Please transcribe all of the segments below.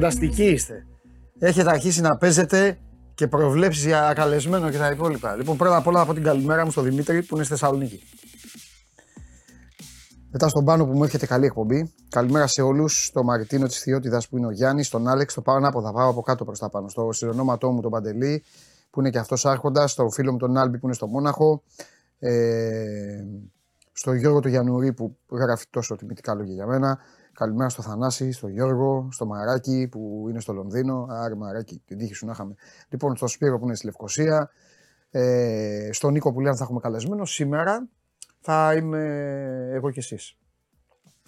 Φανταστικοί είστε. Έχετε αρχίσει να παίζετε και προβλέψεις για καλεσμένο και τα υπόλοιπα. Λοιπόν, πρώτα απ' όλα από την καλημέρα μου στον Δημήτρη που είναι στη Θεσσαλονίκη. Μετά στον πάνω που μου έχετε καλή εκπομπή. Καλημέρα σε όλους. Στο Μαριτίνο της Θειότητα που είναι ο Γιάννης, στον Άλεξ, το πάω ανάποδα. Πάω από κάτω προς τα πάνω. Στο συνονόματό μου τον Παντελή που είναι και αυτός άρχοντας. Στο φίλο μου τον Άλμπι που είναι στο Μόναχο. Ε, στο Γιώργο του Γιαννουρί που γράφει τόσο τιμητικά λόγια για μένα. Καλημέρα στο Θανάση, στο Γιώργο, στο Μαράκι που είναι στο Λονδίνο. Άρα Μαράκι, την τύχη σου να είχαμε. Λοιπόν, στο Σπύρο που είναι στη Λευκοσία. Ε, στον Νίκο που λέει αν θα έχουμε καλεσμένο. Σήμερα θα είμαι εγώ και εσείς.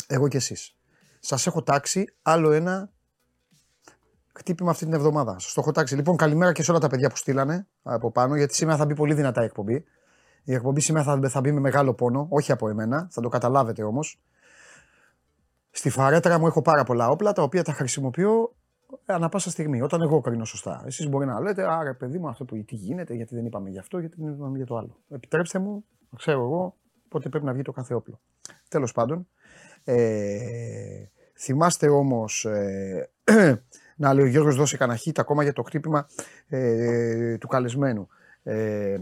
Εγώ και εσείς. Σας έχω τάξει άλλο ένα χτύπημα αυτή την εβδομάδα. Σας το έχω τάξει. Λοιπόν, καλημέρα και σε όλα τα παιδιά που στείλανε από πάνω, γιατί σήμερα θα μπει πολύ δυνατά η εκπομπή. Η εκπομπή σήμερα θα, θα μπει με μεγάλο πόνο, όχι από εμένα, θα το καταλάβετε όμως. Στη φαρέτρα μου έχω πάρα πολλά όπλα, τα οποία τα χρησιμοποιώ ανά πάσα στιγμή, όταν εγώ κρίνω σωστά. Εσείς μπορεί να λέτε, άρα παιδί μου αυτό που τι γίνεται, γιατί δεν είπαμε για αυτό, γιατί δεν είπαμε για το άλλο. Επιτρέψτε μου, ξέρω εγώ, πότε πρέπει να βγει το κάθε όπλο. Τέλος πάντων, ε, θυμάστε όμως, ε, να λέει ο Γιώργος δώσει κανένα ακόμα για το χτύπημα ε, του καλεσμένου. Ε,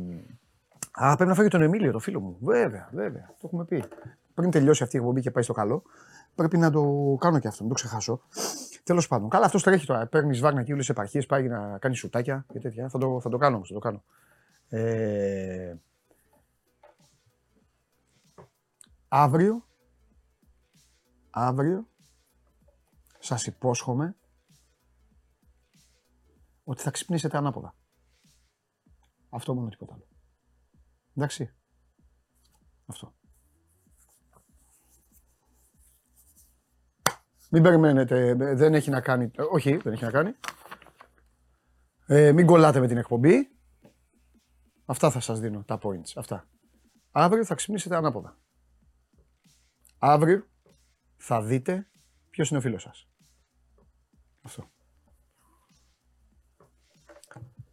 α, πρέπει να φέρει τον Εμίλιο, το φίλο μου. Βέβαια, βέβαια, το έχουμε πει. Πριν τελειώσει αυτή η εκπομπή και πάει στο καλό, πρέπει να το κάνω και αυτό, μην το ξεχάσω. Τέλος πάντων. Καλά, αυτός τρέχει τώρα. Παίρνεις βάγνα και όλες τις επαρχίες, πάει να κάνει σουτάκια και τέτοια. Θα το, θα το κάνω όμως, θα το κάνω. Ε, αύριο, αύριο, σας υπόσχομαι ότι θα ξυπνήσετε ανάποδα. Αυτό μόνο τίποτα άλλο. Εντάξει. Αυτό. Μην περιμένετε, δεν έχει να κάνει, όχι δεν έχει να κάνει. Ε, μην κολλάτε με την εκπομπή. Αυτά θα σας δίνω, τα points, αυτά. Αύριο θα ξυπνήσετε ανάποδα. Αύριο θα δείτε ποιος είναι ο φίλος σας. Αυτό.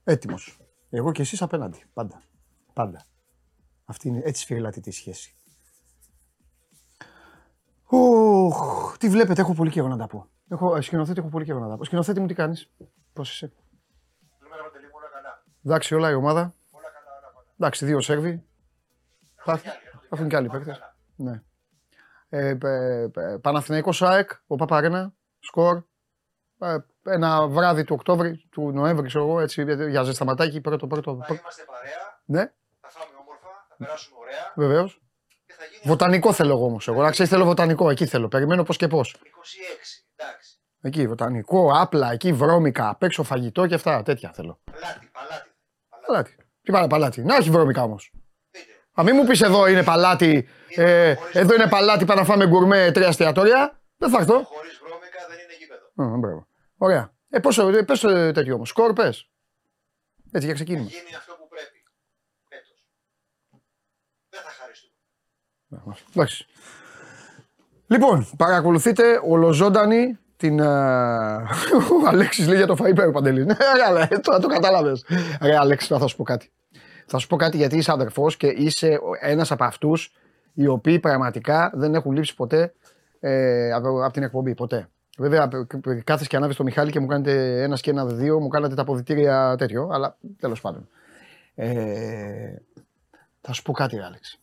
Έτοιμος. Εγώ και εσείς απέναντι. Πάντα. Πάντα. Αυτή είναι έτσι σφυριλατή τη σχέση. Οχ, τι βλέπετε, έχω πολύ καιρό να τα πω. Έχω, ε, σκηνοθέτη, έχω πολύ καιρό να τα πω. Σκηνοθέτη μου, τι κάνεις, πώς είσαι; καλά. Εντάξει, όλα η ομάδα. Όλα καλά, όλα καλά. Εντάξει, δύο σερβι. Θα και άλλοι, έρθουν και άλλοι Πάμε παίκτες. καλά. Ναι. Ε, ε, ε, Παναθηναϊκός ΑΕΚ, ο Παπαρένα, σκορ. Ε, ένα βράδυ του Οκτώβρη, του Νοέμβρη, ξέρω εγώ, έτσι, για ζεσταματάκι, πρώτο, πρώτο. Θα πρώτο. είμαστε παρέα, Ναι, θα φάμε όμορφα, θα περάσουμε ωραία βεβαίως. Και θα γίνει Βοτανικό θέλω εγώ όμως. Εγώ να ξέρεις, θέλω βοτανικό. Εκεί θέλω. Περιμένω πώς και πώς. 26. Εντάξει. Εκεί, βοτανικό, άπλα, εκεί βρώμικα, απ' έξω φαγητό και αυτά. Τέτοια θέλω. Παλάτι, παλάτι. παλάτι. Παλάτι. Τι πάρα παλάτι. Να έχει βρώμικα όμως. Δείτε. Α μην μου πεις εδώ είναι παλάτι. Ε, εδώ είναι παλάτι, πάμε να φάμε γκουρμέ τρία εστιατόρια. Δεν θα έρθω. Χωρίς βρώμικα δεν είναι γήπεδο. Α, μπράβο. Ωραία. Ε, πόσο, ε, πες το τέτοιο όμως. Σκορ πες. Έτσι για Θα ξεκίνημα. γίνει αυτό που πρέπει. Φέτο. Δεν θα χαριστούμε. Εντάξει. Λοιπόν, παρακολουθείτε ολοζώντανη την. ε, Ο Αλέξης λέει για το Φαϊπέρ Παντελή. Ναι, ρε, αλλά, τώρα το κατάλαβες. Ρε, Αλέξη, τώρα θα σου πω κάτι. Θα σου πω κάτι γιατί είσαι αδερφός και είσαι ένας από αυτούς οι οποίοι πραγματικά δεν έχουν λείψει ποτέ ε, από, από την εκπομπή. Ποτέ. Βέβαια, κάθε και ανάβεις το Μιχάλη και μου κάνετε ένα και ένα δύο, μου κάνατε τα αποδητήρια τέτοιο, αλλά τέλος πάντων. Ε, θα σου πω κάτι, ρε, Άλεξη.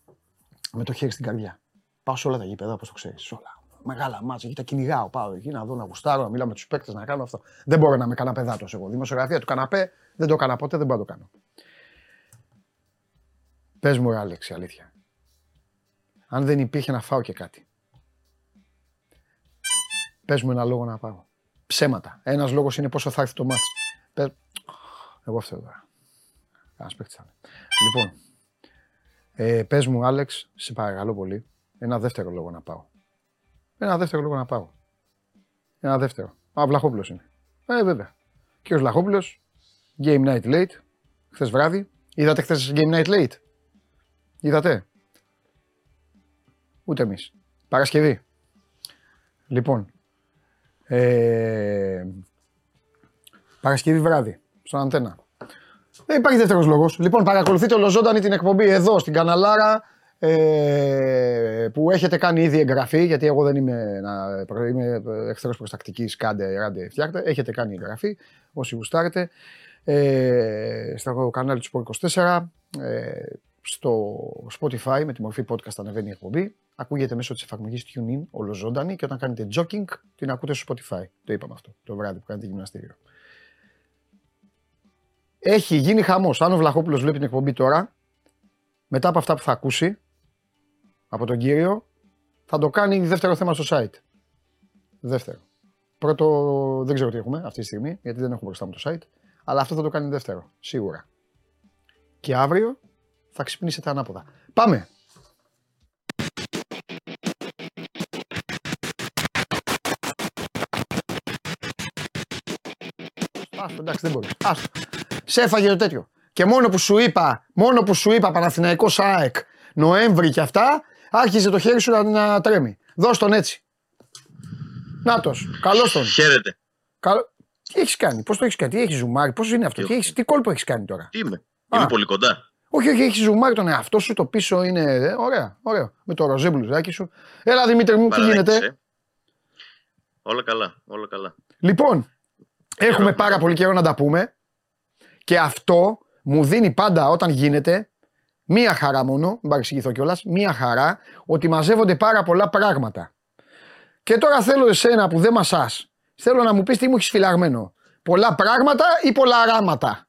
Με το χέρι στην καρδιά. Πάω σε όλα τα γήπεδα, όπως το ξέρεις. Όλα. Μεγάλα μάτσα, εκεί τα κυνηγάω. Πάω εκεί να δω, να γουστάρω, να μιλάω με τους παίκτες, να κάνω αυτό. Δεν μπορώ να είμαι καναπεδάτο εγώ. Δημοσιογραφία του καναπέ δεν το έκανα ποτέ, δεν μπορώ να το κάνω. Πες μου, ρε, Άλεξη, αλήθεια. Αν δεν υπήρχε να φάω και κάτι. Πες μου ένα λόγο να πάω. Ψέματα. Ένας λόγος είναι πόσο θα έρθει το μάτς. Πες... Εγώ αυτό τώρα. Κανένα παίκτης θα είναι. Λοιπόν, ε, πες μου, Άλεξ, σε παρακαλώ πολύ, ένα δεύτερο λόγο να πάω. Ένα δεύτερο λόγο να πάω. Ένα δεύτερο. Α, Βλαχόπουλος είναι. Ε, βέβαια. Και ο Βλαχόπουλος, game night late, χθες βράδυ. Είδατε χθες game night late; Είδατε; Ούτε εμείς. Παρασκευή. Λοιπόν. Ε, Παρασκευή βράδυ. Στον Αντένα. Δεν υπάρχει δεύτερος λόγος. Λοιπόν, παρακολουθείτε ολοζώντανη την εκπομπή εδώ στην Καναλάρα. ε, που έχετε κάνει ήδη εγγραφή, γιατί εγώ δεν είμαι, να, είμαι εχθρός προστακτικής, κάντε, ράντε, φτιάχτε, έχετε κάνει εγγραφή, όσοι γουστάρετε, ε, στο κανάλι του Sport 24, ε, στο Spotify με τη μορφή podcast ανεβαίνει η εκπομπή, ακούγεται μέσω της εφαρμογής TuneIn, ολοζώντανη και όταν κάνετε jogging την ακούτε στο Spotify, το είπαμε αυτό, το βράδυ που κάνετε γυμναστήριο. Έχει γίνει χαμός, αν ο Βλαχόπουλος βλέπει την εκπομπή τώρα, μετά από αυτά που θα ακούσει, από τον κύριο, θα το κάνει δεύτερο θέμα στο site. Δεύτερο. Πρώτο δεν ξέρω τι έχουμε αυτή τη στιγμή, γιατί δεν έχουμε μπροστά μου το site, αλλά αυτό θα το κάνει δεύτερο, σίγουρα. Και αύριο θα ξυπνήσετε ανάποδα. Πάμε! Άστο, εντάξει, δεν μπορείς. Άστο. Σε έφαγε το τέτοιο. Και μόνο που σου είπα, μόνο που σου είπα Παναθηναϊκός ΑΕΚ, Νοέμβρη και αυτά, άρχιζε το χέρι σου να, να τρέμει. Δώσ' τον έτσι. Νάτος, καλώς τον. Χαίρετε. Καλ... Τι έχεις κάνει, πώς το έχεις κάνει, τι έχεις ζουμάρει, πώς είναι αυτό, τι, έχεις, τι κόλπο έχεις κάνει τώρα; Τι είμαι. Α. Είμαι πολύ κοντά. Όχι, όχι, έχεις ζουμάρει τον εαυτό σου, το πίσω είναι. Ε, ωραία, ωραία. Με το ροζέ μπλουζάκι σου. Έλα Δημήτρη μου, τι γίνεται; Ε. Όλα καλά, όλα καλά. Λοιπόν, έχουμε πάρα πολύ καιρό να τα πούμε και αυτό μου δίνει πάντα όταν γίνεται μία χαρά μόνο, μην παρεξηγηθώ κιόλας, μία χαρά ότι μαζεύονται πάρα πολλά πράγματα. Και τώρα θέλω εσένα που δεν μασάς, θέλω να μου πεις τι μου έχεις φυλαγμένο. Πολλά πράγματα ή πολλά ράματα.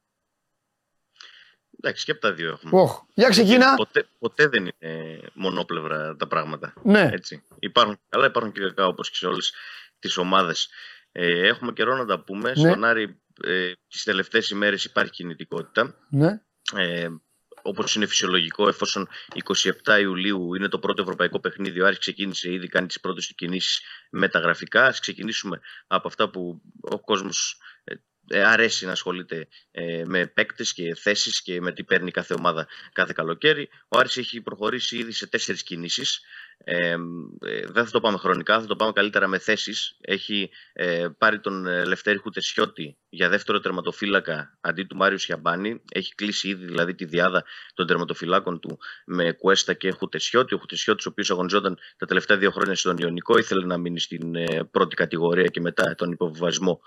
Εντάξει, και από τα δύο έχουμε. Oh, για ξεκινά. Ποτέ, ποτέ δεν είναι μονόπλευρα τα πράγματα. Ναι. Έτσι. Υπάρχουν, αλλά υπάρχουν και κακά όπως και σε όλες τις ομάδες. Ε, έχουμε καιρό να τα πούμε. Ναι. Στον Άρη ε, τις τελευταίες ημέρες υπάρχει κινητικότητα. Ναι. Ε, όπως είναι φυσιολογικό εφόσον 27 Ιουλίου είναι το πρώτο ευρωπαϊκό παιχνίδι ο Άρης ξεκίνησε ήδη κάνει τις πρώτες του κινήσεις με τα γραφικά ας ξεκινήσουμε από αυτά που ο κόσμος ε, ε, αρέσει να ασχολείται ε, με παίκτες και θέσεις και με τι παίρνει κάθε ομάδα κάθε καλοκαίρι. Ο Άρης έχει προχωρήσει ήδη σε τέσσερις κινήσεις. Ε, ε, δεν θα το πάμε χρονικά, θα το πάμε καλύτερα με θέσεις. Έχει ε, πάρει τον Λευτέρη Χουτεσιώτη για δεύτερο τερματοφύλακα αντί του Μάριου Σιαμπάνη. Έχει κλείσει ήδη δηλαδή τη διάδα των τερματοφυλάκων του με Κουέστα και Χουτεσιώτη. Ο Χουτεσιώτης ο οποίος αγωνιζόταν τα τελευταία δύο χρόνια στον Ιωνικό ήθελε να μείνει στην πρώτη κατηγορία και μετά τον υποβιβασμό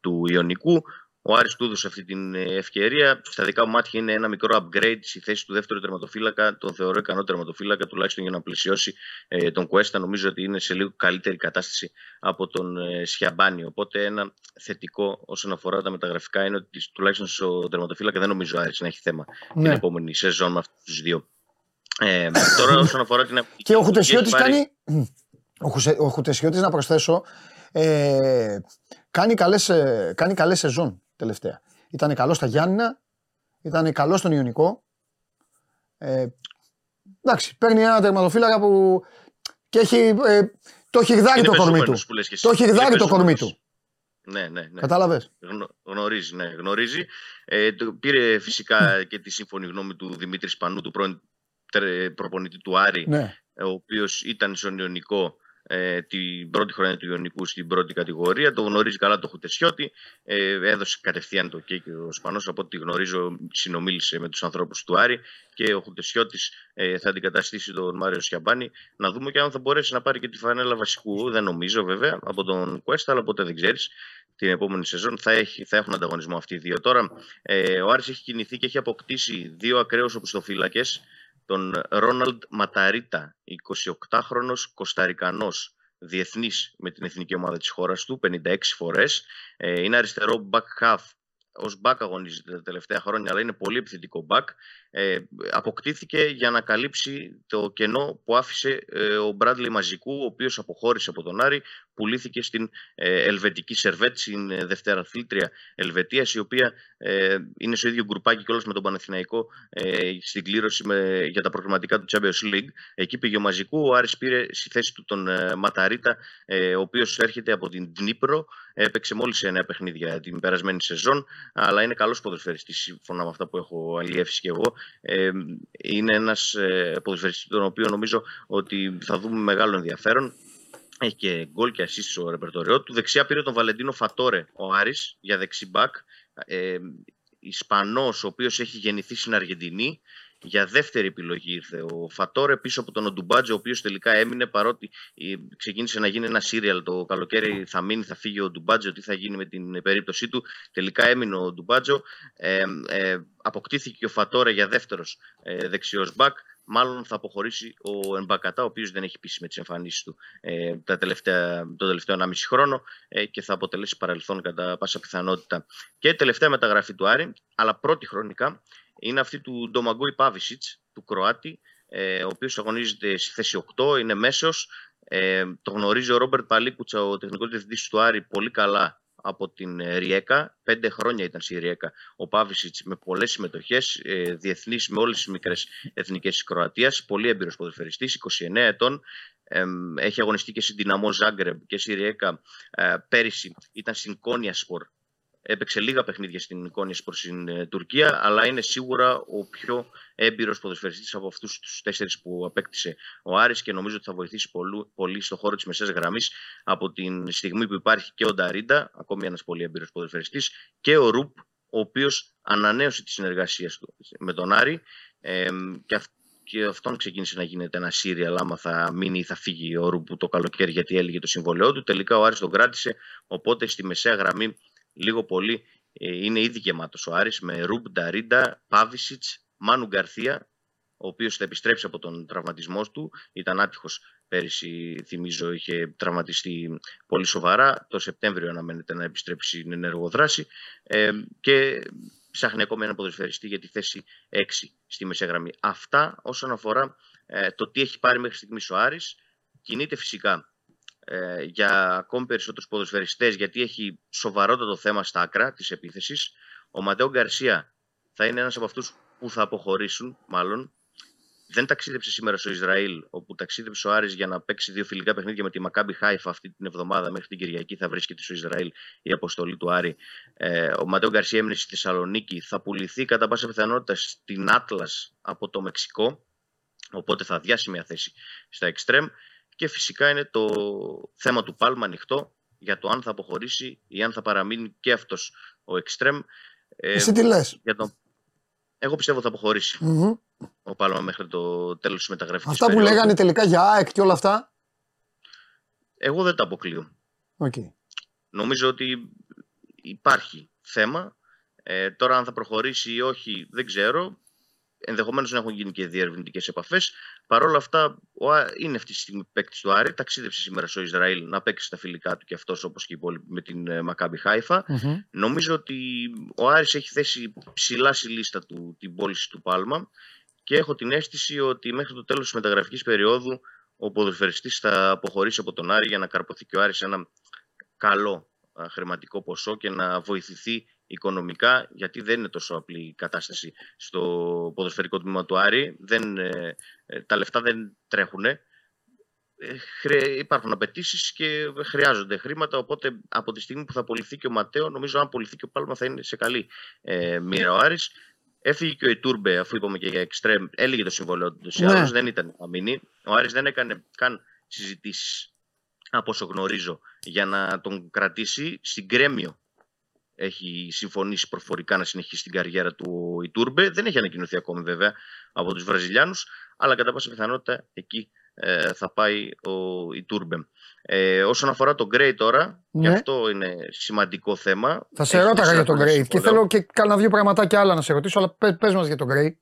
του Ιωνικού. Ο Άρης του έδωσε αυτή την ε, ευκαιρία. Στα δικά μου μάτια είναι ένα μικρό upgrade στη θέση του δεύτερου τερματοφύλακα. Τον θεωρώ ικανό τερματοφύλακα, τουλάχιστον για να πλησιώσει ε, τον Κουέστα. Νομίζω ότι είναι σε λίγο καλύτερη κατάσταση από τον ε, Σιαμπάνι. Οπότε ένα θετικό όσον αφορά τα μεταγραφικά είναι ότι τουλάχιστον στο τερματοφύλακα δεν νομίζω ο Άρης να έχει θέμα ναι. την επόμενη σεζόν με αυτούς τους δύο. Ε, τώρα όσον αφορά την Και ο Χουτεσιώτης πάρει... κάνει. Ο Χουτεσιώτης να προσθέσω. Ε, κάνει καλές, ε, κάνει καλές σεζόν τελευταία. Ήταν καλός στα Γιάννηνα, ήταν καλός στον Ιωνικό. Ε, εντάξει, παίρνει ένα τερματοφύλακα που και έχει, ε, το έχει γδάρει το κορμί του. Το έχει γδάρει το κορμί του. Ναι, ναι, ναι. Κατάλαβες; γνωρίζει, ναι, γνωρίζει. Ε, το, πήρε φυσικά και τη σύμφωνη γνώμη του Δημήτρης Σπανού, του πρώην προπονητή του Άρη, ναι. ο οποίος ήταν στον Ιωνικό ε, την πρώτη χρονιά του Ιωνικού στην πρώτη κατηγορία. Το γνωρίζει καλά το Χουτεσιώτη. Ε, έδωσε κατευθείαν το και ο Σπανός. Από ό,τι γνωρίζω, συνομίλησε με τους ανθρώπους του Άρη και ο Χουτεσιώτης ε, θα αντικαταστήσει τον Μάριο Σιαμπάνη. Να δούμε και αν θα μπορέσει να πάρει και τη φανέλα βασικού. Δεν νομίζω βέβαια από τον Κουέστα, αλλά ποτέ δεν ξέρεις. Την επόμενη σεζόν θα, έχει, θα έχουν ανταγωνισμό αυτοί οι δύο. Τώρα, ε, ο Άρης έχει κινηθεί και έχει αποκτήσει δύο ακραίους οπισθοφύλακες τον Ρόναλντ Ματαρίτα, 28χρονος Κοσταρικανός, διεθνής με την εθνική ομάδα της χώρας του, 56 φορές. Ε, είναι αριστερό back half ως back αγωνίζεται τα τελευταία χρόνια, αλλά είναι πολύ επιθετικό back. Ε, αποκτήθηκε για να καλύψει το κενό που άφησε ε, ο Μπράντλι Μαζικού, ο οποίος αποχώρησε από τον Άρη, πουλήθηκε στην ε, Ελβετική Σερβέτ, στην ε, Δευτέρα Φίλτρια Ελβετίας, η οποία ε, είναι στο ίδιο γκρουπάκι κιόλας με τον Παναθηναϊκό ε, στην κλήρωση με, για τα προγραμματικά του Champions League. Εκεί πήγε ο Μαζικού, ο Άρης πήρε στη θέση του τον ε, Ματαρίτα, ο οποίος έρχεται από την Τνίπρο, έπαιξε μόλις ένα παιχνίδια την περασμένη σεζόν, αλλά είναι καλός ποδοσφαιριστής σύμφωνα με αυτά που έχω αλλιεύσει κι εγώ. Ε, είναι ένας ε, ποδοσφαιριστής τον οποίο νομίζω ότι θα δούμε μεγάλο ενδιαφέρον. Έχει και γκολ και assist στο ρεπερτοριό του. Δεξιά πήρε τον Βαλεντίνο Φατόρε ο Άρης για δεξί μπακ. Ε, Ισπανός ο οποίος έχει γεννηθεί στην Αργεντινή για δεύτερη επιλογή ήρθε ο Φατόρε πίσω από τον Οντουμπάτζο, ο οποίος τελικά έμεινε παρότι ε, ξεκίνησε να γίνει ένα σύριαλ το καλοκαίρι. Θα μείνει, θα φύγει ο Ντουμπάτζο, τι θα γίνει με την περίπτωσή του. Τελικά έμεινε ο Ντουμπάτζο. Ε, ε, αποκτήθηκε ο Φατόρε για δεύτερος ε, δεξιός μπακ. Μάλλον θα αποχωρήσει ο Εμπακατά, ο οποίος δεν έχει πείσει με τις εμφανίσεις του ε, τα τελευταία, το τελευταίο 1,5 χρόνο ε, και θα αποτελέσει παρελθόν κατά πάσα πιθανότητα. Και τελευταία μεταγραφή του Άρη, αλλά πρώτη χρονικά, είναι αυτή του Ντομαγκόη Πάβισιτ, του Κροάτη, ε, ο οποίος αγωνίζεται στη θέση 8, είναι μέσος. Ε, το γνωρίζει ο Ρόμπερτ Παλίκουτσα, ο τεχνικός διευθυντής του Άρη, πολύ καλά από την ε, Ριέκα. Πέντε χρόνια ήταν στη Ριέκα ο Πάβισιτ με πολλές συμμετοχές, ε, διεθνείς με όλες τις μικρές εθνικές της Κροατίας. Πολύ έμπειρος ποδοσφαιριστής, 29 ετών. Ε, έχει αγωνιστεί και στην Δυναμό Ζάγκρεμ και στη Ριέκα. Ε, πέρυσι ήταν στην Κόνια Σπορ Έπαιξε λίγα παιχνίδια στην εικόνια προς την ε, Τουρκία, αλλά είναι σίγουρα ο πιο έμπειρος ποδοσφαιριστής από αυτούς τους τέσσερις που απέκτησε ο Άρης και νομίζω ότι θα βοηθήσει πολύ, πολύ στο χώρο της μεσαίας γραμμής από την στιγμή που υπάρχει και ο Νταρίντα, ακόμη ένας πολύ έμπειρος ποδοσφαιριστής, και ο Ρουπ, ο οποίος ανανέωσε τη συνεργασία του με τον Άρη ε, και, και αυτόν ξεκίνησε να γίνεται ένα σύριαλ άμα θα μείνει ή θα φύγει ο Ρουπ το καλοκαίρι γιατί έλεγε το συμβολαιό του. Τελικά ο Άρης τον κράτησε, οπότε στη μεσαία γραμμή λίγο πολύ ε, είναι ήδη γεμάτος ο Άρης με Ρουμπ, Νταρίντα, Πάβισιτ, Μάνου Γκαρθία, ο οποίος θα επιστρέψει από τον τραυματισμό του. Ήταν άτυχος πέρυσι, θυμίζω, είχε τραυματιστεί πολύ σοβαρά. Το Σεπτέμβριο αναμένεται να επιστρέψει στην ενεργοδράση. Ε, και ψάχνει ακόμα ένα ποδοσφαιριστή για τη θέση 6 στη μεσαία γραμμή. Αυτά όσον αφορά ε, το τι έχει πάρει μέχρι στιγμής ο Άρης. Κινείται φυσικά ε, για ακόμη περισσότερους ποδοσφαιριστές γιατί έχει σοβαρότατο θέμα στα άκρα της επίθεσης. Ο Ματέο Γκαρσία θα είναι ένας από αυτούς που θα αποχωρήσουν μάλλον. Δεν ταξίδεψε σήμερα στο Ισραήλ, όπου ταξίδεψε ο Άρης για να παίξει δύο φιλικά παιχνίδια με τη Μακάμπι Χάιφα αυτή την εβδομάδα μέχρι την Κυριακή. Θα βρίσκεται στο Ισραήλ η αποστολή του Άρη. Ε, ο Ματέο Γκαρσία έμεινε στη Θεσσαλονίκη. Θα πουληθεί κατά πάσα πιθανότητα στην Άτλα από το Μεξικό. Οπότε θα αδειάσει μια θέση στα Extreme. Και φυσικά είναι το θέμα του Πάλμα ανοιχτό για το αν θα αποχωρήσει ή αν θα παραμείνει και αυτός ο Εκστρέμ. Εσύ τι λες; Για το... Εγώ πιστεύω θα αποχωρησει ο Πάλμα μέχρι το τέλος της μεταγραφικής Αυτά που λέγανε τελικά για ΑΕΚ και όλα αυτά; Εγώ δεν τα αποκλείω. Okay. Νομίζω ότι υπάρχει θέμα. Ε, τώρα αν θα προχωρήσει ή όχι δεν ξέρω ενδεχομένως να έχουν γίνει και διερευνητικέ επαφές. Παρ' όλα αυτά, ο, είναι αυτή τη στιγμή παίκτης του Άρη. Ταξίδευσε σήμερα στο Ισραήλ να παίξει τα φιλικά του και αυτός όπως και οι υπόλοιποι με την ε, Μακάμπι Νομίζω ότι ο Άρης έχει θέσει ψηλά στη λίστα του την πώληση του Πάλμα και έχω την αίσθηση ότι μέχρι το τέλος της μεταγραφικής περίοδου ο ποδοσφαιριστής θα αποχωρήσει από τον Άρη για να καρποθεί και ο Άρης ένα καλό χρηματικό ποσό και να βοηθηθεί οικονομικά, γιατί δεν είναι τόσο απλή η κατάσταση στο ποδοσφαιρικό τμήμα του Άρη. Δεν, ε, ε, τα λεφτά δεν τρέχουν. Ε, υπάρχουν απαιτήσεις και χρειάζονται χρήματα. Οπότε από τη στιγμή που θα απολυθεί και ο Ματέο, νομίζω αν απολυθεί και ο Πάλμα θα είναι σε καλή ε, μοίρα ο Άρης. Έφυγε και ο Ιτούρμπε, αφού είπαμε και για εξτρέμ, έλεγε το συμβολέο του. Ναι. δεν ήταν να μείνει. Ο Άρης δεν έκανε καν συζητήσεις, από όσο γνωρίζω, για να τον κρατήσει. Στην Κρέμιο έχει συμφωνήσει προφορικά να συνεχίσει την καριέρα του η Τούρμπε. Δεν έχει ανακοινωθεί ακόμη βέβαια από τους Βραζιλιάνους, αλλά κατά πάσα πιθανότητα εκεί ε, θα πάει ο, η Τούρμπε. Ε, όσον αφορά τον Γκρέι τώρα, ναι. και αυτό είναι σημαντικό θέμα. Θα σε ρώταγα για τον Γκρέι και θέλω και κάνα δύο πραγματάκια άλλα να σε ρωτήσω, αλλά πες, πες μας για τον Γκρέι.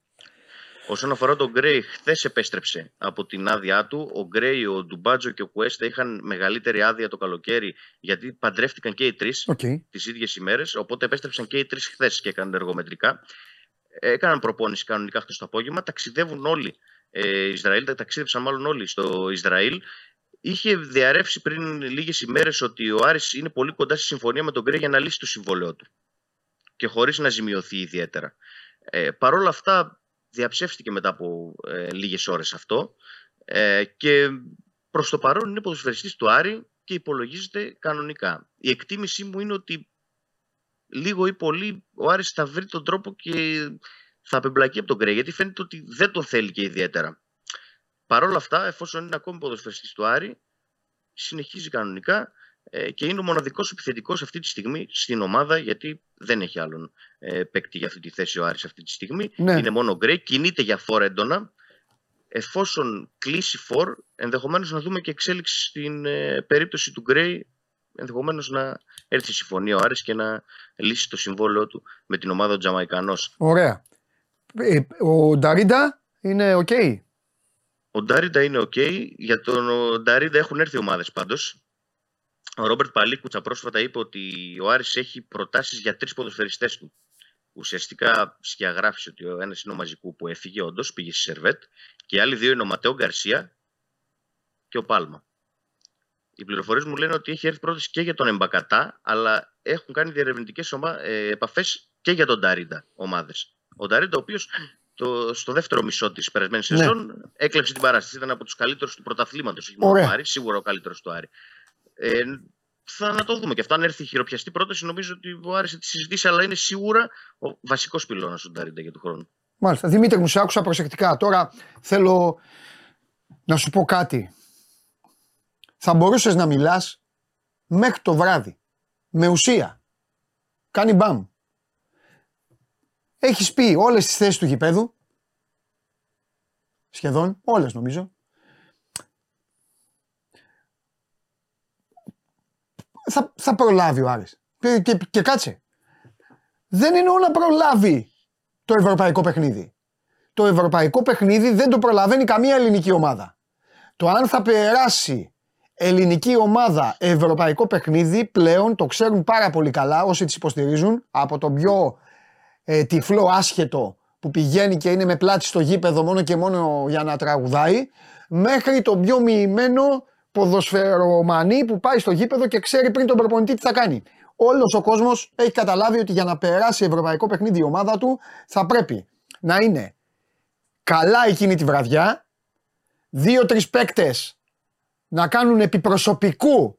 Όσον αφορά τον Γκρέι, χθες επέστρεψε από την άδειά του. Ο Γκρέι, ο Ντουμπάτζο και ο Κουέστα είχαν μεγαλύτερη άδεια το καλοκαίρι γιατί παντρεύτηκαν και οι τρεις okay. τις ίδιες ημέρες. Οπότε επέστρεψαν και οι τρεις χθες και έκαναν εργομετρικά. Έκαναν προπόνηση κανονικά χθες το απόγευμα. Ταξιδεύουν όλοι. Ε, Ισραήλ, ταξίδεψαν μάλλον όλοι στο Ισραήλ. Είχε διαρρεύσει πριν λίγες ημέρες ότι ο Άρης είναι πολύ κοντά στη συμφωνία με τον Γκρέι για να λύσει το συμβόλαιό του. Και χωρίς να ζημιωθεί ιδιαίτερα. Ε, Παρ' όλα αυτά, διαψεύστηκε μετά από ε, λίγες ώρες αυτό ε, και προς το παρόν είναι ποδοσφαιριστής του Άρη και υπολογίζεται κανονικά. Η εκτίμησή μου είναι ότι λίγο ή πολύ ο Άρης θα βρει τον τρόπο και θα απεμπλακεί από τον Γκρέι γιατί φαίνεται ότι δεν τον θέλει και ιδιαίτερα. Παρ' όλα αυτά, εφόσον είναι ακόμη ποδοσφαιριστής του Άρη, συνεχίζει κανονικά ε, και είναι ο μοναδικός επιθετικός αυτή τη στιγμή στην ομάδα γιατί δεν έχει άλλον ε, παίκτη για αυτή τη θέση ο Άρης αυτή τη στιγμή. Ναι. Είναι μόνο ο Γκρέι, κινείται για φορ έντονα. Εφόσον κλείσει φορ, ενδεχομένως να δούμε και εξέλιξη στην ε, περίπτωση του Γκρέι ενδεχομένως να έρθει συμφωνία ο Άρης και να λύσει το συμβόλαιο του με την ομάδα ο Τζαμαϊκανός. Ωραία. Ε, ο Νταρίντα είναι οκ. Ο Ντάριντα είναι οκ. Για τον ο Ντάριντα έχουν έρθει ομάδες πάντως. Ο Ρόμπερτ Παλίκουτσα πρόσφατα είπε ότι ο Άρης έχει προτάσεις για τρεις ποδοσφαιριστές του. Ουσιαστικά σκιαγράφησε ότι ο ένας είναι ο Μαζικού που έφυγε, όντως πήγε στη Σερβέτ, και οι άλλοι δύο είναι ο Ματέο Γκαρσία και ο Πάλμα. Οι πληροφορίες μου λένε ότι έχει έρθει πρόταση και για τον Εμπακατά, αλλά έχουν κάνει διερευνητικές ε, επαφές και για τον Ντάριντα ομάδες. Ο Ντάριντα, ο οποίος το, στο δεύτερο μισό της περασμένης Ναι. σεζόν έκλεψε την παράσταση. Ήταν από τους καλύτερους του πρωταθλήματος. Όχι μόνο Ωραία. του Άρης, σίγουρα ο καλύτερος του Άρη. Ε, θα να το δούμε. Και αυτό αν έρθει η χειροπιαστή πρόταση, νομίζω ότι ο Άρης θα τη συζητήσει, αλλά είναι σίγουρα ο βασικός πυλώνας του Νταρίντα για του χρόνου. Μάλιστα. Δημήτρη μου, σε άκουσα προσεκτικά. Τώρα θέλω να σου πω κάτι. Θα μπορούσες να μιλάς μέχρι το βράδυ. Με ουσία. Κάνει μπαμ. Έχεις πει όλες τις θέσεις του γηπέδου. Σχεδόν. Όλες νομίζω. Θα, θα προλάβει ο Άρης. Και, και, και κάτσε. Δεν εννοώ να προλάβει το ευρωπαϊκό παιχνίδι. Το ευρωπαϊκό παιχνίδι δεν το προλαβαίνει καμία ελληνική ομάδα. Το αν θα περάσει ελληνική ομάδα ευρωπαϊκό παιχνίδι πλέον το ξέρουν πάρα πολύ καλά όσοι τις υποστηρίζουν από το πιο ε, τυφλό άσχετο που πηγαίνει και είναι με πλάτη στο γήπεδο μόνο και μόνο για να τραγουδάει μέχρι το πιο μοιημένο ποδοσφαιρομανή που πάει στο γήπεδο και ξέρει πριν τον προπονητή τι θα κάνει. Όλος ο κόσμος έχει καταλάβει ότι για να περάσει ευρωπαϊκό παιχνίδι η ομάδα του θα πρέπει να είναι καλά εκείνη τη βραδιά, δύο-τρεις παίκτες να κάνουν επιπροσωπικού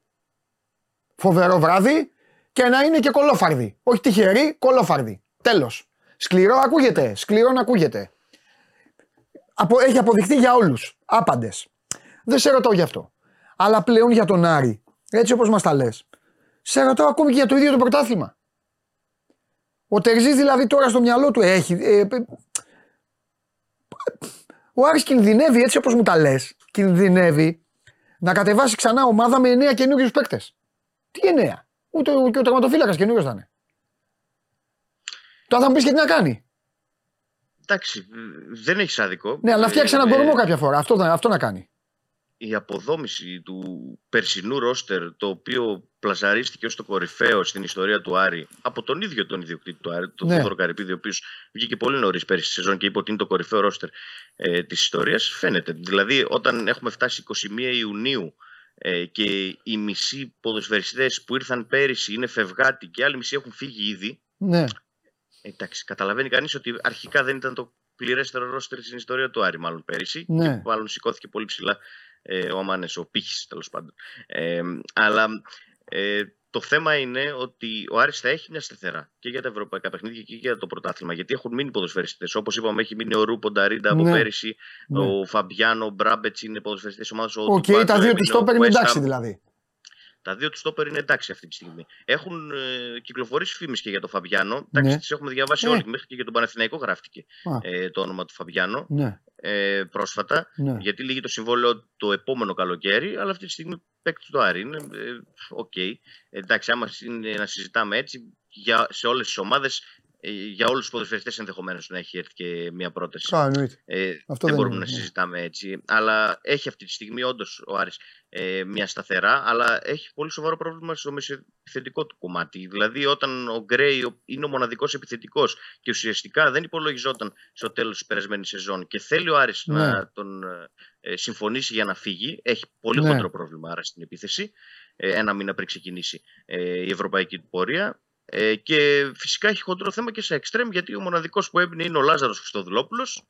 φοβερό βράδυ και να είναι και κολόφαρδι. Όχι τυχεροί, κολόφαρδι. Τέλος. Σκληρό ακούγεται. Σκληρό να ακούγεται. Απο, έχει αποδειχθεί για όλους. Άπαντες. Δεν σε ρωτάω γι' αυτό. Αλλά πλέον για τον Άρη, έτσι όπως μας τα λες, σε ρωτάω ακόμη και για το ίδιο το πρωτάθλημα. Ο Τερζής δηλαδή τώρα στο μυαλό του έχει. ε, ε, ο Άρης κινδυνεύει έτσι όπως μου τα λες, κινδυνεύει να κατεβάσει ξανά ομάδα με εννέα καινούριους παίκτες. Τι εννέα; Ούτε ο, και ο τερματοφύλακας καινούριος θα είναι. Τώρα θα μου πεις και τι να κάνει. Εντάξει, δεν έχεις άδικο. Ναι, αλλά να φτιάξει έναν Ε, κορμό κάποια φορά. Αυτό, θα- αυτό να κάνει. Η αποδόμηση του περσινού ρόστερ, το οποίο πλαζαρίστηκε ως το κορυφαίο στην ιστορία του Άρη από τον ίδιο τον ιδιοκτήτη του Άρη, τον Ναι. Θόδωρο Καρυπίδη, ο οποίος βγήκε πολύ νωρίς πέρυσι στη σεζόν και είπε ότι είναι το κορυφαίο ρόστερ ε, της ιστορίας. Φαίνεται. Δηλαδή, όταν έχουμε φτάσει 21 Ιουνίου ε, και οι μισοί ποδοσφαιριστές που ήρθαν πέρυσι είναι φευγάτοι και άλλοι μισοί έχουν φύγει ήδη. Ναι. Εντάξει, καταλαβαίνει κανείς ότι αρχικά δεν ήταν το πληρέστερο ρόστερ στην ιστορία του Άρη, μάλλον πέρυσι. Ναι. Και μάλλον σηκώθηκε πολύ ψηλά ε, ο Αμάνες, ο Πύχης τέλος πάντων. Ε, αλλά ε, το θέμα είναι ότι ο Άρης θα έχει μια σταθερά και για τα ευρωπαϊκά παιχνίδια και για το πρωτάθλημα. Γιατί έχουν μείνει ποδοσφαιριστές. Όπως είπαμε, έχει μείνει ο Ρούπο Νταρίντα από Ναι. πέρυσι, Ναι. ο Φαμπιάνο, ο Μπράμπετς είναι ποδοσφαιριστές ομάδας. Οκ, τα δύο τους στόπερ είναι εντάξει δηλαδή. Τα δύο του στόπερ είναι εντάξει αυτή τη στιγμή. Έχουν ε, κυκλοφορήσει φήμες και για τον Φαμπιάνο. Ναι. Εντάξει, τις έχουμε διαβάσει Ε. όλοι. Μέχρι και για τον Παναθηναϊκό γράφτηκε Α. ε, το όνομα του Φαμπιάνο Ναι, ε, πρόσφατα. ναι. Γιατί λήγει το συμβόλαιο το επόμενο καλοκαίρι, αλλά αυτή τη στιγμή παίκτης του Άρη είναι. ε, Οκ. Εντάξει, άμα είναι να συζητάμε έτσι, για, σε όλες τις ομάδες, για όλους τους ποδοσφαιριστές ενδεχομένως να έχει έρθει και μια πρόταση. Α, εννοείται. Ε, Αυτό δεν δεν μπορούμε είναι, να ναι. συζητάμε έτσι. Αλλά έχει αυτή τη στιγμή όντως ο Άρης ε, μια σταθερά, αλλά έχει πολύ σοβαρό πρόβλημα στο μεσοεπιθετικό του κομμάτι. Δηλαδή, όταν ο Γκρέι ο- είναι ο μοναδικός επιθετικός και ουσιαστικά δεν υπολογιζόταν στο τέλος της περασμένης σεζόν και θέλει ο Άρης Ναι. να τον ε, συμφωνήσει για να φύγει, έχει πολύ Ναι. χοντρό πρόβλημα άρα στην επίθεση. Ε, ένα μήνα πριν ξεκινήσει ε, η ευρωπαϊκή του πορεία. Ε, και φυσικά έχει χοντρό θέμα και σε εξτρέμ γιατί ο μοναδικός που έμεινε είναι ο Λάζαρος Χριστοδουλόπουλος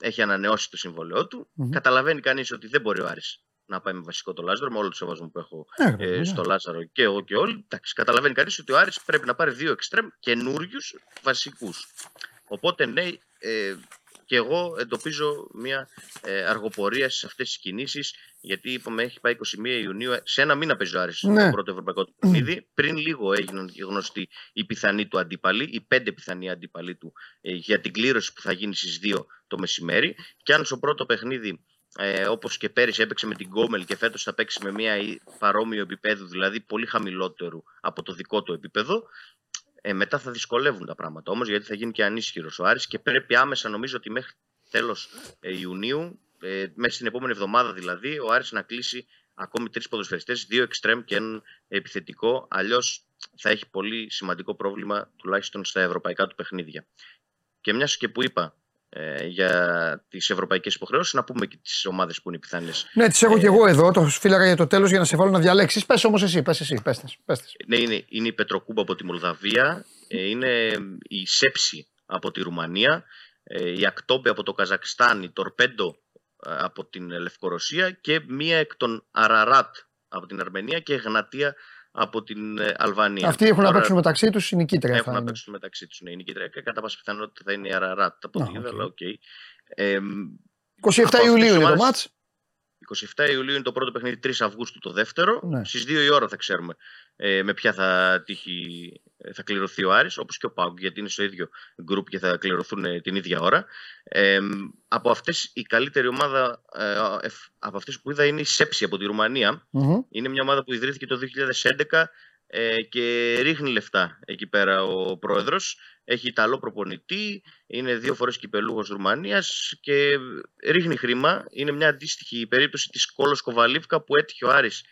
έχει ανανεώσει το συμβόλαιό του. Μμμ. Καταλαβαίνει κανείς ότι δεν μπορεί ο Άρης να πάει με βασικό το Λάζαρο, με όλο το σεβασμό που έχω Ναι, ρε παιδί μου, ε, ναι. στο Λάζαρο και εγώ και όλοι. Εντάξει, καταλαβαίνει κανείς ότι ο Άρης πρέπει να πάρει δύο εξτρέμ καινούριους βασικούς. Οπότε ναι, ε, και εγώ εντοπίζω μια ε, αργοπορία σε αυτές τις κινήσεις γιατί είπαμε έχει πάει 21 Ιουνίου, σε ένα μήνα παίζει ο Άρης Ναι. το πρώτο ευρωπαϊκό του παιχνίδι. Πριν λίγο έγιναν γνωστοί οι πιθανοί του αντίπαλοι, οι πέντε πιθανοί αντίπαλοι του ε, για την κλήρωση που θα γίνει στις 2 το μεσημέρι. Και αν στο πρώτο παιχνίδι ε, όπως και πέρυσι έπαιξε με την Γκόμελ και φέτος θα παίξει με μια ή- παρόμοιο επίπεδο, δηλαδή πολύ χαμηλότερο από το δικό του επίπεδο, ε, μετά θα δυσκολεύουν τα πράγματα όμως γιατί θα γίνει και ανίσχυρος ο Άρης και πρέπει άμεσα νομίζω ότι μέχρι τέλος ε, Ιουνίου, ε, μέσα στην επόμενη εβδομάδα δηλαδή, ο Άρης να κλείσει ακόμη τρεις ποδοσφαιριστές, δύο εξτρέμ και έναν επιθετικό. Αλλιώς θα έχει πολύ σημαντικό πρόβλημα τουλάχιστον στα ευρωπαϊκά του παιχνίδια. Και μιας και που είπα ε, για τις ευρωπαϊκές υποχρεώσεις, να πούμε και τις ομάδες που είναι πιθανές. Ναι, τις έχω και εγώ εδώ, το φύλακα για το τέλος για να σε βάλω να διαλέξεις. Πες όμως εσύ, πες εσύ, πες τες. Ναι, είναι, είναι η Πετροκούμπα από τη Μολδαβία, ε, είναι η Σέψη από τη Ρουμανία, ε, η Ακτόμπε από το Καζακστάν, η Τορπέντο ε, από την Λευκορωσία και μία εκ των Αραράτ από την Αρμενία και Εγνατία από την ε, Αλβανία. Αυτοί έχουν να Τώρα παίξουν μεταξύ τους η νικήτρια. Έχουν θα να είναι. παίξουν μεταξύ τους. Ναι, η νικήτρια και κατά πάσα πιθανότητα θα είναι η Αραράτ από Α, ό,τι είδα, οκ. αλλά οκ. Ε, 27 από αυτές Ιουλίου τις είναι το ομάδες- μάτς. 27 Ιουλίου είναι το πρώτο παιχνίδι, 3 Αυγούστου το δεύτερο. Ναι. Στις 2 η ώρα θα ξέρουμε ε, με ποια θα, τύχει, θα κληρωθεί ο Άρης, όπως και ο ΠΑΟΚ, γιατί είναι στο ίδιο γκρουπ και θα κληρωθούν ε, την ίδια ώρα. Ε, από αυτές η καλύτερη ομάδα, ε, εφ- από αυτές που είδα είναι η Σέψι από τη Ρουμανία. Μμμ. Είναι μια ομάδα που ιδρύθηκε το 2011 ε, και ρίχνει λεφτά εκεί πέρα ο πρόεδρος. Έχει Ιταλό προπονητή, είναι δύο φορές κυπελούχος Ρουμανίας και ρίχνει χρήμα. Είναι μια αντίστοιχη περίπτωση της Κόλος Κοβαλίβκα που έτυχε ο Άρης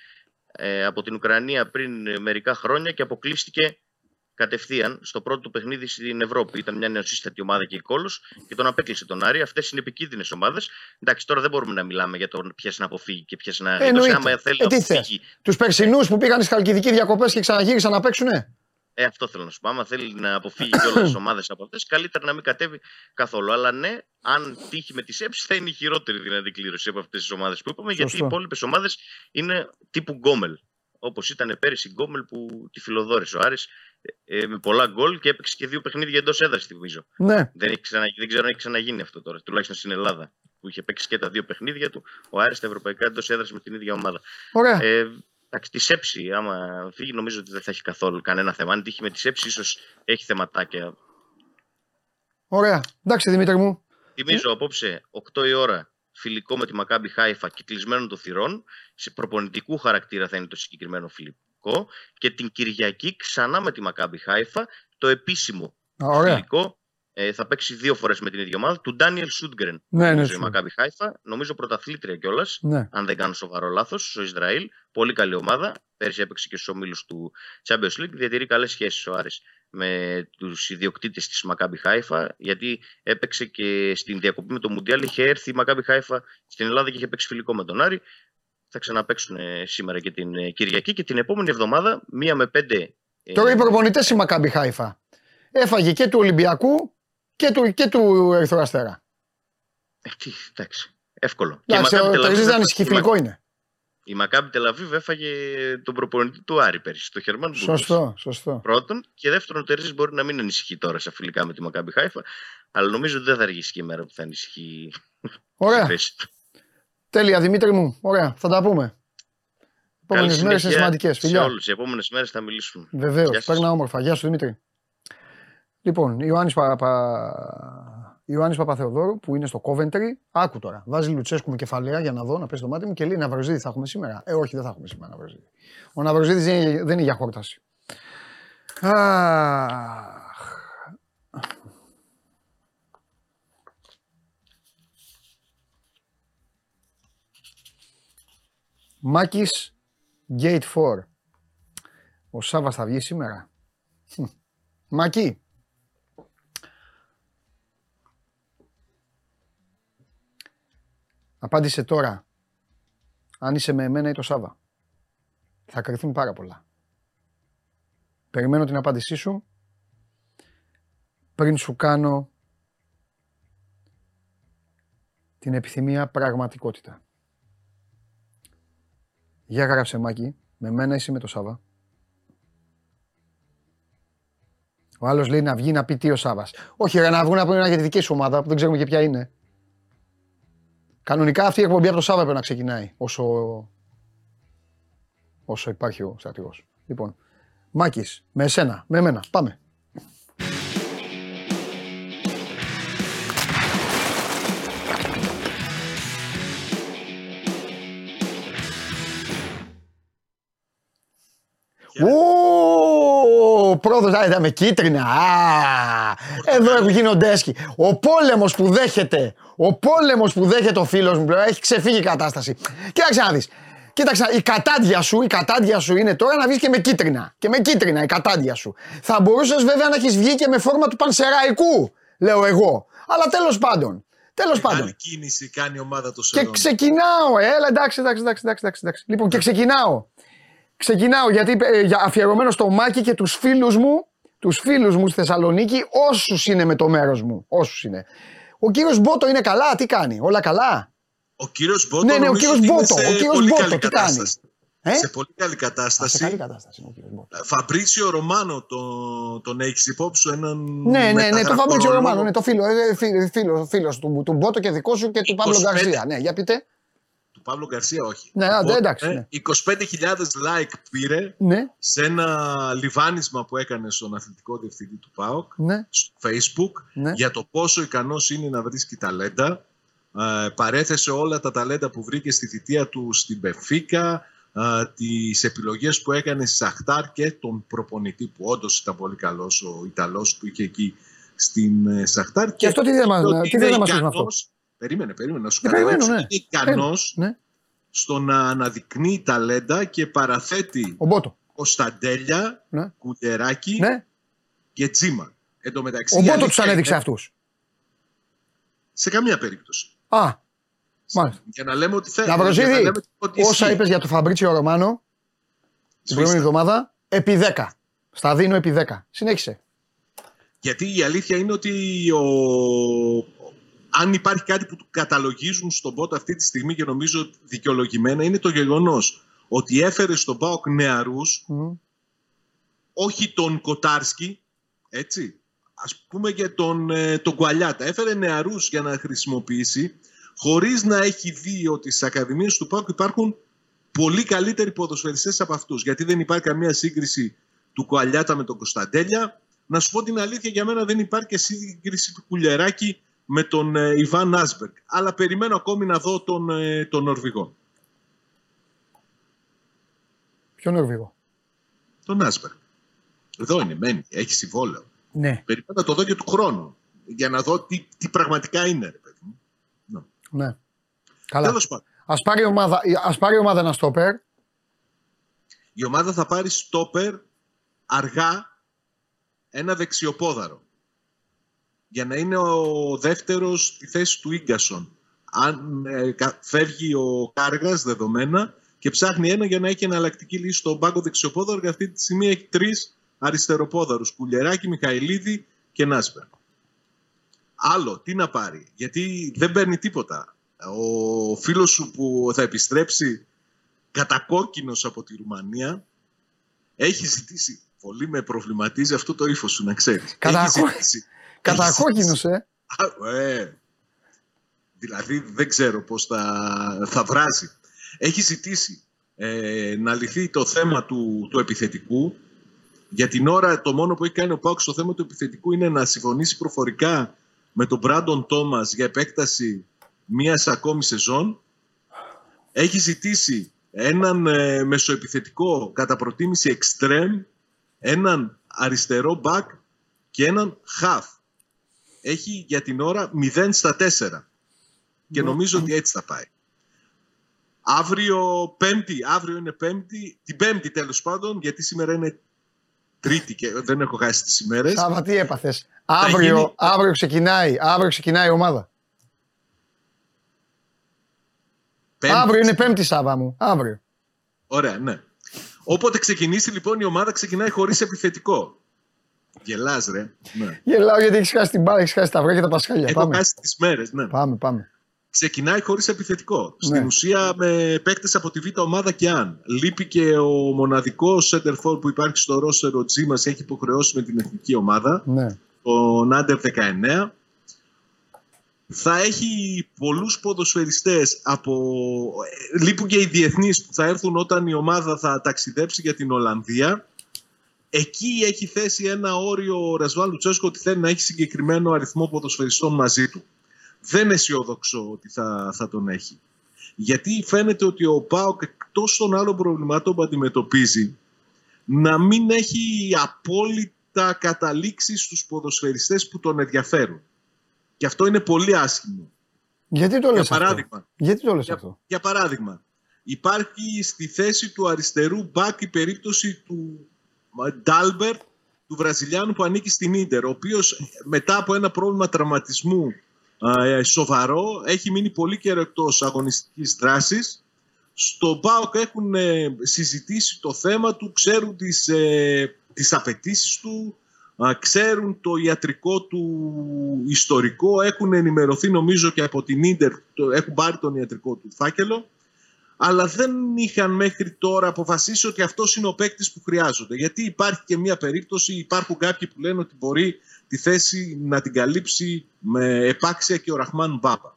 ε, από την Ουκρανία πριν ε, μερικά χρόνια και αποκλείστηκε κατευθείαν στο πρώτο του παιχνίδι στην Ευρώπη. Ήταν μια νεοσύστατη ομάδα και η Κόλος και τον απέκλεισε τον Άρη. Αυτές είναι επικίνδυνες ομάδες. Εντάξει, τώρα δεν μπορούμε να μιλάμε για το ποιες να αποφύγει και ποιες να γλιτώσει. Εννοείται. Άμα θέλει Ε, να τι θες; αποφύγει Τους περσινούς που πήγαν στις Χαλκιδική διακοπές και ξαναγύρισαν να παίξουνε; Ε, αυτό θέλω να σου πω. Άμα θέλει να αποφύγει και όλε τις ομάδες από αυτές, καλύτερα να μην κατέβει καθόλου. Αλλά ναι, αν τύχει με τη έψη, θα είναι η χειρότερη δυνατή κλήρωση από αυτές τις ομάδες που είπαμε, γιατί οι Σωστό. υπόλοιπες ομάδες είναι τύπου γκόμελ. Όπως ήταν πέρυσι η γκόμελ που τη φιλοδόρησε ο Άρης ε, με πολλά γκολ και έπαιξε και δύο παιχνίδια εντός έδρας, θυμίζω. Ναι. Δεν, έχει ξανα... δεν ξέρω αν έχει ξαναγίνει αυτό τώρα, τουλάχιστον στην Ελλάδα. Που είχε παίξει και τα δύο παιχνίδια του ο Άρης στα ευρωπαϊκά εντός έδρας με την ίδια ομάδα. Ωραία. Ε, εντάξει, τη Σέψη, άμα φύγει, νομίζω ότι δεν θα έχει καθόλου κανένα θέμα. Αν τύχει με τη Σέψη, ίσως έχει θεματάκια. Ωραία. Εντάξει, Δημήτρη μου. Θυμίζω απόψε 8 η ώρα φιλικό με τη Μακάμπι Χάιφα και κλεισμένο των θυρών. Σε προπονητικού χαρακτήρα θα είναι το συγκεκριμένο φιλικό. Και την Κυριακή ξανά με τη Μακάμπι Χάιφα το επίσημο Α, Ωραία. φιλικό. Ε, θα παίξει δύο φορές με την ίδια ομάδα του Ντάνιελ Σούντγκρεν. Ναι, ναι, νομίζω η σου. Μακάμπι Χάιφα. Νομίζω πρωταθλήτρια κιόλας. Ναι. αν δεν κάνω σοβαρό λάθος, στο Ισραήλ. Πολύ καλή ομάδα. Πέρσι έπαιξε και στους ομίλους του Champions League. Διατηρεί καλές σχέσεις ο Άρης με τους ιδιοκτήτες της Μακάμπι Χάιφα, γιατί έπαιξε και στην διακοπή με το Μουντιάλ. Είχε έρθει η Μακάμπι Χάιφα στην Ελλάδα και είχε παίξει φιλικό με τον Άρη. Θα ξαναπαίξουν ε, σήμερα και την ε, Κυριακή και την επόμενη εβδομάδα, μία με πέντε. ε, Τώρα οι προπονητές η Μακάμπι Χάιφα. Έφαγε και του Ολυμπιακού και του, και του Ερυθρού Αστέρα. ε, τι, εντάξει, εύκολο. Και η Εντάξει, Μακάμπι ο Τελαβίβ Τερζής δεν έφαγε- ανησυχεί, φιλικό είναι. Η Μακάμπι Τελαβίβ έφαγε τον προπονητή του Άρη πέρσι, το Χερμάν Μπούλτος. Σωστό, σωστό. Πρώτον. Και δεύτερον, ο Τερζής μπορεί να μην ανησυχεί τώρα σε φιλικά με τη Μακάμπι Χάιφα, αλλά νομίζω ότι δεν θα αργήσει και η μέρα που θα ανησυχεί η Ωραία. θέση του. Τέλεια, Δημήτρη μου. Ωραία. Θα τα πούμε. Επόμενες Καλή μέρες είναι συνέχεια σημαντικές. Σε Φιλιά. όλους. Οι επόμενες μέρες θα μιλήσουμε. Βεβαίως. Γεια σας. Παίρνα όμορφα. Γεια σου Δημήτρη. Λοιπόν, Ιωάννης, Πα, Πα... Ιωάννης Παπαθεοδόρου που είναι στο Coventry. Άκου τώρα. Βάζει Λουτσέσκου με κεφαλαία για να δω, να πέσει το μάτι μου και λέει Ναυροζίδη θα έχουμε σήμερα. Ε, όχι, δεν θα έχουμε σήμερα Ναυροζίδη. Ο Ναυροζίδης δεν, είναι- δεν είναι για χόρταση. Αχ. Μάκης Gate 4. Ο Σάββας θα βγει σήμερα. Χμ. Μάκη. Απάντησε τώρα. Αν είσαι με εμένα ή το Σάββα. Θα κρυθούν πάρα πολλά. Περιμένω την απάντησή σου πριν σου κάνω την επιθυμία πραγματικότητα. Για γράψε Μάκη, με μένα είσαι με το Σάββα. Ο άλλος λέει να βγει να πει τι ο Σάβας. Όχι, ρε, να βγουν να πούνε ένα για τη δική σου ομάδα που δεν ξέρουμε και ποια είναι. Κανονικά αυτή η εκπομπή από το Σάβα πρέπει να ξεκινάει όσο, όσο υπάρχει ο στρατηγός. Λοιπόν, Μάκης, με εσένα, με εμένα. Πάμε. Ω, πρόοδος, α, με κίτρινα. Α, εδώ έχουν γίνονται έσκοι. Ο πόλεμος που δέχεται, ο πόλεμος που δέχεται ο φίλος μου πλέον έχει ξεφύγει η κατάσταση. Κοίταξε να δεις. Κοίταξε, η κατάντια σου, η κατάντια σου είναι τώρα να βγεις και με κίτρινα. Και με κίτρινα η κατάντια σου. Θα μπορούσες βέβαια να έχεις βγει και με φόρμα του Πανσεραϊκού, λέω εγώ. Αλλά τέλος πάντων. Τέλος πάντων. Μεγάλη κίνηση κάνει η ομάδα του Και σεζόν. ξεκινάω, ε, έλα εντάξει, εντάξει, εντάξει, εντάξει, εντάξει, εντάξει. Λοιπόν, και ξεκινάω. Ξεκινάω γιατί ε, για- αφιερωμένο στο Μάκη και τους φίλους μου, τους φίλους μου στη Θεσσαλονίκη, όσους είναι με το μέρος μου, όσους είναι. Ο κύριος Μπότο είναι καλά, τι κάνει, όλα καλά; Ο κύριος Μπότο Ναι, ναι, ο νομίζω κύριος ότι είναι Μπότο, σε ο κύριος πολύ Μπότο, καλή τι κάνει; κατάσταση. Ε; Σε πολύ καλή Α, σε κατάσταση. καλή κατάσταση είναι ο κύριος Μπότο. Φαμπρίτσιο Ρωμάνο τον, τον έχεις υπόψη σου έναν. Ναι, ναι, ναι, το μεταγραφικό Φαμπρίτσιο ρόλο. Ρωμάνο, ναι, το φίλο, ε, φίλο, φίλο, φίλος του, του Μπότο και δικό σου και του Παύλο 25. Γκαρσία. Ναι, για πείτε. Του Παύλο Γκαρσία, όχι. Ναι, Του άντε, Μπότο, εντάξει, ε, ναι. 25.000 like πήρε Ναι, σε ένα λιβάνισμα που έκανε στον αθλητικό διευθυντή του ΠΑΟΚ ναι, στο Facebook Ναι. για το πόσο ικανός είναι να βρίσκει ταλέντα. Ε, παρέθεσε όλα τα ταλέντα που βρήκε στη θητεία του στην Πεφίκα, ε, τις επιλογές που έκανε στη Σαχτάρ και τον προπονητή που όντως ήταν πολύ καλός, ο Ιταλός που είχε εκεί στην ε, Σαχτάρ. Και αυτό τι δεν μας- ότι τι δεν είναι θα μας πεις με αυτό; Ικανός- Περίμενε, περίμενε να σου Ε, περιμένω, καταλάβεις ναι. ότι είναι ικανός ναι, στο να αναδεικνύει ταλέντα και παραθέτει ο Μπότο. Κωνσταντέλια, Ναι. Κουλεράκη Ναι, και Τζίμα. Εν τω μεταξύ, ο η Μπότος αλήθεια τους ανέδειξε είναι- αυτούς. Σε καμία περίπτωση. Α, μάλιστα. Για να λέμε ότι θέλει. Ναυροζίδη, όσα είπες για το Φαμπρίτσιο Ρωμάνο την προηγούμενη εβδομάδα, επί 10. Στα δίνω επί 10. Συνέχισε. Γιατί η αλήθεια είναι ότι ο... αν υπάρχει κάτι που του καταλογίζουν στον Πότο αυτή τη στιγμή και νομίζω δικαιολογημένα είναι το γεγονός ότι έφερε στον ΠΑΟΚ νεαρούς, Μμ. όχι τον Κοτάρσκι, έτσι, ας πούμε και τον, ε, τον Κουαλιάτα. Έφερε νεαρούς για να χρησιμοποιήσει, χωρίς να έχει δει ότι στις ακαδημίες του ΠΑΟΚ υπάρχουν πολύ καλύτεροι ποδοσφαιριστές από αυτούς. Γιατί δεν υπάρχει καμία σύγκριση του Κουαλιάτα με τον Κωνσταντέλια. Να σου πω την αλήθεια, για μένα δεν υπάρχει και σύγκριση του Κουλιεράκη με τον ε, Ιβάν Άσμπεργκ. Αλλά περιμένω ακόμη να δω τον, ε, τον Νορβηγό. Ποιο Νορβηγό; Τον Άσμπεργκ. Εδώ είναι, μένει, έχει συμβόλαιο. Ναι, Περιμένω να το δω και του χρόνου. Για να δω τι, τι πραγματικά είναι, ρε παιδί μου. ναι. Καλά. Τέλος πάντων, Ας πάρει, η ομάδα, ας πάρει η ομάδα ένα στόπερ. η ομάδα θα πάρει στόπερ αργά ένα δεξιοπόδαρο. Για να είναι ο δεύτερος στη θέση του Ίγκασον. Αν ε, κα- φεύγει ο Κάργας δεδομένα και ψάχνει ένα για να έχει εναλλακτική λύση στον πάγκο δεξιοπόδαρο και αυτή τη στιγμή έχει τρεις αριστεροπόδαρους. Κουλιεράκη, Μιχαηλίδη και Νάσπερ. Άλλο, τι να πάρει, γιατί δεν παίρνει τίποτα. Ο φίλος σου που θα επιστρέψει κατακόκκινος από τη Ρουμανία έχει ζητήσει, πολύ με προβληματίζει αυτό το ύφος σου να ξέρεις. Κατακό- Έχει ζητήσει- Κατακόκκινος, ε. Α, ε. Δηλαδή δεν ξέρω πώς θα, θα βράζει. Έχει ζητήσει ε, να λυθεί το θέμα του, του επιθετικού. Για την ώρα το μόνο που έχει κάνει ο Πάουκ στο θέμα του επιθετικού είναι να συμφωνήσει προφορικά με τον Μπράντον Τόμας για επέκταση μίας ακόμη σεζόν. Έχει ζητήσει έναν ε, μεσοεπιθετικό κατά προτίμηση εξτρέμ, έναν αριστερό μπακ και έναν χαφ έχει για την ώρα 0 στα 4. Και νομίζω ότι έτσι θα πάει. Αύριο πέμπτη, αύριο είναι πέμπτη, την πέμπτη τέλος πάντων, γιατί σήμερα είναι τρίτη και δεν έχω χάσει τις ημέρες. Σάβα, τι έπαθες. Αύριο, γίνει- αύριο ξεκινάει, αύριο ξεκινάει η ομάδα. Πέμπτη. Αύριο είναι πέμπτη Σάβα μου. Αύριο. Ωραία, ναι. Όποτε ξεκινήσει λοιπόν η ομάδα ξεκινάει χωρίς επιθετικό. Γελάς ρε. Ναι. Γελάω γιατί έχεις χάσει την μπάλα, έχεις χάσει τα αυγά και τα πασχάλια. Έχω Πάμε. χάσει τις μέρες, ναι. Πάμε, πάμε. ξεκινάει χωρίς επιθετικό. Ναι. Στην ουσία με παίκτες από τη β' ομάδα και αν. Λείπει και ο μοναδικός center for που υπάρχει στο ρόστερ, ο Τζίμας έχει υποχρεώσει με την εθνική ομάδα, Ναι. τον Άντερ 19. Θα έχει πολλούς ποδοσφαιριστές από... ε, Λείπουν και οι διεθνείς που θα έρθουν όταν η ομάδα θα ταξιδέψει για την Ολλανδία. Εκεί έχει θέσει ένα όριο ο Ρασβάλ Λουτσέσκο ότι θέλει να έχει συγκεκριμένο αριθμό ποδοσφαιριστών μαζί του. Δεν αισιόδοξο ότι θα, θα τον έχει. Γιατί φαίνεται ότι ο ΠΑΟΚ εκτός των άλλων προβλημάτων που αντιμετωπίζει να μην έχει απόλυτα καταλήξει στους ποδοσφαιριστές που τον ενδιαφέρουν. Και αυτό είναι πολύ άσχημο. Γιατί το Για λες αυτό; παράδειγμα, Γιατί το λες για, αυτό; για παράδειγμα, υπάρχει στη θέση του αριστερού μπακ η περίπτωση του Ντάλμπερ, του Βραζιλιάνου που ανήκει στην Ίντερ, ο οποίος μετά από ένα πρόβλημα τραυματισμού α, ε, σοβαρό έχει μείνει πολύ καιρό εκτός αγωνιστικής δράσης. Στο ΠΑΟΚ έχουν ε, συζητήσει το θέμα του, ξέρουν τις, ε, τις απαιτήσεις του, α, ξέρουν το ιατρικό του ιστορικό, έχουν ενημερωθεί νομίζω και από την Ίντερ, το- έχουν πάρει τον ιατρικό του φάκελο, αλλά δεν είχαν μέχρι τώρα αποφασίσει ότι αυτός είναι ο παίκτης που χρειάζονται. Γιατί υπάρχει και μια περίπτωση, υπάρχουν κάποιοι που λένε ότι μπορεί τη θέση να την καλύψει με επάξια και ο Ραχμάν Μπάμπα.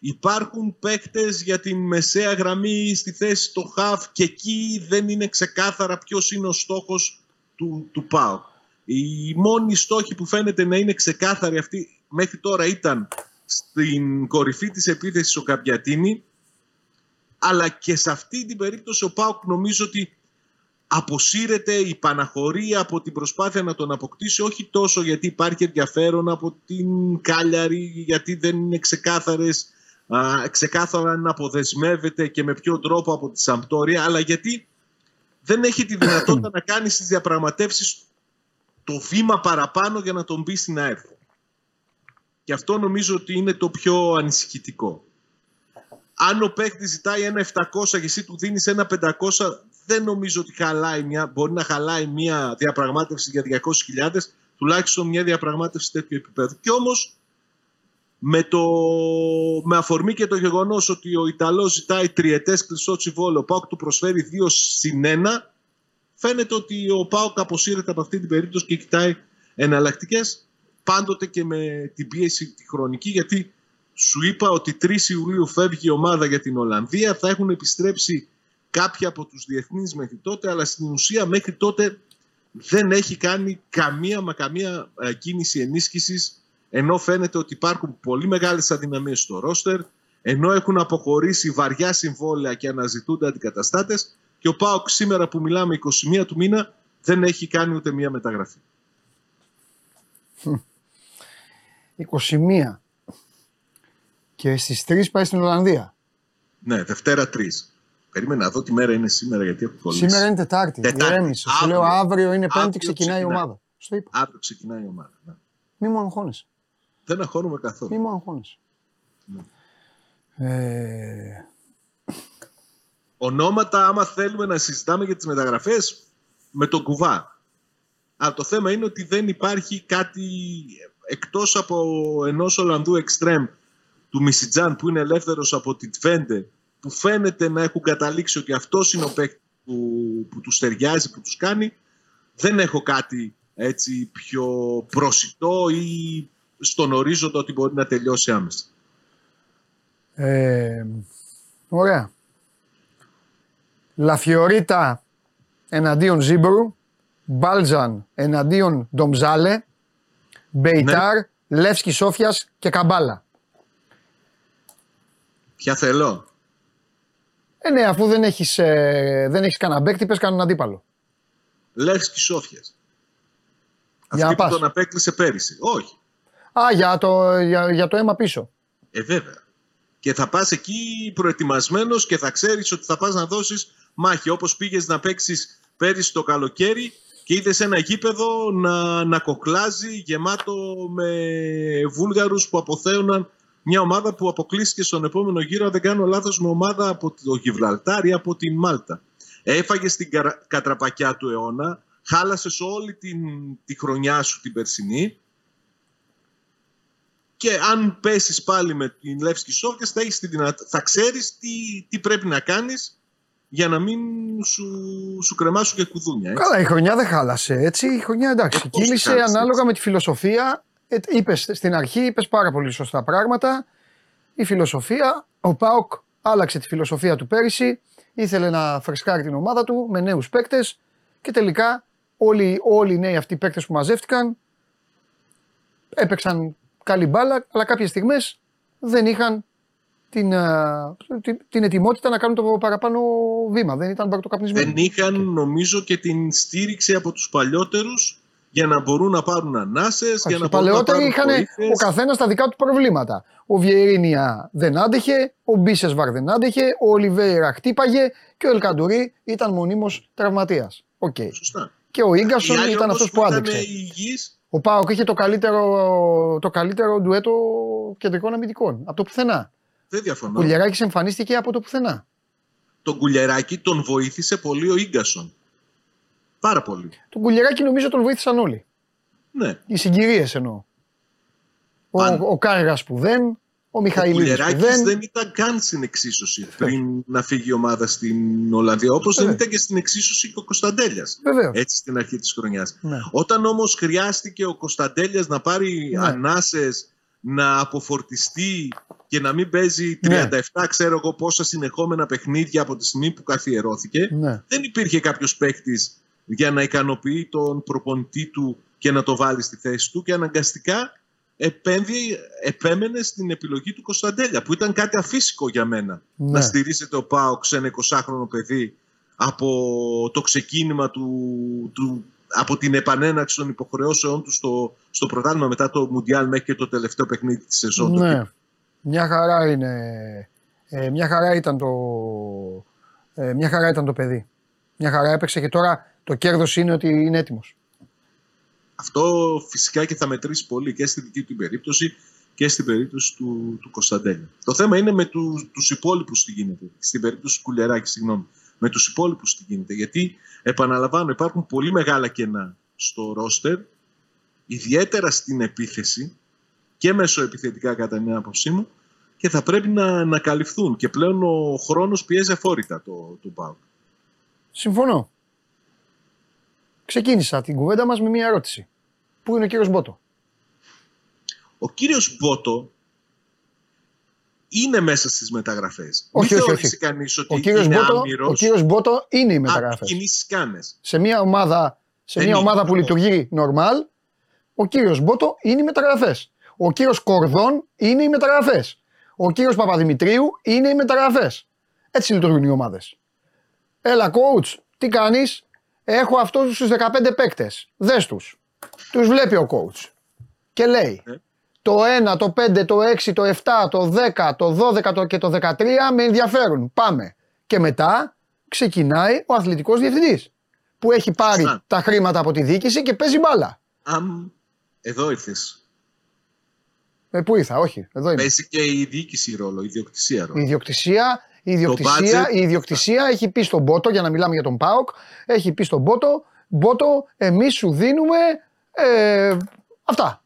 Υπάρχουν παίκτες για την μεσαία γραμμή στη θέση το ΧΑΦ και εκεί δεν είναι ξεκάθαρα ποιος είναι ο στόχος του, του ΠΑΟΚ. Η μόνη στόχη που φαίνεται να είναι ξεκάθαρη αυτή μέχρι τώρα ήταν στην κορυφή της επίθεσης ο Καπιατίνη αλλά και σε αυτή την περίπτωση ο ΠΑΟΚ νομίζω ότι αποσύρεται, υπαναχωρεί από την προσπάθεια να τον αποκτήσει όχι τόσο γιατί υπάρχει ενδιαφέρον από την Κάλιαρη, γιατί δεν είναι ξεκάθαρες, α, ξεκάθαρα να αποδεσμεύεται και με ποιο τρόπο από τη Σαμπτόρια, αλλά γιατί δεν έχει τη δυνατότητα να κάνει στις διαπραγματεύσεις το βήμα παραπάνω για να τον μπει στην ΑΕΠ. Και αυτό νομίζω ότι είναι το πιο ανησυχητικό. Αν ο παίκτης ζητάει ένα 700 και εσύ του δίνεις ένα 500, δεν νομίζω ότι χαλάει μια, μπορεί να χαλάει μια διαπραγμάτευση για 200.000, τουλάχιστον μια διαπραγμάτευση τέτοιου επίπεδου. Και όμως με, το, με αφορμή και το γεγονός ότι ο Ιταλός ζητάει τριετές κλειστό τσιβόλο, ο Πάοκ του προσφέρει 2 συν 1, φαίνεται ότι ο Πάοκ αποσύρεται από αυτή την περίπτωση και κοιτάει εναλλακτικές, πάντοτε και με την πίεση τη χρονική, γιατί σου είπα ότι 3 Ιουλίου φεύγει η ομάδα για την Ολλανδία. Θα έχουν επιστρέψει κάποιοι από τους διεθνείς μέχρι τότε, αλλά στην ουσία μέχρι τότε δεν έχει κάνει καμία μα καμία ε, κίνηση ενίσχυσης, ενώ φαίνεται ότι υπάρχουν πολύ μεγάλες αδυναμίες στο ρόστερ, ενώ έχουν αποχωρήσει βαριά συμβόλαια και αναζητούνται αντικαταστάτες και ο ΠΑΟΚ σήμερα που μιλάμε 21 του μήνα δεν έχει κάνει ούτε μία μεταγραφή. 21. Και στις 3 πάει στην Ολλανδία. Ναι, Δευτέρα 3. Περίμενα να δω τι μέρα είναι σήμερα γιατί έχω κολλήσει. Σήμερα είναι Τετάρτη. Τετάρτη. Ηρέμησε. Σου λέω Αύριο. αύριο είναι Πέμπτη, Αύριο ξεκινάει η ξεκινάει. ομάδα. Στο είπα. Αύριο ξεκινάει η ομάδα. Ναι. Μη μου αγχώνεσαι. Δεν αγχώνομαι καθόλου. Μη μου αγχώνεσαι. Ναι. Ε, Ονόματα, άμα θέλουμε να συζητάμε για τις μεταγραφές, με τον κουβά. Αλλά το θέμα είναι ότι δεν υπάρχει κάτι εκτός από ενός Ολλανδού εξτρέμ του Μισιτζάν που είναι ελεύθερος από την Τφέντε που φαίνεται να έχουν καταλήξει ότι αυτός είναι ο παίκτης που, που τους ταιριάζει, που τους κάνει. Δεν έχω κάτι έτσι πιο προσιτό ή στον ορίζοντα ότι μπορεί να τελειώσει άμεσα. ε, ωραία. Λαφιωρίτα εναντίον Ζίμπρου. Μπάλτζαν εναντίον Ντομζάλε. Μπεϊτάρ, Λεύσκι Σόφιας και Καμπάλα. Ποια θέλω. Ε, ναι, αφού δεν έχεις, ε, δεν έχεις κανένα παίκτη, πες κανέναν αντίπαλο. Λεύσκι Σόφιας. Για να Αυτή που πας. τον απέκλεισε πέρυσι. Όχι. Α, για το, για, για το αίμα πίσω. Ε, βέβαια. Και θα πας εκεί προετοιμασμένος και θα ξέρεις ότι θα πας να δώσεις μάχη. Όπως πήγες να παίξεις πέρυσι το καλοκαίρι και είδες ένα γήπεδο να, να κοκλάζει γεμάτο με Βούλγαρους που αποθέωναν μια ομάδα που αποκλείστηκε στον επόμενο γύρο, αν δεν κάνω λάθος, με ομάδα από το Γιβραλτάρ ή από την Μάλτα. Έφαγε την καρα- κατραπακιά του αιώνα, χάλασες όλη την, τη χρονιά σου την περσινή και αν πέσεις πάλι με την Λεύσκη Σόφια, θα, έχεις τη δυνατότητα, θα ξέρεις τι, τι πρέπει να κάνεις για να μην σου, σου κρεμάσουν και κουδούνια. Έτσι. Καλά, η χρονιά δεν χάλασε έτσι. Η χρονιά εντάξει. Ε, πώς Κύλησε χάλασες, ανάλογα έτσι. με τη φιλοσοφία. Ε, είπες, στην αρχή είπες πάρα πολύ σωστά πράγματα. Η φιλοσοφία, ο Πάοκ άλλαξε τη φιλοσοφία του πέρυσι. Ήθελε να φρεσκάρει την ομάδα του με νέους παίκτες. Και τελικά όλοι, όλοι οι νέοι αυτοί παίκτες που μαζεύτηκαν έπαιξαν καλή μπάλα, αλλά κάποιες στιγμές δεν είχαν την, α, την, την ετοιμότητα να κάνουν το παραπάνω βήμα. Δεν ήταν παρτοκαπνισμένοι. Δεν είχαν νομίζω και την στήριξη από τους παλιότερους για να μπορούν να πάρουν ανάσες, για Όχι, να οι μπορούν να παλαιότεροι πάρουν είχαν βοήθειες. ο καθένας τα δικά του προβλήματα. Ο Βιερίνια δεν άντεχε, ο Μπίσεσβαρ δεν άντεχε, ο Ολιβέηρα χτύπαγε και ο Ελκαντουρί ήταν μονίμως τραυματίας. Οκ. Σωστά. Και ο Οι Ίγκασον άλλοι ήταν όμως αυτός που ήταν άντεξε. υγιείς, Ο ΠΑΟΚ είχε το καλύτερο, το καλύτερο ντουέτο κεντρικών αμυντικών. Από το πουθενά. δεν Ο διαφωνώ. Κουλιεράκης εμφανίστηκε από το πουθενά. Τον Κουλιεράκη τον βοήθησε πολύ ο Ίγκασον. Πάρα πολύ. Τον Κουλιαράκη νομίζω τον βοήθησαν όλοι. Ναι. Οι συγκυρίες εννοώ. Ο, Πάνω. ο Κάργας που δεν, ο Ο Μιχαηλίδης που Κουλιεράκης δεν. δεν ήταν καν στην εξίσωση πριν να φύγει η ομάδα στην Ολλανδία. Όπως δεν Βέβαια. ήταν και στην εξίσωση και ο Κωνσταντέλιας. Βεβαίως. Έτσι στην αρχή της χρονιάς. Ναι. Όταν όμως χρειάστηκε ο Κωνσταντέλιας να πάρει Ναι. ανάσες, να αποφορτιστεί και να μην παίζει Ναι. 37 ξέρω εγώ πόσα συνεχόμενα παιχνίδια από τη στιγμή που καθιερώθηκε, Ναι. δεν υπήρχε κάποιος παίκτης για να ικανοποιεί τον προπονητή του και να το βάλει στη θέση του και αναγκαστικά επέμβει, επέμενε στην επιλογή του Κωνσταντέλια που ήταν κάτι αφύσικο για μένα Ναι. να στηρίζεται ο Πάοξ σε ένα 20χρονο παιδί από το ξεκίνημα του, του, από την επανέναξη των υποχρεώσεών του στο, στο πρωτάθλημα μετά το Μουντιάλ μέχρι και το τελευταίο παιχνίδι της σεζόν. του. Ναι. Μια χαρά είναι. Ε, μια χαρά ήταν το. Ε, μια χαρά ήταν το παιδί. Μια χαρά έπαιξε και τώρα το κέρδος είναι ότι είναι έτοιμος. Αυτό φυσικά και θα μετρήσει πολύ και στη δική του περίπτωση και στην περίπτωση του, του Κωνσταντέλια. Το θέμα είναι με του, τους υπόλοιπους τι γίνεται. Στην περίπτωση του Κουλεράκη, συγγνώμη. Με τους υπόλοιπους τι γίνεται. Γιατί, επαναλαμβάνω, υπάρχουν πολύ μεγάλα κενά στο ρόστερ, ιδιαίτερα στην επίθεση και μεσοεπιθετικά κατά την άποψή μου και θα πρέπει να, να καλυφθούν. Και πλέον ο χρόνος πιέζει αφόρητα το, το ΠΑΟΚ. Συμφωνώ. Ξεκίνησα την κουβέντα μας με μια ερώτηση. Πού είναι ο κύριος Μπότο; Ο κύριος Μπότο είναι μέσα στις μεταγραφές. Όχι, Μην όχι, θεωρήσει όχι. κανείς ότι Ο κύριος, είναι Μπότο, άμυρος. ο κύριος Μπότο είναι οι Α, μεταγραφές. κινήσεις κάνες. Σε μια ομάδα, σε Δεν μια είναι ομάδα που αυτό. λειτουργεί normal, ο κύριος Μπότο είναι οι μεταγραφές. Ο κύριος Κορδόν είναι οι μεταγραφές. Ο κύριος Παπαδημητρίου είναι οι μεταγραφές. Έτσι λειτουργούν οι ομάδες. Έλα coach, τι κάνεις; Έχω αυτούς τους 15 παίκτες. Δες τους. Τους βλέπει ο coach. Και λέει Ε. το 1, το 5, το 6, το 7, το 10, το 12 το- και το 13 με ενδιαφέρουν. Πάμε. Και μετά ξεκινάει ο αθλητικός διευθυντής που έχει πάρει Σωστά. τα χρήματα από τη διοίκηση και παίζει μπάλα. Αμ, εδώ ήρθες. Ε, πού ήρθα, όχι, εδώ είμαι. Παίζει και η διοίκηση ρόλο, η ιδιοκτησία Η ρόλο. ιδιοκτησία, η ιδιοκτησία, budget. η ιδιοκτησία έχει πει στον Μπότο, για να μιλάμε για τον ΠΑΟΚ, έχει πει στον Μπότο, Μπότο, εμείς σου δίνουμε ε, αυτά.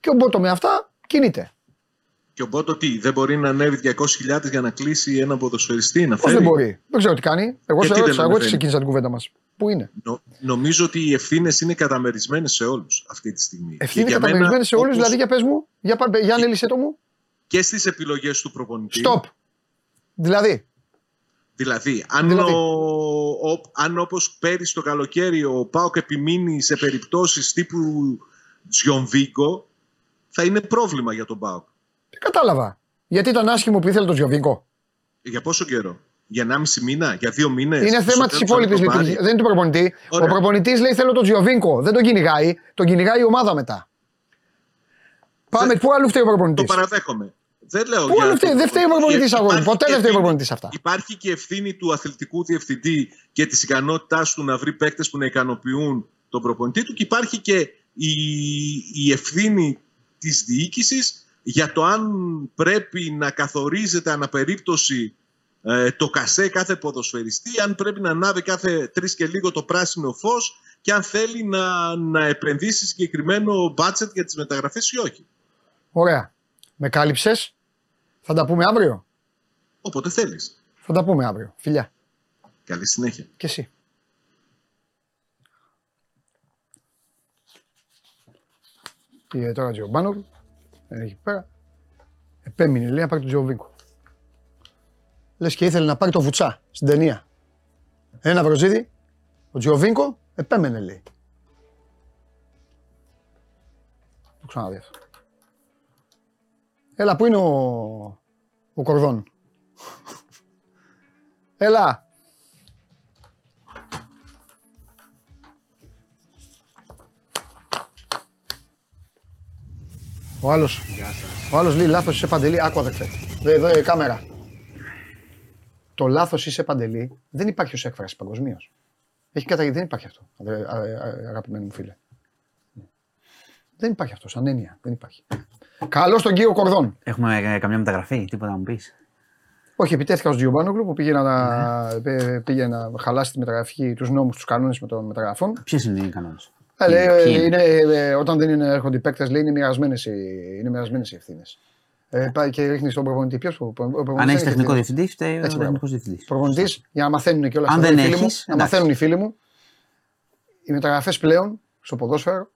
Και ο Μπότο με αυτά κινείται. Και ο Μπότο τι, δεν μπορεί να ανέβει 200.000 για να κλείσει ένα ποδοσφαιριστή, να Πώς φέρει. δεν μπορεί; Δεν ξέρω τι κάνει. Εγώ σε Γιατί δεν ρώτησα, εγώ έτσι ανεβαίνει; ξεκίνησα την κουβέντα μας. Πού είναι; Νο- νομίζω ότι οι ευθύνες είναι καταμερισμένες σε όλους αυτή τη στιγμή. Ευθύνη Και για καταμερισμένη μένα, σε όλους, όπως δηλαδή για πες μου, για, πα- για ανέλησέ το μου. Και στις επιλογές του προπονητή. Stop. Δηλαδή, Δηλαδή, αν, Δηλαδή. Ο, ο, αν όπως πέρυσι το καλοκαίρι ο Πάοκ επιμείνει σε περιπτώσεις τύπου Τζιονβίγκο, θα είναι πρόβλημα για τον Πάοκ. δεν κατάλαβα. Γιατί ήταν άσχημο που ήθελε τον Τζιοβίνκο. Για πόσο καιρό, για 1,5 μήνα, για 2 μήνες; Είναι Στο θέμα της τέλος υπόλοιπης θα το πάρει. λειτουργία. Δεν είναι του προπονητή. Ωραία. Ο προπονητής λέει θέλω τον Τζιοβίνκο. Δεν τον κυνηγάει. Τον κυνηγάει η ομάδα μετά. Πάμε, Δεν- πού αλλού φταίει ο Το προπονητή. παραδέχομαι. Δεν λέω Πού για αλλού φταίει, τον δεν φταίει ο προπονητή. προπονητής, αγόρι. Υπάρχει Ποτέ και δεν φταίει ο ευθύνη- προπονητής αυτά. Υπάρχει και ευθύνη του αθλητικού διευθυντή και της ικανότητάς του να βρει παίκτες που να ικανοποιούν τον προπονητή του και υπάρχει και η, η ευθύνη της διοίκησης για το αν πρέπει να καθορίζεται αναπερίπτωση ε, το κασέ κάθε ποδοσφαιριστή, αν πρέπει να ανάβει κάθε τρεις και λίγο το πράσινο φως και αν θέλει να, να επενδύσει συγκεκριμένο budget για τις μεταγραφές ή όχι. Ωραία. Με κάλυψες. Θα τα πούμε αύριο; Όποτε θέλεις. Θα τα πούμε αύριο. Φιλιά. Καλή συνέχεια. Και εσύ. Πήγε τώρα Τζιομπάνοβ. Εκεί πέρα. Επέμεινε λέει να πάρει τον Τζιοβίνκο. Λες και ήθελε να πάρει το βουτσά στην ταινία. Ένα βροζίδι. Ο Τζιοβίνκο επέμενε λέει. Το ξαναδεί αυτό. Έλα, πού είναι ο, ο Κορδόν; Έλα. Ο άλλος, ο άλλος λέει λάθος είσαι παντελή. Άκου αδερφέ. Εδώ, εδώ η κάμερα. Το λάθος είσαι παντελή δεν υπάρχει ως έκφραση παγκοσμίως. Έχει καταγγελθεί, δεν υπάρχει αυτό, αδε- α- α- αγαπημένοι μου φίλε. Δεν υπάρχει αυτό, σαν έννοια. Δεν υπάρχει. Καλώς τον κύριο Κορδόν. Έχουμε ε, καμιά μεταγραφή, τίποτα να μου πεις. Όχι, επιτέθηκα στον Τζιομπάνογλου που πήγε να, πέ- πήγε να χαλάσει τη μεταγραφή, τους νόμους, τους κανόνες με των μεταγραφών. Ποιες είναι οι κανόνες; Ε, λέει, Ποιοι ε, είναι; είναι, ε, όταν δεν είναι, έρχονται οι παίκτες, λέει είναι μοιρασμένες οι, είναι μοιρασμένες οι ευθύνες. Ε, πάει και ρίχνει στον προπονητή. Ποιος Αν έχεις τεχνικό διευθυντή, φταίει ο Έτσι, τεχνικός διευθυντής. Προπονητής, για να μαθαίνουν και όλα Αν αυτά. δεν οι φίλοι μου, έχεις, να εντάξει. μαθαίνουν οι φίλοι μου. Οι μεταγραφές πλέον στο ποδόσφαιρο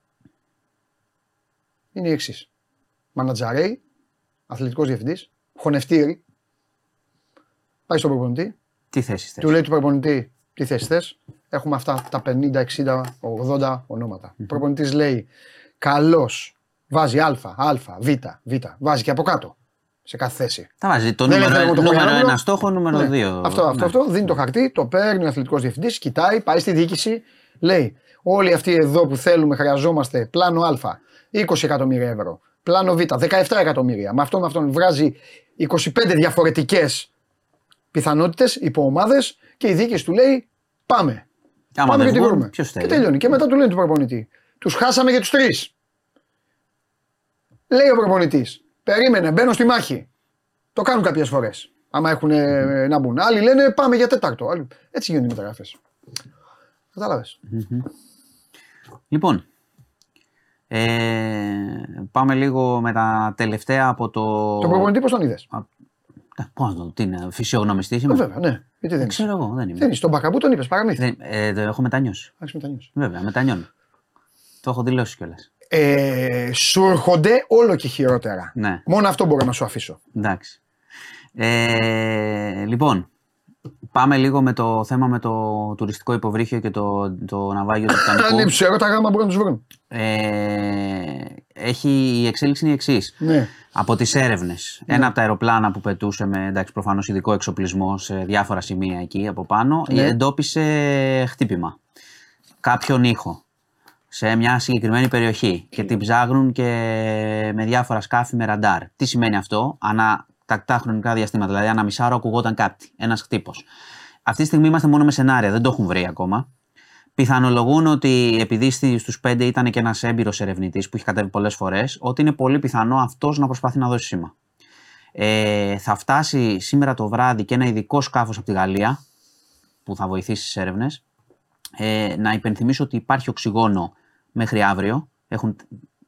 είναι οι εξής. Μανατζαρέι, αθλητικός διευθυντής, χωνευτήρι, πάει στον προπονητή, Τι θέση του θε. λέει του προπονητή τι θέση θες; Έχουμε αυτά τα 50, 60, 80 ονόματα. Ο προπονητής λέει καλός, βάζει α, α, β, β, βάζει και από κάτω σε κάθε θέση. Θα βάζει το Δεν νούμερο, έφερε το νούμερο Χωριανόπουλο. ένα στόχο, νούμερο Ναι. δύο. Αυτό, αυτό, Ναι. αυτό, δίνει το χαρτί, το παίρνει ο αθλητικός διευθυντής, κοιτάει, πάει στη διοίκηση, λέει όλοι αυτοί εδώ που θέλουμε χρειαζόμαστε πλάνο α, 20 εκατομμύρια ευρώ, πλάνο β, 17 εκατομμύρια, με αυτό με αυτόν βράζει 25 διαφορετικές πιθανότητες, υποομάδες και η διοίκηση του λέει πάμε. Άμα Πάμε δεν και τη βγουν, βρούμε. ποιος Και θέλει; τελειώνει. Και μετά του λένε του προπονητή. Τους χάσαμε για τους τρεις. Λέει ο προπονητής. Περίμενε, μπαίνω στη μάχη. Το κάνουν κάποιες φορές. Άμα έχουν ε, να μπουν. Άλλοι λένε πάμε για τέταρτο. Άλλοι... Έτσι γίνονται οι μεταγραφές. Κατάλαβε. Λοιπόν, ε, πάμε λίγο με τα τελευταία από το. Το προπονητή πώς τον είδες; Πώς να το τι είναι, φυσιογνωμιστή είμαι; Βέβαια, ναι. Γιατί δεν Δεν είσαι; ξέρω εγώ, δεν είμαι. Δεν είσαι. Τον Μπακαμπού τον είπες, παραμύθι. Δεν, ε, το έχω μετανιώσει. Εντάξει, μετανιώσεις. Βέβαια, μετανιώνω. Το έχω δηλώσει κιόλας. Ε, σου έρχονται όλο και χειρότερα. Ναι, Μόνο αυτό μπορώ να σου αφήσω. εντάξει. Ε, λοιπόν, πάμε λίγο με το θέμα με το τουριστικό υποβρύχιο και το, το ναυάγιο του Αν Τιτανικού. είναι ψέρο, τα γράμμα μπορούν να τους βρουν. Ε, έχει, η εξέλιξη είναι η εξής. Ναι. Από τις έρευνες, ένα από τα αεροπλάνα που πετούσε με εντάξει, προφανώς ειδικό εξοπλισμό σε διάφορα σημεία εκεί από πάνω, Ναι. εντόπισε χτύπημα. Κάποιον ήχο σε μια συγκεκριμένη περιοχή και την ψάχνουν και με διάφορα σκάφη με ραντάρ. Τι σημαίνει αυτό, ανά τακτά χρονικά διαστήματα, δηλαδή ανά μισάωρο ακουγόταν κάτι, ένας χτύπος. Αυτή τη στιγμή είμαστε μόνο με σενάρια, δεν το έχουν βρει ακόμα. Πιθανολογούν ότι επειδή στους πέντε ήταν και ένας έμπειρος ερευνητής που έχει κατέβει πολλές φορές, ότι είναι πολύ πιθανό αυτός να προσπαθεί να δώσει σήμα. Ε, θα φτάσει σήμερα το βράδυ και ένα ειδικό σκάφος από τη Γαλλία που θα βοηθήσει στις έρευνες. Ε, να υπενθυμίσω ότι υπάρχει οξυγόνο μέχρι αύριο. Έχουν,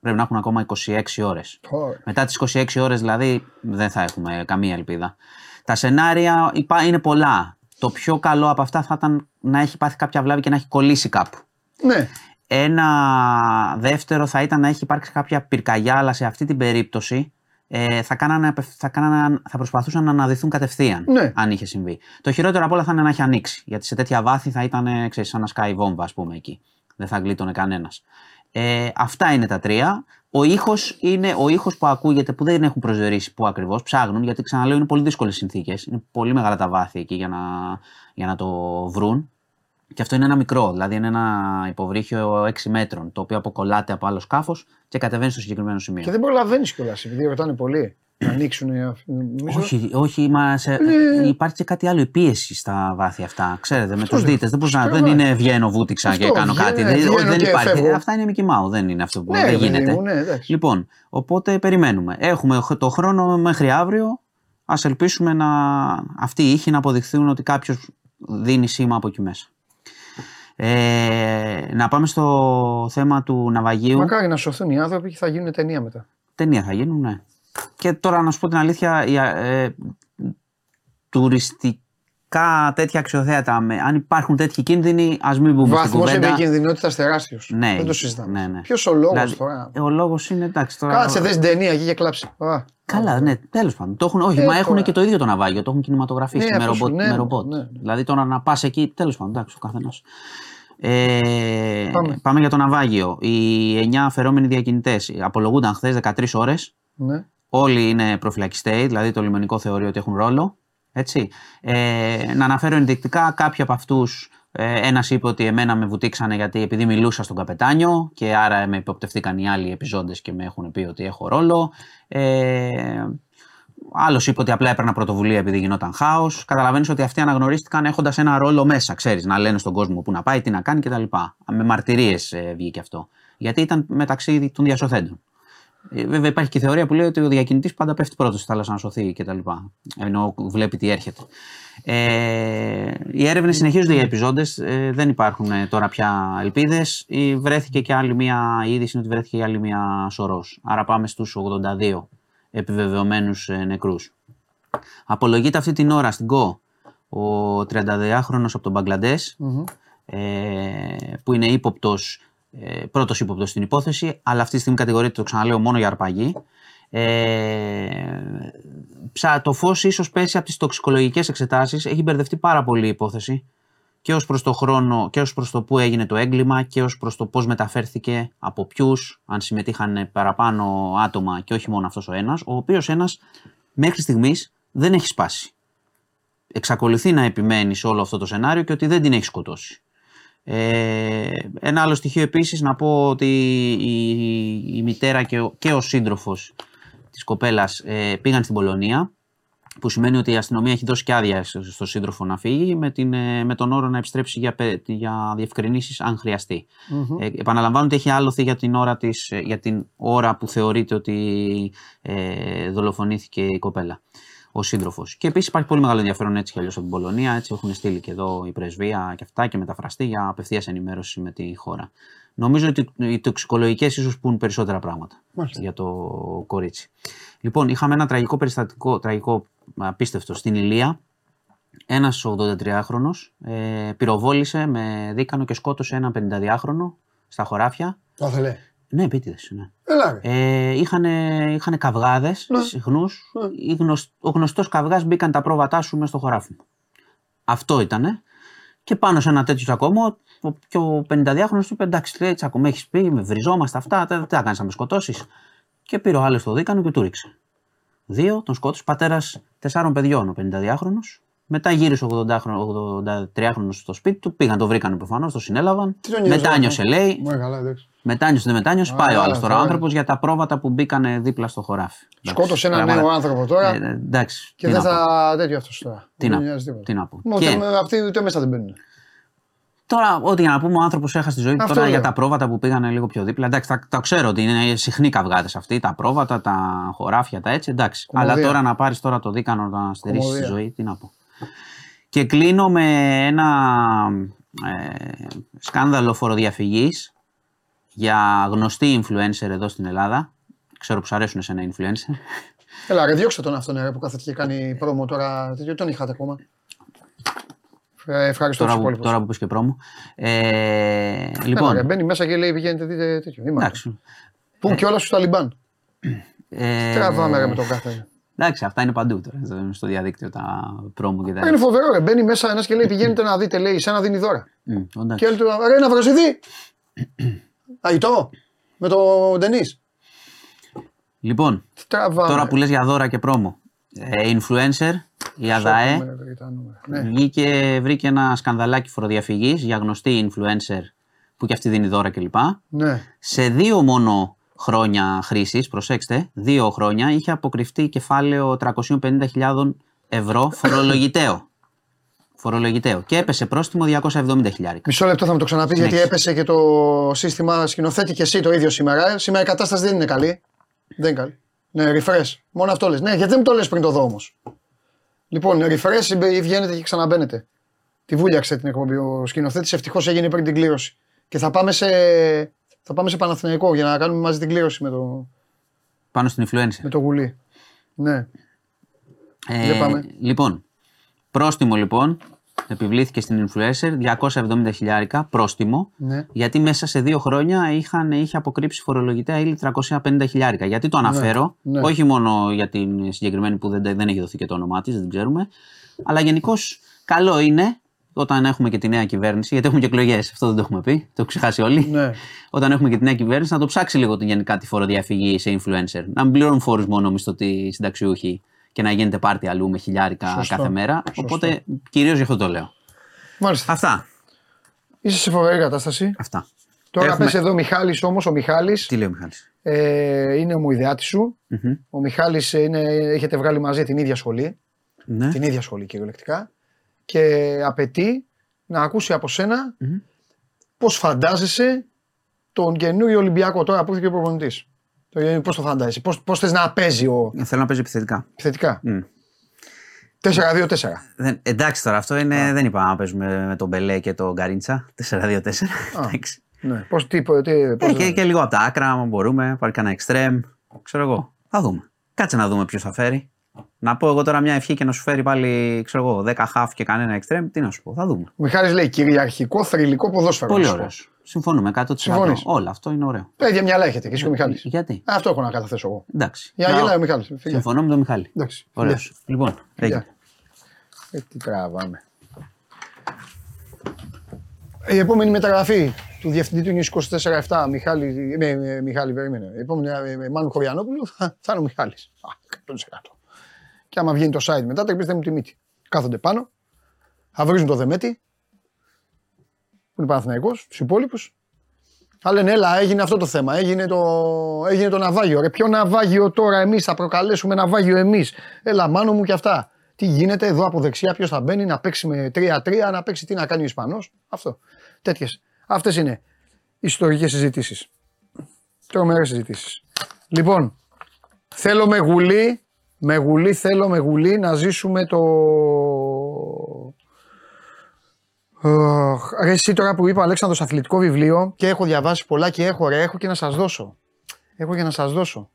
πρέπει να έχουν ακόμα 26 ώρες. Ωραία. Μετά τις 26 ώρες δηλαδή δεν θα έχουμε καμία ελπίδα. Τα σενάρια υπά- είναι πολλά. Το πιο καλό από αυτά θα ήταν να έχει πάθει κάποια βλάβη και να έχει κολλήσει κάπου. Ναι. Ένα δεύτερο θα ήταν να έχει υπάρξει κάποια πυρκαγιά, αλλά σε αυτή την περίπτωση ε, θα, κάνανε, απευ- θα, κάνανε, θα προσπαθούσαν να αναδυθούν κατευθείαν, Ναι. αν είχε συμβεί. Το χειρότερο απ' όλα θα είναι να έχει ανοίξει. Γιατί σε τέτοια βάθη θα ήταν ε, ξέρεις, σαν να σκάει βόμβα, ας πούμε, εκεί. Δεν θα γλίτωνε κανένας. Ε, αυτά είναι τα τρία. Ο ήχος είναι ο ήχος που ακούγεται, που δεν έχουν προσδιορίσει πού ακριβώς, ψάχνουν, γιατί ξαναλέω είναι πολύ δύσκολες συνθήκες. Είναι πολύ μεγάλα τα βάθη εκεί για να, για να το βρουν. Και αυτό είναι ένα μικρό, δηλαδή είναι ένα υποβρύχιο 6 μέτρων, το οποίο αποκολλάται από άλλο σκάφος και κατεβαίνει στο συγκεκριμένο σημείο. Και δεν προλαβαίνεις κιόλας επειδή ρωτάνε πολύ να ανοίξουν. ε, Νομίζω. Όχι, όχι μα σε, Ε. υπάρχει και κάτι άλλο, η πίεση στα βάθη αυτά. Ξέρετε, με τους λέω. δίτες. Δεν, μπορείς να- Αυτό δεν λέω. είναι βγαίνω βούτυξα Αυτό, και κάνω βγαίνω, κάτι. ναι, Δεν, βγαίνω δεν και υπάρχει. φεύγω. Αυτά είναι Mickey Mouse, δεν είναι αυτό που Ναι, δεν παιδί γίνεται. μου, ναι, εντάξει. Λοιπόν, οπότε περιμένουμε. Έχουμε το χρόνο μέχρι αύριο. Α ελπίσουμε να αυτοί οι ήχοι να αποδειχθούν ότι κάποιος δίνει σήμα από εκεί μέσα. Ε, να πάμε στο θέμα του ναυαγίου. Μακάρι να σωθούν οι άνθρωποι και θα γίνουν ταινία μετά. Ταινία θα γίνουν, ναι. Και τώρα να σου πω την αλήθεια, η, ε, τουριστικά τέτοια αξιοθέατα, με, αν υπάρχουν τέτοιοι κίνδυνοι, ας μην μπούμε στην Βαθμό κουβέντα. επικινδυνότητας τεράστιος. Ναι, Δεν το συζητάμε. ναι, ναι. Ποιος ο λόγος Δηλαδή, τώρα; ε, Ο λόγος είναι εντάξει τώρα. Κάτσε, δες την ταινία εκεί και κλάψει. Α. Καλά, ναι, τέλος πάντων. Το έχουν, όχι, Ε, μα έχουν τώρα. και το ίδιο το ναυάγιο, το έχουν κινηματογραφήσει Ναι, με, αυτό σου- ρομπότ, ναι, με ρομπότ. ναι, ναι. Δηλαδή τώρα να πας εκεί, τέλος πάντων, εντάξει, ο καθένας. Ε, Πάμε. για το ναυάγιο. Οι 9 αφαιρόμενοι διακινητές απολογούνταν χθες 13 ώρες. Ναι. Όλοι είναι προφυλακιστέοι, δηλαδή το λιμενικό θεωρεί ότι έχουν ρόλο. Έτσι. Ε, να αναφέρω ενδεικτικά κάποιοι από αυτούς. Ε, Ένας είπε ότι εμένα με βουτήξανε γιατί επειδή μιλούσα στον καπετάνιο και άρα με υποπτευθήκαν οι άλλοι επιζώντες και με έχουν πει ότι έχω ρόλο. Ε, Άλλος είπε ότι απλά έπαιρνα πρωτοβουλία επειδή γινόταν χάος. Καταλαβαίνεις ότι αυτοί αναγνωρίστηκαν έχοντας ένα ρόλο μέσα, ξέρεις, να λένε στον κόσμο πού να πάει, τι να κάνει κτλ. Με μαρτυρίες βγήκε αυτό. Γιατί ήταν μεταξύ των διασωθέντων. Ε, Βέβαια υπάρχει και η θεωρία που λέει ότι ο διακινητής πάντα πέφτει πρώτος στη θάλασσα να σωθεί κτλ. Ενώ βλέπει τι έρχεται. Ε, οι έρευνες συνεχίζονται για επιζώντες, ε, δεν υπάρχουν ε, τώρα πια ελπίδες. Ε, βρέθηκε και άλλη μία η είδηση είναι ότι βρέθηκε και άλλη μία σωρός. Άρα πάμε στους 82 επιβεβαιωμένους ε, νεκρούς. Απολογείται αυτή την ώρα στην ΚΟ ο 32χρονος από τον μπαγκλαντες ε, που είναι ύποπτος, ε, πρώτος ύποπτος στην υπόθεση, αλλά αυτή τη στιγμή κατηγορείται, το ξαναλέω, μόνο για αρπαγή. Ε, ψα, το φως ίσως πέσει από τις τοξικολογικές εξετάσεις, έχει μπερδευτεί πάρα πολύ η υπόθεση και ως προς το χρόνο και ως προς το που έγινε το έγκλημα και ως προς το πώς μεταφέρθηκε από ποιους, αν συμμετείχαν παραπάνω άτομα και όχι μόνο αυτός ο ένας, ο οποίος ένας μέχρι στιγμής δεν έχει σπάσει. Εξακολουθεί να επιμένει σε όλο αυτό το σενάριο και ότι δεν την έχει σκοτώσει. Ε, ένα άλλο στοιχείο επίσης να πω ότι η, η μητέρα και ο, και ο σύντροφος της κοπέλας ε, πήγαν στην Πολωνία που σημαίνει ότι η αστυνομία έχει δώσει και άδεια στο, στο σύντροφο να φύγει με, την, ε, με τον όρο να επιστρέψει για, πε- για διευκρινήσεις αν χρειαστεί. Ε, επαναλαμβάνω ότι έχει άλοθη για την ώρα, της, ε, για την ώρα που θεωρείται ότι ε, δολοφονήθηκε η κοπέλα, ο σύντροφος. Και επίσης υπάρχει πολύ μεγάλο ενδιαφέρον έτσι κι αλλιώς από την Πολωνία. Έτσι έχουν στείλει και εδώ η πρεσβεία και αυτά και μεταφραστεί για απευθείας ενημέρωση με τη χώρα. Νομίζω ότι οι τοξικολογικές ίσως πούν περισσότερα πράγματα Μάλιστα. για το κορίτσι. Λοιπόν, είχαμε ένα τραγικό περιστατικό, τραγικό απίστευτο στην Ηλία. Ένας 83χρονο ε, πυροβόλησε με δίκανο και σκότωσε ένα 52χρονο στα χωράφια. Το ήθελε. Ναι, επίτηδες. Ναι. Έλα ρε. Ε, είχαν, είχαν καυγάδες Ναι. συχνούς. Ο γνωστός καυγάς μπήκαν τα πρόβατά σου μέσα στο χωράφι μου. Αυτό ήτανε. Και πάνω σε ένα τέτοιο τσακωμό, ο- και ο 52χρονο του είπε: Εντάξει, λέει, τσακωμό έχεις πει, με βριζόμαστε αυτά, τι θα κάνεις να με σκοτώσεις. Και πήρε ο άλλος το δίκανο και του ρίξε. Δύο, τον σκότωσε, πατέρας τεσσάρων παιδιών, ο 52χρονο. Μετά γύρισε ο 83χρονο στο σπίτι του, πήγαν, το βρήκαν προφανώς, το συνέλαβαν. Τι τον νοιάζει Μετάνιωσε, αυτό; λέει, Μου καλά, εντάξει. Μετάνιωσε, δεν μετάνιωσε, πάει ο Α, άλλος τώρα. Ο τώρα. άνθρωπος για τα πρόβατα που μπήκαν δίπλα στο χωράφι. Σκότωσε ένα Πράγματα- νέο άνθρωπο τώρα Ε, ε, εντάξει. και τι δεν να πω. θα. τέτοιο αυτός τώρα. Τι Δεν να, νοιάζει τίποτα. τι να πω. Μα Και ούτε- Αυτοί ούτε μέσα δεν μπαίνουν. Τώρα, ό,τι για να πούμε, ο άνθρωπος έχασε τη ζωή του Αυτό τώρα λέω. για τα πρόβατα που πήγαν λίγο πιο δίπλα. Εντάξει, τα, τα ξέρω ότι είναι συχνοί καυγάδε αυτοί, τα πρόβατα, τα χωράφια, τα έτσι. Εντάξει. Κομμωδία. Αλλά τώρα να πάρεις τώρα το δίκανο να στερήσεις τη Κομμωδία. ζωή, τι να πω. Και κλείνω με ένα ε, σκάνδαλο φοροδιαφυγής για γνωστή influencer εδώ στην Ελλάδα. Ξέρω που σου αρέσουν σε ένα influencer. Έλα, ρε, διώξτε τον αυτόν ρε, που κάθεται και κάνει πρόμο τώρα. Τέτοιο, τον είχατε ακόμα. Ε, ευχαριστώ τους τώρα, που, υπόλοιπους. τώρα που πεις και πρόμο. Ε, Λοιπόν. λοιπόν, ρε, μπαίνει μέσα και λέει: Πηγαίνετε, δείτε τέτοιο. Είμαστε. εντάξει. Πούν και όλα στους Ταλιμπάν. Ε, Τραβάμε ρε, με τον κάθε. Εντάξει, αυτά είναι παντού τώρα στο- στο διαδίκτυο τα πρόμο και τα Είναι φοβερό, ρε. Μπαίνει μέσα ένας και λέει: Πηγαίνετε να δείτε, λέει, σαν να δίνει δώρα. Μμ, εντάξει. Και έλεγε: Ρε, να βραζιδί. Αϊτό. Με τον Ντενή. Λοιπόν, Τραβάμε. τώρα που λες για δώρα και πρόμο. Ε, influencer, η ΑΔΑΕ, Σώπαμε, ρε, τα νούμερα. Ναι. βγήκε, βρήκε ένα σκανδαλάκι φοροδιαφυγής για γνωστή influencer που και αυτή δίνει δώρα κλπ. ναι. Σε δύο μόνο χρόνια χρήσης, προσέξτε, δύο χρόνια είχε αποκρυφτεί κεφάλαιο 350.000 ευρώ φορολογητέο. φορολογητέο. Και έπεσε πρόστιμο 270 χιλιάρικα. Μισό λεπτό θα μου το ξαναπείς γιατί Συνέχισε. έπεσε και το σύστημα. Σκηνοθέτη και εσύ το ίδιο σήμερα. Σήμερα η κατάσταση δεν είναι καλή. Δεν είναι καλή. Ναι, refresh. Μόνο αυτό λες. Ναι, γιατί δεν μου το λες πριν το δω όμως. Λοιπόν, refresh μπε- βγαίνετε και ξαναμπαίνετε. Τη βούλιαξε την εκπομπή. Ο σκηνοθέτης ευτυχώς έγινε πριν την κλήρωση. Και θα πάμε σε, θα πάμε σε Παναθηναϊκό για να κάνουμε μαζί την κλήρωση με το, Πάνω στην influencer. με το γουλί. Ναι. Ε, Για πάμε. λοιπόν, πρόστιμο λοιπόν επιβλήθηκε στην influencer 270 χιλιάρικα πρόστιμο Ναι. γιατί μέσα σε δύο χρόνια είχαν, είχε αποκρύψει φορολογητέα ύλη 350 χιλιάρικα. Γιατί το αναφέρω, ναι. όχι μόνο για την συγκεκριμένη που δεν, δεν έχει δοθεί και το όνομά της, δεν ξέρουμε, αλλά γενικώς καλό είναι όταν έχουμε και τη νέα κυβέρνηση, γιατί έχουμε και εκλογές, αυτό δεν το έχουμε πει, το έχουν ξεχάσει όλοι. Ναι. Όταν έχουμε και τη νέα κυβέρνηση, να το ψάξει λίγο την γενικά τη φοροδιαφυγή σε influencer. Να μην πληρώνουν φόρους μόνο μισθωτοί συνταξιούχοι και να γίνεται πάρτι αλλού με χιλιάρικα Σωστό. κάθε μέρα. Σωστό. Οπότε κυρίως γι' αυτό το λέω. Μάλιστα. Αυτά. Είσαι σε φοβερή κατάσταση. Αυτά. Τώρα Έχουμε- πες εδώ ο Μιχάλης όμως, ο Μιχάλης Τι λέει ο Μιχάλης; ε, είναι ο μουηδεάτης σου. Μμμ. Ο Μιχάλης είναι, έχετε βγάλει μαζί την ίδια σχολή. Ναι. Την ίδια σχολή κυριολεκτικά. Και απαιτεί να ακούσει από σένα Μμμ. πώς φαντάζεσαι τον καινούριο Ολυμπιακό τώρα που ήρθε και ο προπονητής. Το- Πώς το φαντάζεσαι, πώς, πώς θες να παίζει ο, Θέλω να παίζω επιθετικά. επιθετικά. Μμ. 4-2-4. Δεν, εντάξει τώρα, αυτό είναι, δεν είπα να παίζουμε με τον Μπελέ και τον Γκαρίντσα. 4-2-4. Εντάξει. Ναι. Πώς, τι, τι, Ε, πώς και, και λίγο από τα άκρα, αν μπορούμε, πάρει κανένα εξτρέμ. Ξέρω εγώ. Θα δούμε. Κάτσε να δούμε ποιος θα φέρει. Να πω εγώ τώρα μια ευχή και να σου φέρει πάλι, ξέρω εγώ, 10 χαφ και κανένα εξτρέμ. Τι να σου πω, θα δούμε. Ο Μιχάλης λέει κυριαρχικό, θρηλυκό ποδόσφαιρο. Πολύ να σου πω. ωραίος. Συμφωνούμε 100%. Συμφωνείς. Όλα, αυτό είναι ωραίο. Παιδιά μυαλά έχετε και εσύ και ο Μιχάλης. Γιατί; Αυτό έχω να καταθέσω εγώ. Εντάξει. Για να Να- γελάει ο Μιχάλης. Φιλιά. Συμφωνώ με τον Μιχάλη. Εντάξει. Ωραίος. φιλιά. Λοιπόν, έγινε. Φιλιά. Ε, τι τραβάμε. Η επόμενη μεταγραφή του διευθυντή του News 24-7, Μιχάλη, με, με, Μιχάλη περίμενε. Η επόμενη ε, με Μάνου Χωριανόπουλου θα, θα είναι ο Μιχάλης. Α, 100%. Και άμα βγαίνει το site μετά, τρεπίστε μου τη μύτη. Κάθονται πάνω, θα βρίζουν το δεμέτη, που είναι Παναθηναϊκός, τους υπόλοιπους. Θα λένε, έλα, έγινε αυτό το θέμα. Έγινε το, έγινε το ναυάγιο. Ρε, ποιο ναυάγιο τώρα εμείς θα προκαλέσουμε ναυάγιο εμείς; Έλα, μάνο μου και αυτά. Τι γίνεται εδώ από δεξιά, ποιος θα μπαίνει να παίξει με 3-3, να παίξει τι να κάνει ο Ισπανός. Αυτό. Τέτοιες. Αυτές είναι ιστορικές συζητήσεις. Τρομερές συζητήσεις. Λοιπόν, θέλω με γουλή, με γουλή, θέλω με γουλή να ζήσουμε το. Αχ, Ρε εσύ τώρα που είπα Αλέξανδρος αθλητικό βιβλίο και έχω διαβάσει πολλά και έχω ρε, έχω και να σας δώσω. Έχω και να σας δώσω.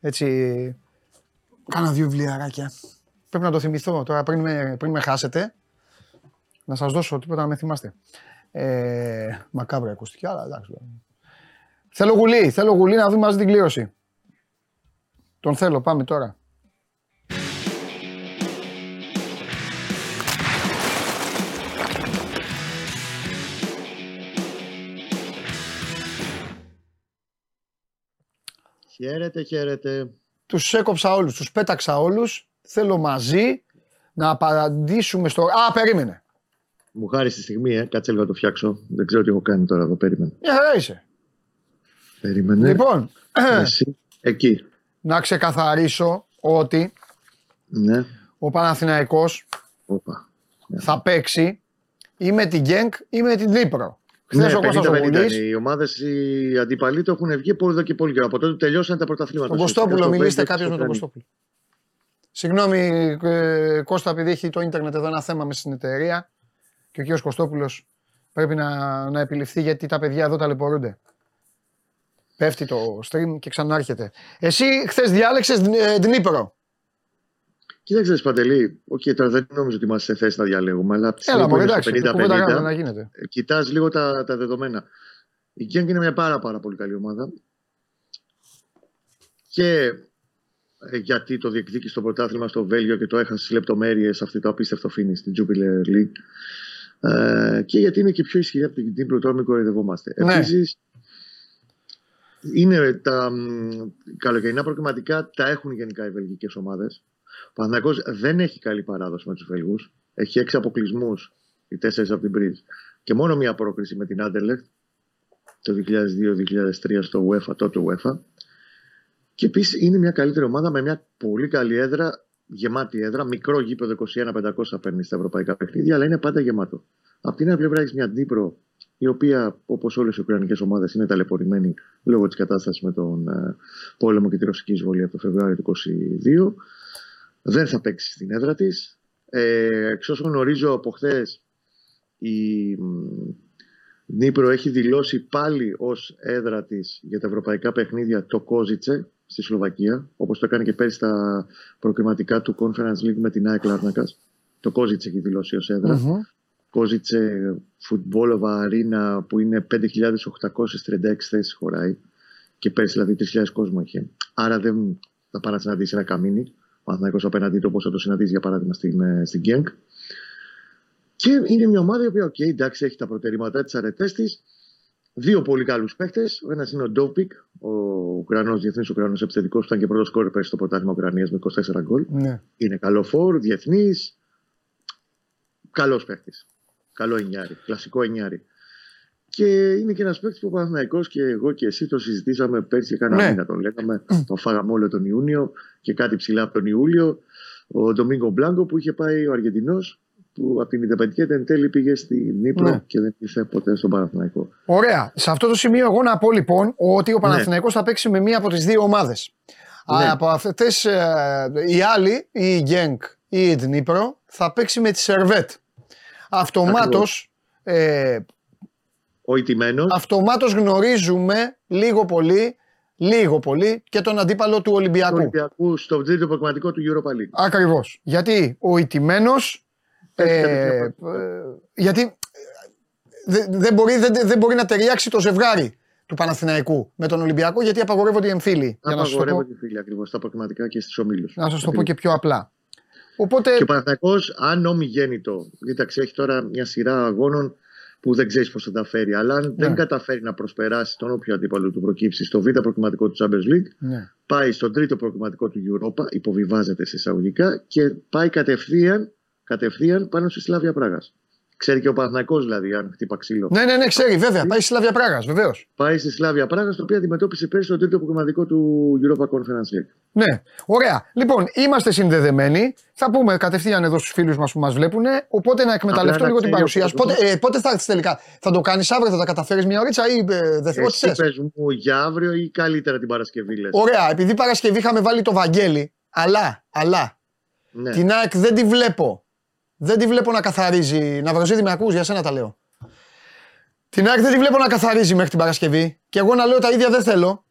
Έτσι, κάνα δύο βιβλιαράκια. Πρέπει να το θυμηθώ τώρα πριν με, πριν με χάσετε. Να σας δώσω τίποτα να με θυμάστε. Ε, μακάβρα ακουστική, αλλά εντάξει. Θέλω γουλή, θέλω γουλή να δούμε μαζί την κλήρωση. Τον θέλω, πάμε τώρα. Χαίρετε, χαίρετε. Τους έκοψα όλους, τους πέταξα όλους. Θέλω μαζί να απαντήσουμε στο... Α, περίμενε. Μου χάρη στη στιγμή, ε. κάτσε λίγο να το φτιάξω. Δεν ξέρω τι έχω κάνει τώρα εδώ. Περίμενε. Μια χαρά είσαι. Περίμενε. Λοιπόν, Εσύ. Εκεί. να ξεκαθαρίσω ότι Ναι. ο Παναθηναϊκός Όπα. θα παίξει ή με την Γκένκ ή με την Νύπρο. Χθες Ναι, ο Κώστας ο 50-50 Γουλής, είναι. Οι ομάδες, οι αντιπαλοί το έχουν βγει πολύ εδώ και πολύ καιρό. Από τότε που τελειώσαν τα πρωταθλήματα. τον Στο Κωστόπουλο, στο μιλήστε πέντε, κάποιος με στο τον κάνει. Κωστόπουλο. Συγγνώμη ε, Κώστα, επειδή έχει το ίντερνετ εδώ ένα θέμα με στην εταιρεία και ο κύριος Κωστόπουλος πρέπει να, να επιληφθεί γιατί τα παιδιά εδώ ταλαιπωρούνται. Πέφτει το stream και ξανάρχεται. Εσύ χθες διάλεξες ε, Δνήπρο. Κοίταξε, Παντελή, οκ, τώρα δεν νομίζω ότι είμαστε σε θέση να διαλέγουμε, αλλά από τη Έλα, στιγμή που μου είναι στο εντάξει, κουβέντα κάνουμε 50-50, να γίνεται. κοιτάς λίγο τα, τα δεδομένα. Η Γκένγκ είναι μια πάρα, πάρα πολύ καλή ομάδα. Και ε, γιατί το διεκδίκησε το πρωτάθλημα στο Βέλγιο και το έχασε στις λεπτομέρειες αυτή το απίστευτο φίνι στην Jupiler League. Ε, και γιατί είναι και πιο ισχυρή από την Τύπρο, τώρα μην κοροϊδευόμαστε. Ναι. Επίσης, είναι τα μ, καλοκαιρινά προκριματικά τα έχουν γενικά οι βελγικές ομάδες. Ο Παναθηναϊκός δεν έχει καλή παράδοση με τους Βέλγου. Έχει έξι αποκλεισμούς, οι τέσσερις από την Bridge. Και μόνο μία πρόκριση με την Anderlecht το 2002-2003 στο UEFA, τότε UEFA. Και επίσης είναι μια καλύτερη ομάδα με μια πολύ καλή έδρα, γεμάτη έδρα, μικρό γήπεδο 21-500 παίρνει στα ευρωπαϊκά παιχνίδια, αλλά είναι πάντα γεμάτο. Απ' την άλλη πλευρά έχεις μια Ντύπρο, η οποία όπως όλες οι Ουκρανικές ομάδες είναι ταλαιπωρημένη λόγω της κατάστασης με τον ε, πόλεμο και τη ρωσική εισβολή από το Φεβρουάριο του 2022. Δεν θα παίξει στην έδρα της. Ε, εξ όσων γνωρίζω από χθες, η μ, Νύπρο έχει δηλώσει πάλι ως έδρα της για τα ευρωπαϊκά παιχνίδια το Κόζιτσε στη Σλοβακία, όπως το έκανε και πέρυσι στα προκριματικά του Conference League με την ΑΕΚ Λάρνακας. Το Κόζιτς έχει δηλώσει ως έδρα. Μμμ. Κόζιτσε Φουτμπόλοβα Αρίνα που είναι 5.836 θέσεις χωράει και πέρσι δηλαδή 3.000 κόσμο είχε. Άρα δεν θα πάει να συναντήσει ένα καμίνι. Ο Παναθηναϊκός απέναντί του όπως θα το συναντήσει για παράδειγμα στην, ε, στην Γκένκ. Και είναι μια ομάδα η οποία, οκ, εντάξει, έχει τα προτερήματά της, αρετές της. Δύο πολύ καλούς παίχτες. Ο ένας είναι ο Ντόβμπικ, ο Ουκρανός διεθνής Ουκρανός επιθετικός που ήταν και πρώτος σκόρερ πέρσι στο πρωτάθλημα Ουκρανίας με 24 γκολ. Ναι. Είναι καλό φορ, διεθνής. Καλός παίχτης. Καλό εννιάρι. Κλασικό εννιάρι. Και είναι και ένας παίχτης που ο Παναθηναϊκός και εγώ και εσύ το συζητήσαμε πέρσι και κάνα Ναι. μήνα τον λέγαμε. τον φάγαμε όλο τον Ιούνιο και κάτι ψιλά από τον Ιούλιο. Ο Ντομίνγκο Μπλάνκο που είχε πάει ο Αργεντινός που από την Ιντεπεντικέτα εν τέλει πήγε στη Νύπρο Ναι. και δεν ήρθε ποτέ στον Παναθηναϊκό. Ωραία. Σε αυτό το σημείο, εγώ να πω λοιπόν ότι ο Παναθηναϊκός θα παίξει με μία από τις δύο ομάδες. Ναι. Από αυτές, οι άλλοι, ή η Γκένκ ή η Δνήπρο, θα παίξει με τη Σερβέτ. Αυτομάτως. Ακριβώς. Ε, Ο ηττημένο. αυτομάτως γνωρίζουμε λίγο πολύ, λίγο πολύ και τον αντίπαλο του του Ολυμπιακού. Ολυμπιακού στο τρίτο προγραμματικό του Europa League. Ακριβώς. Γιατί ο ηττημένος, Έχει ε, κάποια ε, γιατί ε, δεν δεν μπορεί, δεν, δεν μπορεί να ταιριάξει το ζευγάρι του Παναθηναϊκού με τον Ολυμπιακό γιατί απαγορεύονται οι εμφύλοι. Για να σας το πω, Απαγορεύονται οι φίλοι ακριβώς στα προγραμματικά και στι ομίλους. να σας το πω και πιο απλά. Οπότε, Και ο Παναθηναϊκός, αν ομιγέννητο, κοίταξε, έχει τώρα μια σειρά αγώνων που δεν ξέρεις πώς θα τα φέρει. Αλλά αν Ναι. δεν καταφέρει να προσπεράσει τον όποιο αντίπαλο του προκύψει στο β' προκριματικό του Champions League, ναι. πάει στο τρίτο προκριματικό του Europa, υποβιβάζεται σε εισαγωγικά και πάει κατευθείαν, κατευθείαν πάνω στη Σλάβια Πράγας. Ξέρει και ο Παναθηναϊκός δηλαδή, αν χτύπα ξύλο. ναι, ναι, ναι, ξέρει, βέβαια. Πάει στη Σλάβια Πράγας, βεβαίως. Πάει στη Σλάβια Πράγας, το οποίο αντιμετώπισε πέρσι στο τρίτο προκριματικό του Europa Conference League. Ναι, ωραία. Λοιπόν, είμαστε συνδεδεμένοι. Θα πούμε κατευθείαν εδώ στους φίλους μας που μας βλέπουν. Οπότε να εκμεταλλευτώ Απλά να λίγο την ξέρει παρουσία ο σου. Πότε, κόσμος. ε, πότε θα έρθεις τελικά, θα το κάνεις αύριο, θα τα καταφέρεις μια ωρίτσα ή ε, δεν θέλω. Ό,τι Εσύ θες; πες μου για αύριο ή καλύτερα την Παρασκευή λες; Ωραία, επειδή Παρασκευή είχαμε βάλει το Βαγγέλη, αλλά, αλλά Ναι. την ΑΕΚ δεν τη βλέπω. Δεν τη βλέπω να καθαρίζει. Να βραζίδι με ακούς, για σένα τα λέω. Την ΑΕΚ δεν τη βλέπω να καθαρίζει μέχρι την Παρασκευή. Και εγώ να λέω τα ίδια δεν θέλω.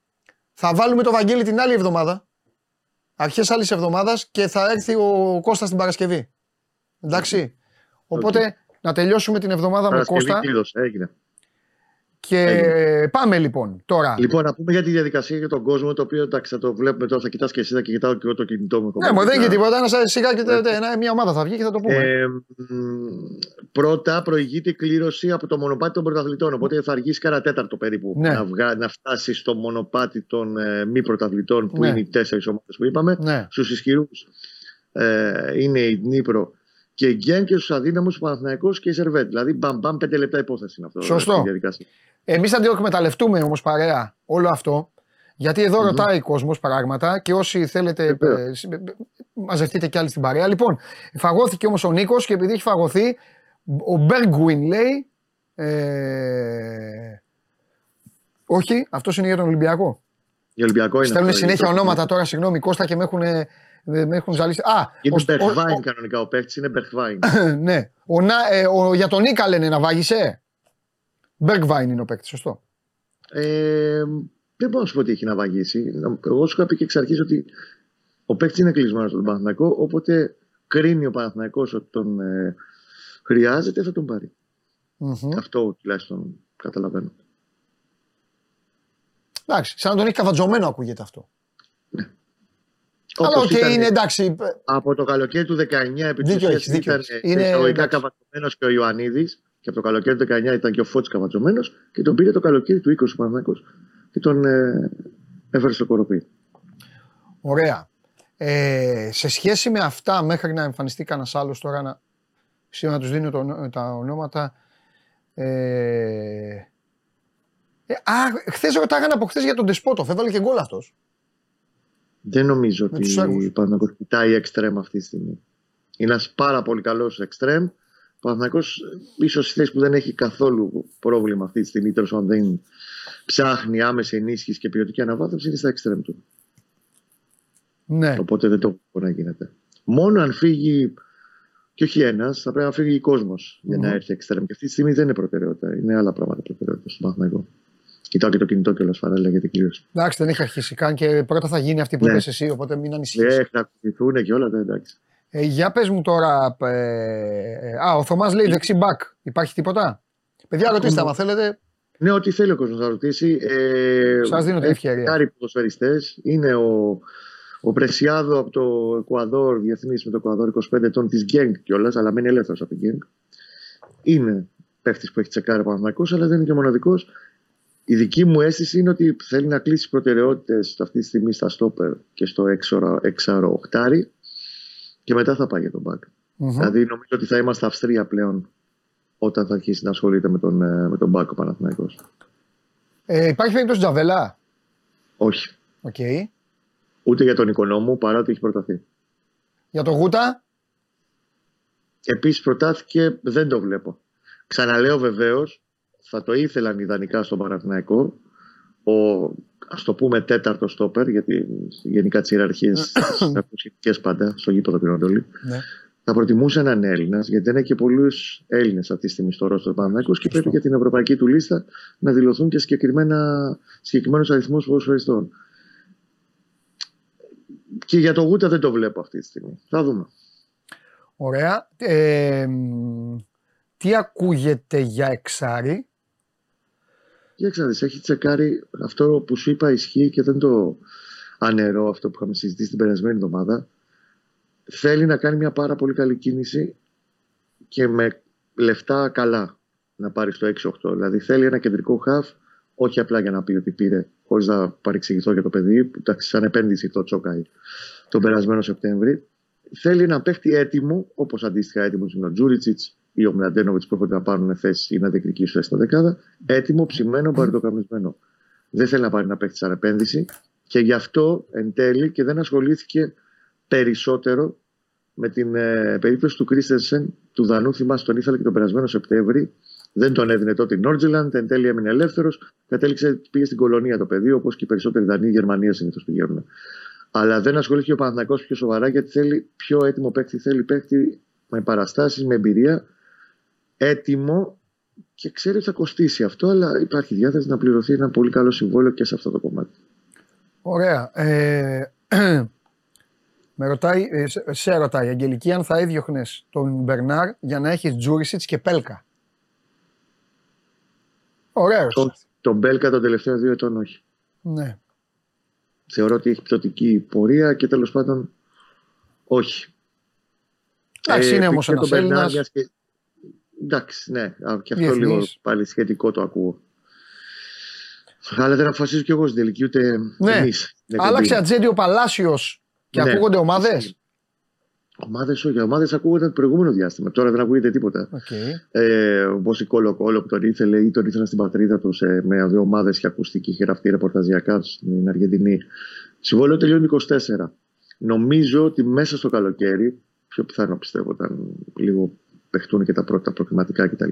Θα βάλουμε το Βαγγέλη την άλλη εβδομάδα. Αρχές άλλης εβδομάδας και θα έρθει ο Κώστας την Παρασκευή. Εντάξει. Οπότε να τελειώσουμε την εβδομάδα με Παρασκευή Κώστα. κλείδωσε, έγινε. Και πάμε λοιπόν τώρα. Λοιπόν, να πούμε για τη διαδικασία για τον κόσμο, το οποίο εντάξει, θα το βλέπουμε τώρα, θα κοιτάς και εσύ, θα κοιτάω και εγώ το κινητό μου. Ναι, μου δεν έχει τίποτα. Ένα σιγά και τε- τε- ένα- μια ομάδα θα βγει και θα το πούμε. Ε, μ, πρώτα προηγείται η κλήρωση από το μονοπάτι των πρωταθλητών. Οπότε θα αργήσει κάνα τέταρτο περίπου Ναι. να, βγα... να φτάσει στο μονοπάτι των ε, μη πρωταθλητών, που Ναι. είναι οι τέσσερις ομάδες που είπαμε. ναι. Στους ισχυρούς ε, είναι η Νύπρο και η Γκέν και στους αδύναμους ο Παναθηναϊκός και η Σερβέτ. Δηλαδή, μπαμ, μπαμ, πέντε λεπτά υπόθεση είναι αυτό. Σωστό. αυτή η διαδικασία. Εμείς θα το εκμεταλλευτούμε όμως παρέα όλο αυτό. Γιατί εδώ Μμμ. ρωτάει κόσμος πράγματα και όσοι θέλετε Βεβαίως. ε, συ- ε, μαζευτείτε κι άλλοι στην παρέα. Λοιπόν, φαγώθηκε όμως ο Νίκος και επειδή έχει φαγωθεί, ο Μπέργκουιν λέει. Ε, όχι, αυτός είναι για τον Ολυμπιακό. Για Ολυμπιακό είναι. Στέλνουν αυτό, συνέχεια είναι. ονόματα τώρα, συγγνώμη Κώστα, και με έχουν, ε, με έχουν ζαλίσει. Α, Είναι ο- ο- Μπεχβάιν κανονικά ο παίκτης, είναι Μπεχβάιν. ναι. Ο, Να- ε, ο, για τον Νίκα λένε να βάγισε. Μπέργκβάιν είναι ο παίκτης, σωστό. Ε, δεν μπορώ να σου πω ότι έχει να βαγίσει. Εγώ σου είχα πει και εξ αρχής ότι ο παίκτης είναι κλεισμένος στον Παναθηναϊκό. Όποτε κρίνει ο Παναθηναϊκός ότι τον ε, χρειάζεται, θα τον πάρει. Μμμ. Αυτό τουλάχιστον καταλαβαίνω. Εντάξει, σαν να τον έχει καβατζωμένο ακούγεται αυτό. Αλλά Όπως οκ, ήταν είναι εντάξει. Από το καλοκαίρι του 19 επί της Δίκιο ουσίας έχεις, δίκιο ήταν έχεις. ε, Είναι, εισαγωγικά εντάξει. καβατζωμένος και ο Ιωαννίδης και από το καλοκαίρι του 19 ήταν και ο Φώτης καβατζωμένος και τον πήρε το καλοκαίρι του 20 ο Παναθηναϊκός και τον ε, έφερε στο κοροπή. Ωραία. Ε, σε σχέση με αυτά, μέχρι να εμφανιστεί κανένας άλλος τώρα να. Σήμερα να τους δίνω το, τα ονόματα. Ε, ε, α, χθες ρωτάγανε από χθες για τον Τεσπότοφ. Έβαλε και γκολ αυτός. Δεν νομίζω Με ότι τους Σέρβους. ο Παναθηναϊκός κοιτάει εξτρέμ αυτή τη στιγμή. Είναι ένας πάρα πολύ καλός εξτρέμ. Ο Παναθηναϊκός ίσως στη θέση που δεν έχει καθόλου πρόβλημα αυτή τη στιγμή, τέλος πάντων δεν ψάχνει άμεση ενίσχυση και ποιοτική αναβάθμιση, είναι στα εξτρέμ του. Ναι. Οπότε δεν το βλέπω να γίνεται. Μόνο αν φύγει και όχι ένας, θα πρέπει να φύγει ο κόσμος για να Μμμ. έρθει εξτρέμ. Και αυτή τη στιγμή δεν είναι προτεραιότητα. Είναι άλλα πράγματα προτεραιότητα στον Παναθηναϊκό. Κοιτάω και το κινητό και όλα παράλληλα γιατί κλείνω σε. Εντάξει, δεν έχει αρχίσει καν και πρώτα θα γίνει αυτή που Ναι. είπες εσύ, οπότε μην ανησυχείς. Ναι, να ακουμπηθούν και όλα, ναι, εντάξει. Ε, για πες μου τώρα. Ε, ε, α, ο Θωμάς λέει δεξί μπακ. Υπάρχει τίποτα; Παιδιά, ρωτήστε άμα θέλετε. Ναι, ό,τι θέλει ο κόσμος να ρωτήσει. Ε, Σας δίνω την έχει ευκαιρία. Κάρι ποδοσφαιριστές. Είναι ο, ο Πρεσιάδο από το Εκουαδόρ, διεθνή με το Εκουαδόρ 25 ετών της Γκένγκ κιόλας, αλλά μένει ελεύθερος από την Γκένγκ. Είναι παίχτη που έχει τσεκάρει ο Παναθηναϊκός, αλλά δεν είναι και μοναδικός. Η δική μου αίσθηση είναι ότι θέλει να κλείσει προτεραιότητες αυτή τη στιγμή στα στόπερ και στο έξωρο, έξαρο οχτάρι και μετά θα πάει για τον μπακ. Μμμ. Δηλαδή νομίζω ότι θα είμαστε Αυστρία πλέον όταν θα αρχίσει να ασχολείται με τον, ε, με τον μπακ ο Παναθηναϊκός. Ε, υπάρχει περίπτωση Τζαβέλα; Όχι. Οκ. Ούτε για τον Οικονόμου παρά ότι έχει προταθεί. Για το Γούτα; Επίσης προτάθηκε, δεν το βλέπω. Ξαναλέω βεβαίως, θα το ήθελαν ιδανικά στον Παναθηναϊκό. Ο, ας το πούμε τέταρτος στόπερ, γιατί γενικά τις ιεραρχίες έχουν σχετικές πάντα στο γήπεδο Πυρονοτολή. Ναι. Θα προτιμούσε έναν Έλληνα, γιατί δεν έχει και πολλούς Έλληνες αυτή τη στιγμή στο ρόλο του Παναθηναϊκού και πρέπει για την ευρωπαϊκή του λίστα να δηλωθούν και συγκεκριμένους αριθμούς ποδοσφαιριστών. Και για το Γούτα δεν το βλέπω αυτή τη στιγμή. Θα δούμε. Ωραία. Ε, μ, τι ακούγεται για εξάρι; Κοίταξε να δεις, έχει τσεκάρει αυτό που σου είπα ισχύει και δεν το ανερώ αυτό που είχαμε συζητήσει την περασμένη εβδομάδα. Θέλει να κάνει μια πάρα πολύ καλή κίνηση και με λεφτά καλά να πάρει στο 6-8. Δηλαδή θέλει ένα κεντρικό χαφ, όχι απλά για να πει ότι πήρε, χωρίς να παρεξηγηθώ για το παιδί, που εντάξει, σαν επένδυση το τσόκαει τον περασμένο Σεπτέμβρη. Θέλει ένα παίχτη έτοιμο, όπως αντίστοιχα έτοιμος είναι ο Τζούριτσιτς ή ο Μλαντένοβιτ που έρχονται να πάρουν θέση ή να διεκδικήσουν θέση στα δεκάδα. Έτοιμο, ψημένο, παρετοκαμισμένο. Δεν θέλει να πάρει ένα παίχτη σαν επένδυση και γι' αυτό εν τέλει και δεν ασχολήθηκε περισσότερο με την ε, περίπτωση του Κρίστενσεν, του Δανού. Θυμάσαι, τον ήθελε και τον περασμένο Σεπτέμβρη. Δεν τον έδινε τότε η Νόρτζελαντ. Εν τέλει έμεινε ελεύθερος. Κατέληξε, πήγε στην κολονία το παιδί, όπως και οι περισσότεροι Δανείοι η Γερμανία συνήθως πηγαίνουν. Αλλά δεν ασχολήθηκε ο Παναθηναϊκός πιο σοβαρά γιατί θέλει πιο έτοιμο παίκτη. Θέλει παίκτη με παραστάσεις, με εμπειρία, έτοιμο και ξέρει ότι θα κοστίσει αυτό. Αλλά υπάρχει διάθεση να πληρωθεί ένα πολύ καλό συμβόλαιο και σε αυτό το κομμάτι. Ωραία. Ε, με ρωτάει, ε, σε, σε ρωτάει η Αγγελική αν θα έδιωχνες τον Μπερνάρ για να έχεις Τζούρισιτς και Πέλκα; Ωραία. Το, τον Μπέλκα των τελευταίων δύο ετών όχι. Ναι. Θεωρώ ότι έχει πτωτική πορεία και τέλος πάντων όχι. Εντάξει, είναι όμως και ένας τον Μπερνάρ, Έλληνας. Μιας και- Εντάξει, ναι, α, και αυτό Διεθνής. λίγο πάλι σχετικό το ακούω. Αλλά δεν αποφασίζω κι εγώ στην τελική, ούτε Ναι. εμείς. στην Άλλαξε εκπομπή. ατζέντη ο Παλάσιος και Ναι. ακούγονται ομάδες; Ομάδες όχι, ομάδες ακούγονταν το προηγούμενο διάστημα. Τώρα δεν ακούγεται τίποτα. Okay. Ε, Όπως η Κόλο Κόλο που τον ήθελε ή τον ήθελαν στην πατρίδα του σε, με δύο ομάδες και ακούστηκε είχε γραφτεί ρεπορταζιακά στην Αργεντινή. Συμβόλαιο τελειώνει 24. Νομίζω ότι μέσα στο καλοκαίρι, πιο πιθανό πιστεύω, όταν λίγο παιχτούν και τα πρώτα προκριματικά κτλ.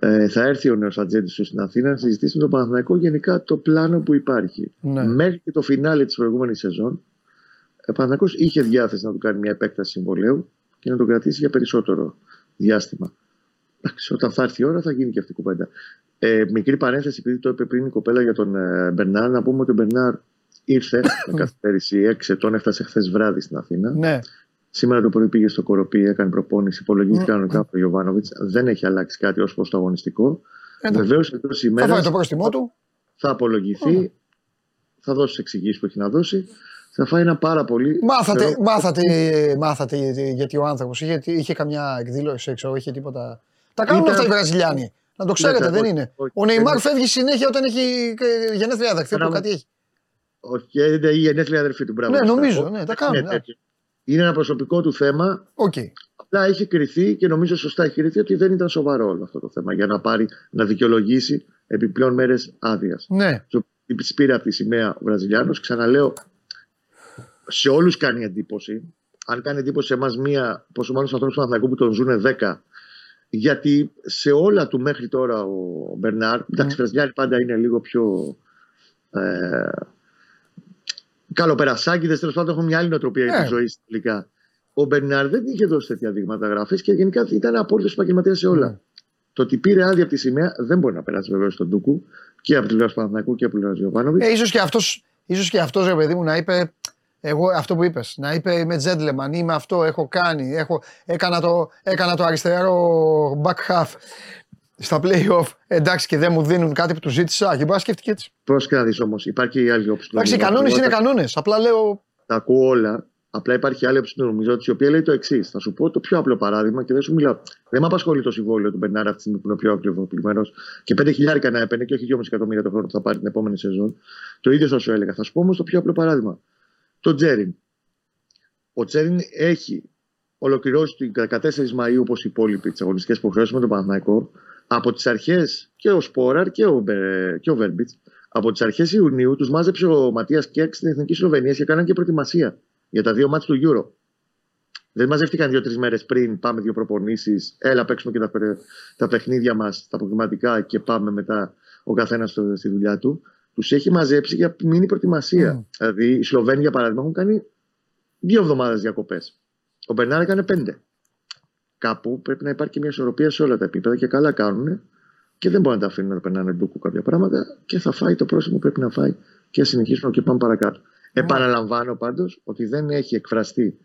Ε, θα έρθει ο νέος ατζέντης του στην Αθήνα να συζητήσει με τον Παναθηναϊκό γενικά το πλάνο που υπάρχει. Ναι. Μέχρι και το φινάλε της προηγούμενης σεζόν, ο Παναθηναϊκός είχε διάθεση να του κάνει μια επέκταση συμβολέου και να τον κρατήσει για περισσότερο διάστημα. Εντάξει, όταν θα έρθει η ώρα θα γίνει και αυτή η κουβέντα. Ε, μικρή παρένθεση, επειδή το είπε πριν η κοπέλα για τον ε, Μπερνάρ, να πούμε ότι ο Μπερνάρ ήρθε με καθυστέρηση 6 ετών, έφτασε χθες βράδυ στην Αθήνα. Ναι. Σήμερα το πρωί πήγε στο Κοροπή, έκανε προπόνηση, υπολογίστηκε κανονικά από τον Γιωβάνοβιτ. Δεν έχει αλλάξει κάτι ως προς το αγωνιστικό. Εντάξει. Βεβαίως εντός Θα ημέρας φάει το πρόστιμό του. θα απολογηθεί, θα δώσει τις εξηγήσεις που έχει να δώσει. Θα φάει ένα πάρα πολύ. Μάθατε, θεωρώ, μάθατε, μάθατε γιατί- γιατί ο άνθρωπος είχε, είχε καμιά εκδήλωση έξω, είχε τίποτα. Τα κάνουν Ήταν- αυτά οι Βραζιλιάνοι. Να το ξέρετε, Ναι, δεν όχι, είναι. όχι, Ο Νεϊμάρ δεν- φεύγει συνέχεια όταν έχει ε, γενέθλια αδερφή του, Μπράβο. κάτι έχει. Όχι, ε, είναι η γενέθλια αδερφή του. Μπράβο. Ναι, σωστά. νομίζω, Όχι, ναι, τα δεν κάνουν, είναι ναι. Τέτοιο. Είναι ένα προσωπικό του θέμα. Οκ. Απλά έχει κριθεί και νομίζω σωστά έχει κριθεί ότι δεν ήταν σοβαρό όλο αυτό το θέμα για να πάρει να δικαιολογήσει επιπλέον μέρες άδειας. Ναι, Τη πήρε από τη σημαία ο Βραζιλιάνος. Ξαναλέω, σε όλους κάνει εντύπωση. Αν κάνει εντύπωση σε εμάς μία, πόσο μάλλον στους ανθρώπους του Παναθηναϊκού που τον ζουν 10. Γιατί σε όλα του μέχρι τώρα ο Μπερνάρ, εντάξει, οι Βραζιλιάνοι πάντα είναι λίγο πιο. Ε, καλοπερασάκιδε, τέλος πάντων έχουν μια άλλη νοοτροπία για Ναι. τη ζωή τελικά. Ο Μπερνάρ δεν είχε δώσει τέτοια δείγματα γραφής και γενικά ήταν απόλυτος επαγγελματίας σε όλα. Ναι. Το ότι πήρε άδεια από τη σημαία δεν μπορεί να περάσει βεβαίω στον Τούκου και από την πλευράς του Παναθηναϊκού και από την πλευράς του Γιωβάνοβιτς. Ε, ίσως και αυτός, ίσως και αυτός ρε παιδί μου να είπε εγώ αυτό που είπες, να είπε είμαι gentleman, είμαι αυτό, έχω κάνει, έχω, έκανα, το, έκανα το αριστερό back half στα play-off, εντάξει και δεν μου δίνουν κάτι που τους ζήτησα και μπορεί να σκέφτηκε έτσι. Πώς και να δεις όμως, υπάρχει η άλλη όψη. του Εντάξει, οι νομίζοντα. κανόνες Εγώ είναι τα- κανόνες, απλά λέω Τα ακούω όλα. Απλά υπάρχει άλλη όψη του νομιζότη, η οποία λέει το εξής. Θα σου πω το πιο απλό παράδειγμα και δεν σου μιλάω. Δεν με απασχολεί το συμβόλαιο του Μπερνάρα αυτή τη στιγμή που είναι ο πιο ακριβοποιημένο και 5 χιλιάρικα να έπαιρνε και όχι 2,5 εκατομμύρια το χρόνο που θα πάρει την επόμενη σεζόν. Το ίδιο θα σου έλεγα. Θα σου πω όμως το πιο απλό παράδειγμα. Το Τζέριν. Ο Τζέριν έχει ολοκληρώσει την 14 Μαου όπως οι υπόλοιποι τις αγωνιστικές υποχρεώσει με τον Παναθηναϊκό από τις αρχές και ο Σπόραρ και ο, Μπε- και ο Βέρμπιτς. Από τις αρχές Ιουνίου τους μάζεψε ο Ματίας Κέξ στην Εθνική Σλοβενία και έκαναν και προετοιμασία για τα δύο μάτια του Euro. Δεν μαζεύτηκαν δύο-τρεις μέρες πριν, πάμε δύο προπονήσεις, έλα παίξουμε και τα, πε- τα παιχνίδια μας, τα προγραμματικά και πάμε μετά ο καθένας στη δουλειά του. Τους έχει μαζέψει για μήνυ προετοιμασία. Μμμ. Δηλαδή, οι Σλοβαίνοι, για παράδειγμα, έχουν κάνει δύο εβδομάδες διακοπές. Ο Μπερνάρ έκανε πέντε. Κάπου πρέπει να υπάρχει και μια ισορροπία σε όλα τα επίπεδα και καλά κάνουν και δεν μπορεί να τα αφήνουν να περνάνε ντούκου κάποια πράγματα και θα φάει το πρόσημο που πρέπει να φάει και θα συνεχίσουμε και πάμε παρακάτω. Επαναλαμβάνω πάντως ότι δεν έχει εκφραστεί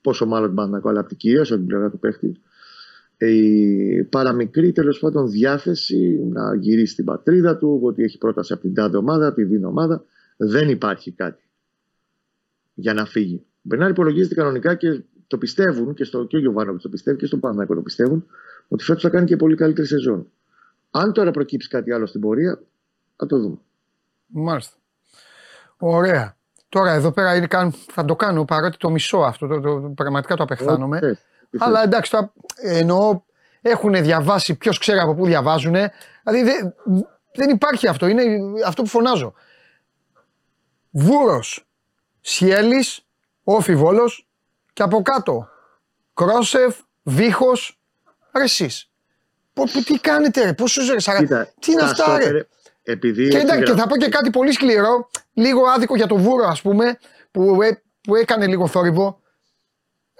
πόσο μάλλον την Παναθηναϊκό, αλλά από την κυρίω από την πλευρά του παίχτη, η παραμικρή τέλος πάντων διάθεση να γυρίσει στην πατρίδα του, ότι έχει πρόταση από την τάδε ομάδα, από την δίνω ομάδα. Δεν υπάρχει κάτι για να φύγει. Ο Μπερνάρ υπολογίζεται κανονικά και το πιστεύουν και, στο, και ο Γιωβάνοβιτς το πιστεύει και στον Παναθηναϊκό το πιστεύουν ότι φέτος θα κάνει και πολύ καλύτερη σεζόν. Αν τώρα προκύψει κάτι άλλο στην πορεία, θα το δούμε. Μάλιστα. Ωραία. Τώρα εδώ πέρα είναι, καν- θα το κάνω παρότι το μισό αυτό, το, το, το- πραγματικά το απεχθάνομαι. Ό,τι θες, ό,τι θες. Αλλά εντάξει, τώρα, εννοώ έχουν διαβάσει, ποιος ξέρει από πού διαβάζουν. Δηλαδή δεν, δεν υπάρχει αυτό. Είναι αυτό που φωνάζω. Βούρος, Σιέλης, Όφι Βόλος και από κάτω Κρόσεφ, Βίχος, ρε εσείς. Πω- πω- τι κάνετε, ρε, πόσο ρε, σαρα... Κοίτα, τι είναι τα αυτά, ρε; στόπερ, Επειδή Και, έχει εντάξει, και γραφτεί- θα πω και κάτι πολύ σκληρό, λίγο άδικο για τον Βούρο, ας πούμε, που, ε, που έκανε λίγο θόρυβο.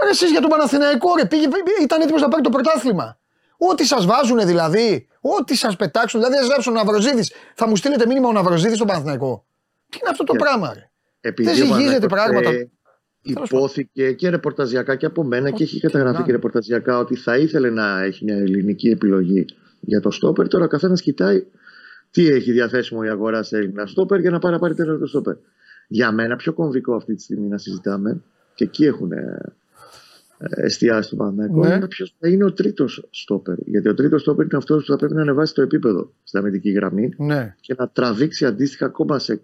Ρε, εσείς για τον Παναθηναϊκό, ρε, πήγε, ήταν έτοιμος να πάρει το πρωτάθλημα. Ό,τι σας βάζουν δηλαδή, ό,τι σας πετάξουν, δηλαδή, ας γράψουν ο Ναυροζίδης, θα μου στείλετε μήνυμα ο Ναυροζίδης στον Παναθηναϊκό. Τι είναι αυτό το Και- πράγμα, ρε; επειδή Δεν ο ζυγίζεται Παναθηναϊκός, πράγματα. ε, Υπόθηκε και ρεπορταζιακά και από μένα και έχει καταγραφεί να. και ρεπορταζιακά ότι θα ήθελε να έχει μια ελληνική επιλογή για το στόπερ. Τώρα ο καθένας κοιτάει τι έχει διαθέσιμο η αγορά σε Έλληνα στόπερ για να πάρει να πάρει τέλο το στόπερ. Για μένα πιο κομβικό αυτή τη στιγμή να συζητάμε και εκεί έχουν ε, ε, εστιάσει το Παναθηναϊκό Ναι. είναι ποιος θα είναι ο τρίτος στόπερ. Γιατί ο τρίτος στόπερ είναι αυτός που θα πρέπει να ανεβάσει το επίπεδο στην αμυντική γραμμή Ναι. και να τραβήξει αντίστοιχα ακόμα σε σε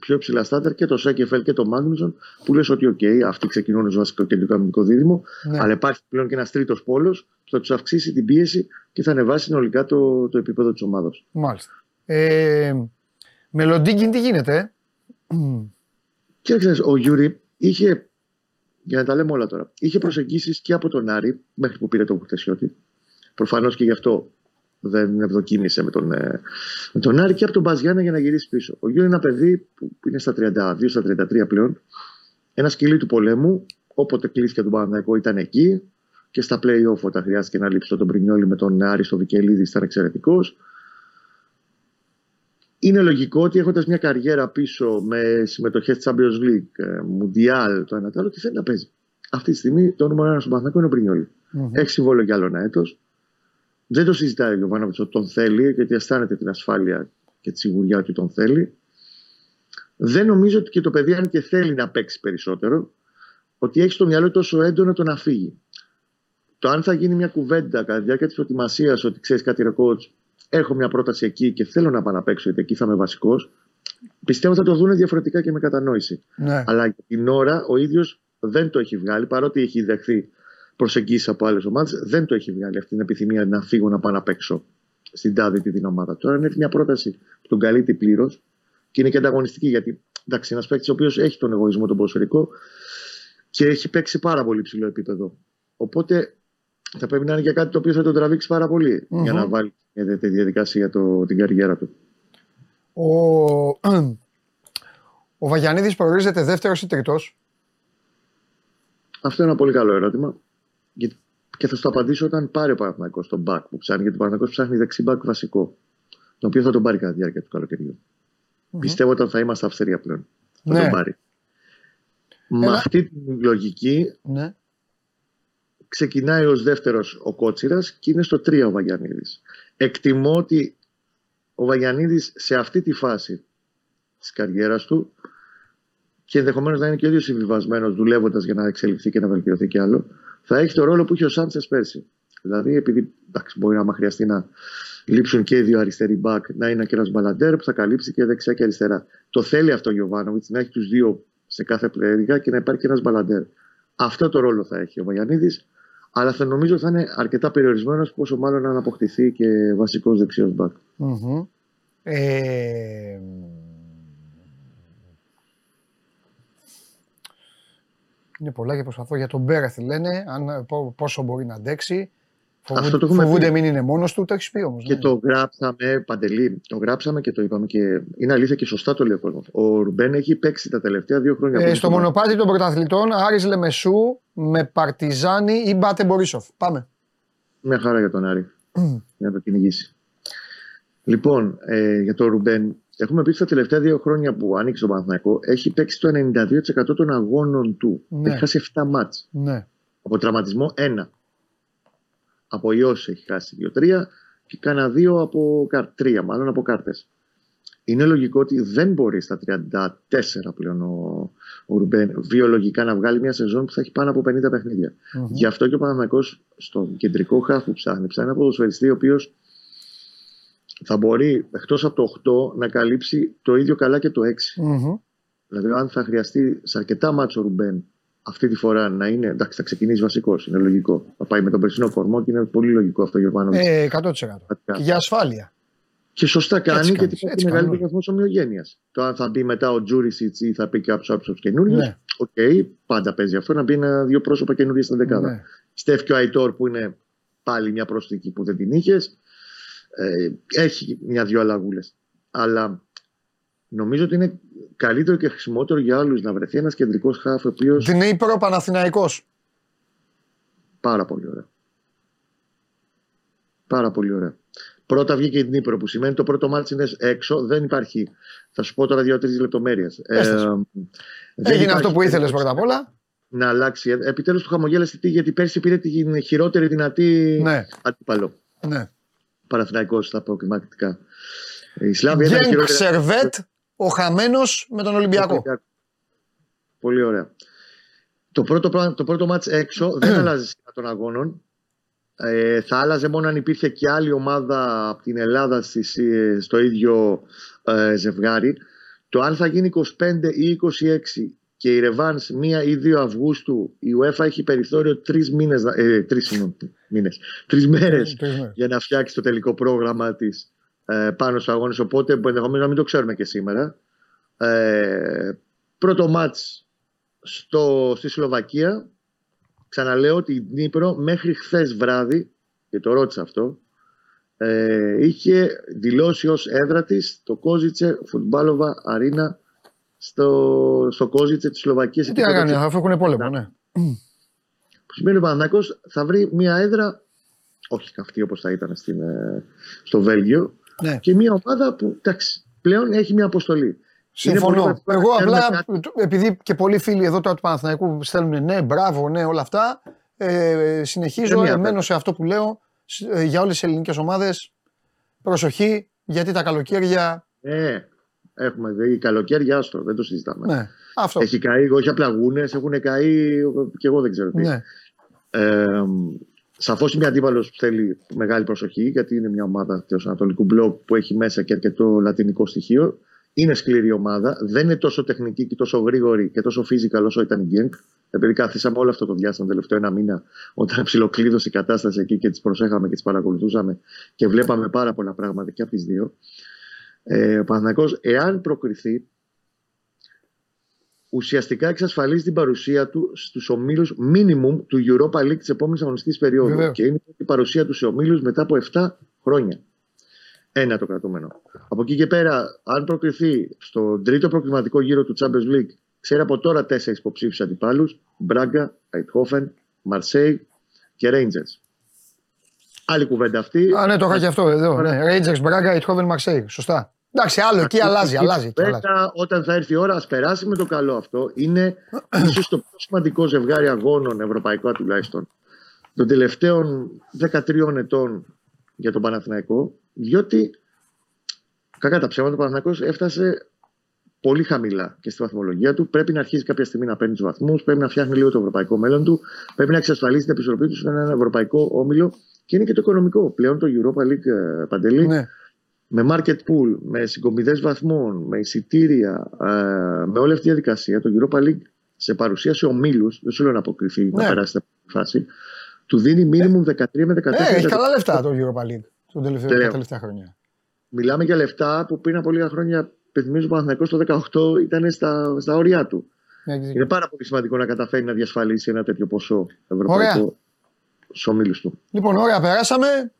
πιο υψηλά στάνταρ και το Σένκεφελντ και το Μάγνουσον που λες ότι οκ, αυτοί ξεκινούν ως βασικό κεντρικό αμυντικό δίδυμο ναι. αλλά υπάρχει πλέον και ένας τρίτος πόλος που θα τους αυξήσει την πίεση και θα ανεβάσει συνολικά το, το επίπεδο της ομάδας. Μάλιστα. Ε, με Λοντίγκιν τι γίνεται, ε; Και ξέρεις, ο Γιούρι είχε, για να τα λέμε όλα τώρα, είχε προσεγγίσεις και από τον Άρη μέχρι που πήρε τον Χουτεσιώτη. Προφανώς και γι' αυτό δεν ευδοκίμησε με τον, ε, με τον Άρη και από τον ΠΑΣ Γιάννινα για να γυρίσει πίσω. Ο Γιούρι είναι ένα παιδί που είναι στα 32, στα 33 πλέον. Ένα σκυλί του πολέμου. Όποτε κλήθηκε στον Παναθηναϊκό ήταν εκεί. Και στα play-off όταν χρειάστηκε να λείψει ο Μπρινιόλι με τον Άρη στο Βικελίδης ήταν εξαιρετικός. Είναι λογικό ότι έχοντας μια καριέρα πίσω με συμμετοχές Champions League, ε, Mundial, το ένα το άλλο, τι θέλει να παίζει. Αυτή τη στιγμή το νούμερο ένα στον Παναθηναϊκό είναι ο Πρινιόλη. Μμμ. Έχει συμβόλαιο για άλλο ένα έτος. Δεν το συζητάει ο Γιωβάνοβιτ ότι τον θέλει, γιατί αισθάνεται την ασφάλεια και τη σιγουριά ότι τον θέλει. Δεν νομίζω ότι και το παιδί, αν και θέλει να παίξει περισσότερο, ότι έχει στο μυαλό του τόσο έντονο το να φύγει. Το αν θα γίνει μια κουβέντα κατά τη διάρκεια της προετοιμασίας, ότι ξέρεις κάτι, ρε coach, έχω μια πρόταση εκεί και θέλω να πάω να παίξω, γιατί εκεί θα είμαι βασικός, πιστεύω θα το δουν διαφορετικά και με κατανόηση. ναι. Αλλά για την ώρα ο ίδιος δεν το έχει βγάλει, παρότι έχει δεχθεί προσεγγίσει από άλλες ομάδες, δεν το έχει βγάλει αυτή την επιθυμία να φύγω να πάω να παίξω στην τάδε τη την ομάδα. Τώρα, αν έρθει μια πρόταση που τον καλύπτει πλήρως και είναι και ανταγωνιστική, γιατί εντάξει, ένας παίκτης ο οποίος έχει τον εγωισμό τον ποδοσφαιρικό και έχει παίξει πάρα πολύ ψηλό επίπεδο. Οπότε θα πρέπει να είναι για κάτι το οποίο θα τον τραβήξει πάρα πολύ Μμμ. για να βάλει μια τέτοια διαδικασία το, την καριέρα του. Ο, ο Βαγιανίδης προορίζεται δεύτερος ή τρίτος; Αυτό είναι ένα πολύ καλό ερώτημα. Γιατί- Και θα σου το απαντήσω όταν πάρει ο Παναθηναϊκός τον back που ψάχνει. Γιατί ο Παναθηναϊκός ψάχνει δεξί back βασικό. το οποίο θα τον πάρει κατά τη διάρκεια του καλοκαιριου Πιστεύω ότι θα είμαστε αυστηρία πλέον. Θα Ναι. τον πάρει. Με Ένα- αυτή τη λογική Ναι. ξεκινάει ως δεύτερος ο Κότσιρας και είναι στο 3 ο Βαγιανίδης. Εκτιμώ ότι ο Βαγιανίδης σε αυτή τη φάση της καριέρας του και ενδεχομένως να είναι και ο ίδιος συμβιβασμένος δουλεύοντας για να εξελιχθεί και να βελτιωθεί κι άλλο θα έχει το ρόλο που είχε ο Σάντσες πέρσι. Δηλαδή επειδή εντάξει, μπορεί να χρειαστεί να λείψουν και οι δύο αριστεροί μπακ να είναι και ένας μπαλαντέρ που θα καλύψει και δεξιά και αριστερά. Το θέλει αυτό ο Γιωβάνοβιτς να έχει τους δύο σε κάθε πλευρά και να υπάρχει και ένας μπαλαντέρ. Αυτό το ρόλο θα έχει ο Βαγιανίδης αλλά θα νομίζω θα είναι αρκετά περιορισμένος πόσο μάλλον αν αποκτηθεί και βασικός δεξιός μπακ. Μμμ. Ε, είναι πολλά και προσπαθώ για τον Μπέρεθ λένε αν, πο- πόσο μπορεί να αντέξει. Φοβούνται, Αυτό το έχουμε φοβούνται πει. μην είναι μόνος του, το έχεις πει όμως. Και ναι. το γράψαμε, Παντελή, το γράψαμε και το είπαμε και είναι αλήθεια και σωστά το λέει ο κόσμος. Ο Ρουμπέν έχει παίξει τα τελευταία δύο χρόνια. που Ε, είναι στο στο μονοπάτι των πρωταθλητών, Άρης Λεμεσού με Παρτιζάνη ή Μπάτε Μπορίσοφ. Πάμε. Μια χαρά για τον Άρη. για να το κυνηγήσει. Λοιπόν, ε, για τον Ρουμπέν, έχουμε πει ότι τα τελευταία δύο χρόνια που άνοιξε τον Παναθηναϊκός έχει παίξει το 92% των αγώνων του. Ναι. Έχει χάσει 7 μάτς. Ναι. Από τραυματισμό 1. Από ιός έχει χάσει 2-3 και κάνα 2 από κάρ, 3 μάλλον από κάρτες. Είναι λογικό ότι δεν μπορεί στα 34 πλέον ο, ο Ρουμπέν βιολογικά να βγάλει μια σεζόν που θα έχει πάνω από 50 παιχνίδια. Μμμ. Γι' αυτό και ο Παναθηναϊκός στο κεντρικό χάφ που ψάχνει, ψάχνει ένα ποδοσφαιριστή ο οποίος θα μπορεί εκτός από το 8 να καλύψει το ίδιο καλά και το 6. Μμμ. Δηλαδή, αν θα χρειαστεί σε αρκετά μάτσο ο Ρουμπέν αυτή τη φορά να είναι. Εντάξει, θα ξεκινήσει βασικός, είναι λογικό. Θα πάει με τον περσινό κορμό και είναι πολύ λογικό αυτό για πάνω. Ε, 100%. Και για ασφάλεια. Και σωστά κάνει Έτσι γιατί κάνεις, υπάρχει έτσι μεγαλύτερο κάνουν. βαθμός ομοιογένειας. Το αν θα μπει μετά ο Τζούρισιτς ή θα πει κάποιο άψο καινούριο. Ναι. Οκ, πάντα παίζει αυτό να μπει ένα, δύο πρόσωπα καινούργια στην δεκάδα. Ναι. Στεφ και ο Αϊτόρ που είναι πάλι μια προσθήκη που δεν την είχες. Ε, έχει μια-δυο αλλαγούλε. Αλλά νομίζω ότι είναι καλύτερο και χρησιμότερο για άλλους να βρεθεί ένας κεντρικός χάφ ο οποίος. Δνήπρο Παναθηναϊκός. Πάρα πολύ ωραία. Πάρα πολύ ωραία. Πρώτα βγήκε η Δνήπρο που σημαίνει το πρώτο μάτι είναι έξω. Δεν υπάρχει. Θα σου πω τώρα δύο-τρεις λεπτομέρειες. Πες τα. Έγινε αυτό που ήθελες πρώτα απ' όλα. Να αλλάξει. Επιτέλους του χαμογέλασε τι, γιατί πέρσι πήρε την χειρότερη δυνατή Ναι, αντίπαλο. ναι. Παναθηναϊκός στα προκριματικά. Η Σλάβια ήταν Γκένγκ χειρότερη. Σερβέτ, ο χαμένος με τον Ολυμπιακό. Πολύ ωραία. Το πρώτο, πράγμα- το πρώτο μάτς έξω δεν αλλάζει σειρά των αγώνων. Ε, θα άλλαζε μόνο αν υπήρχε και άλλη ομάδα από την Ελλάδα στις, ε, στο ίδιο ε, ζευγάρι. Το αν θα γίνει 25 ή 26 και η Ρεβάνς 1 ή 2 Αυγούστου, η UEFA έχει περιθώριο 3 μήνες, ε, τρεις, συγγνώμη, μήνες, τρεις μέρες Τρεις μέρες. για να φτιάξει το τελικό πρόγραμμα της ε, πάνω στους αγώνες. Οπότε ενδεχομένως να μην το ξέρουμε και σήμερα. Ε, πρώτο μάτς στο, στη Σλοβακία. Ξαναλέω ότι η Δνήπρο μέχρι χθες βράδυ, και το ρώτησα αυτό, ε, είχε δηλώσει ως έδρα της το Κόζιτσε Φουτμπάλοβα Αρίνα στο, στο Κόζιτσε της Σλοβακίας. Τι εκεί να που κάνει, έπαιξε αφού έχουν πόλεμο, ναι. που σημαίνει ο Παναθηναϊκός θα βρει μια έδρα, όχι καυτή όπως θα ήταν στην, ε, στο Βέλγιο, ναι. και μια ομάδα που εντάξει, πλέον έχει μια αποστολή. Είναι Συμφωνώ. πολύ βασικό να Εγώ ξέρουμε απλά, επειδή και πολλοί φίλοι εδώ τώρα του Παναθηναϊκού στέλνουν ναι, μπράβο, ναι, όλα αυτά. Ε, συνεχίζω, Καμία εμένω βέβαια. σε αυτό που λέω σ- ε, για όλες τις ελληνικές ομάδες. Προσοχή, γιατί τα καλοκαίρια. Ε, έχουμε δει καλοκαίρια, άστρο, δεν το συζητάμε. Ναι, αυτό. Έχει καεί, όχι απλά γούνες, έχουν καεί και εγώ δεν ξέρω τι. Ναι. Ε, Σαφώς είναι μια αντίπαλος που θέλει μεγάλη προσοχή, γιατί είναι μια ομάδα του Ανατολικού Μπλοκ που έχει μέσα και αρκετό λατινικό στοιχείο. Είναι σκληρή ομάδα, δεν είναι τόσο τεχνική και τόσο γρήγορη και τόσο physical όσο ήταν η Γκένκ. Επειδή καθίσαμε όλο αυτό το διάστημα, το τελευταίο ένα μήνα, όταν ψιλοκλείδωσε η κατάσταση εκεί και τις προσέχαμε και τις παρακολουθούσαμε και βλέπαμε πάρα πολλά πράγματα και από τις δύο. Ε, ο Παναθηναϊκός, εάν προκριθεί, ουσιαστικά εξασφαλίζει την παρουσία του στους ομίλους minimum του Europa League της επόμενης αγωνιστικής περίοδου. Βεβαίως. Και είναι η παρουσία του σε ομίλους μετά από 7 χρόνια. Ένα το κρατούμενο. Από εκεί και πέρα, αν προκριθεί στο τρίτο προκριματικό γύρο του Champions League, ξέρει από τώρα τέσσερις υποψήφιους αντιπάλους, Μπράγκα, Αιτχόφεν, Μαρσέη και Rangers. Άλλη κουβέντα αυτή. Α, ναι, το είχα και αυτό εδώ. Ναι. Rangers, Braga, Eindhoven, Marseille. Σωστά. Εντάξει, άλλο εκεί αλλάζει, αλλάζει. εκεί αλλάζει. Βέβαια, όταν θα έρθει η ώρα, ας περάσει με το καλό αυτό. Είναι ίσως το πιο σημαντικό ζευγάρι αγώνων, ευρωπαϊκό τουλάχιστον, των τελευταίων 13 ετών για τον Παναθηναϊκό, διότι κακά τα ψέματα, ο Παναθηναϊκός έφτασε πολύ χαμηλά και στη βαθμολογία του. Πρέπει να αρχίσει κάποια στιγμή να παίρνει τους βαθμούς, πρέπει να φτιάχνει λίγο το ευρωπαϊκό μέλλον του, πρέπει να εξασφαλίσει την επιστροφή του σε έναν ευρωπαϊκό όμιλο και είναι και το οικονομικό. Πλέον το Europa League ε, Παντελή, Ναι. με market pool, με συγκομιδές βαθμών, με εισιτήρια, ε, με όλη αυτή τη διαδικασία, το Europa League σε παρουσίαση ομίλους, δεν σου λέω να αποκριθεί, να Ναι. περάσει στην φάση, του δίνει minimum 13 με 14 Ε, έχει καλά λεφτά το Europa League τον τελευταίο, Τέλεια. τα τελευταία χρόνια. Μιλάμε για λεφτά που πριν από λίγα χρόνια, πενθυμίζω ο Παναθηναϊκός το 18 ήταν στα, στα όρια του. Ναι, έχεις δίκιο. Είναι πάρα πολύ σημαντικό να καταφέρει να διασφαλίσει ένα τέτοιο ποσό ευρωπαϊκό στους ομίλους του. Λοιπόν, ωραία, περάσαμε.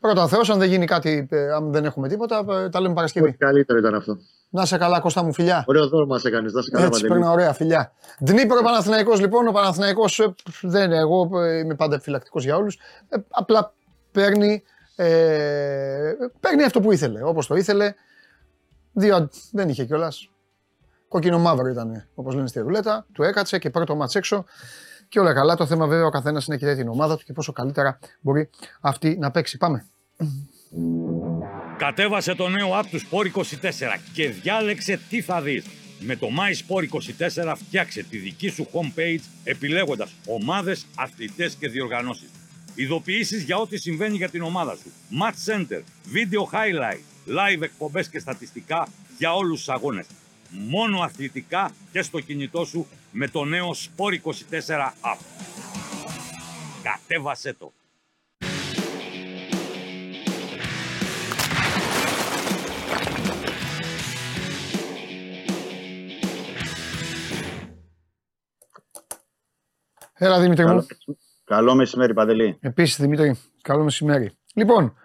Πρώτα Θεός, αν δεν γίνει κάτι, ε, αν δεν έχουμε τίποτα, ε, τα λέμε Παρασκευή. Ό,τι καλύτερο ήταν αυτό. Να σε καλά, Κώστα μου, φιλιά. Ωραίο δώρο μας έκανες. Να σε καλά, Έτσι, Παντελή. παίρνω ωραία, φιλιά. Δνήπρο Παναθηναϊκός λοιπόν, ο Παναθηναϊκός ε, δεν εγώ ε, είμαι πάντα επιφυλακτικός για όλους. Ε, απλά παίρνει, ε, παίρνει αυτό που ήθελε, όπως το ήθελε. Δύο, δεν είχε κιόλας. Κόκκινο μαύρο ήταν, όπως λένε στη ρουλέτα. Του έκατσε και πρώτο μάτς έξω. Και όλα καλά. Το θέμα βέβαια ο καθένας είναι και την ομάδα του και πόσο καλύτερα μπορεί αυτή να παίξει. Πάμε. Κατέβασε το νέο app του Sport 24 και διάλεξε τι θα δεις. Με το My Sport 24 φτιάξε τη δική σου homepage επιλέγοντας ομάδες, αθλητές και διοργανώσεις. Ειδοποιήσεις για ό,τι συμβαίνει για την ομάδα σου. Match Center, Video Highlight, Live εκπομπές και στατιστικά για όλους τους αγώνες. Μόνο αθλητικά και στο κινητό σου με το νέο Sport 24 app. Κατέβασέ το. Έλα Δημήτρη μου. Καλό, καλό μεσημέρι, Παντελή. Επίσης, Δημήτρη, καλό μεσημέρι. Λοιπόν,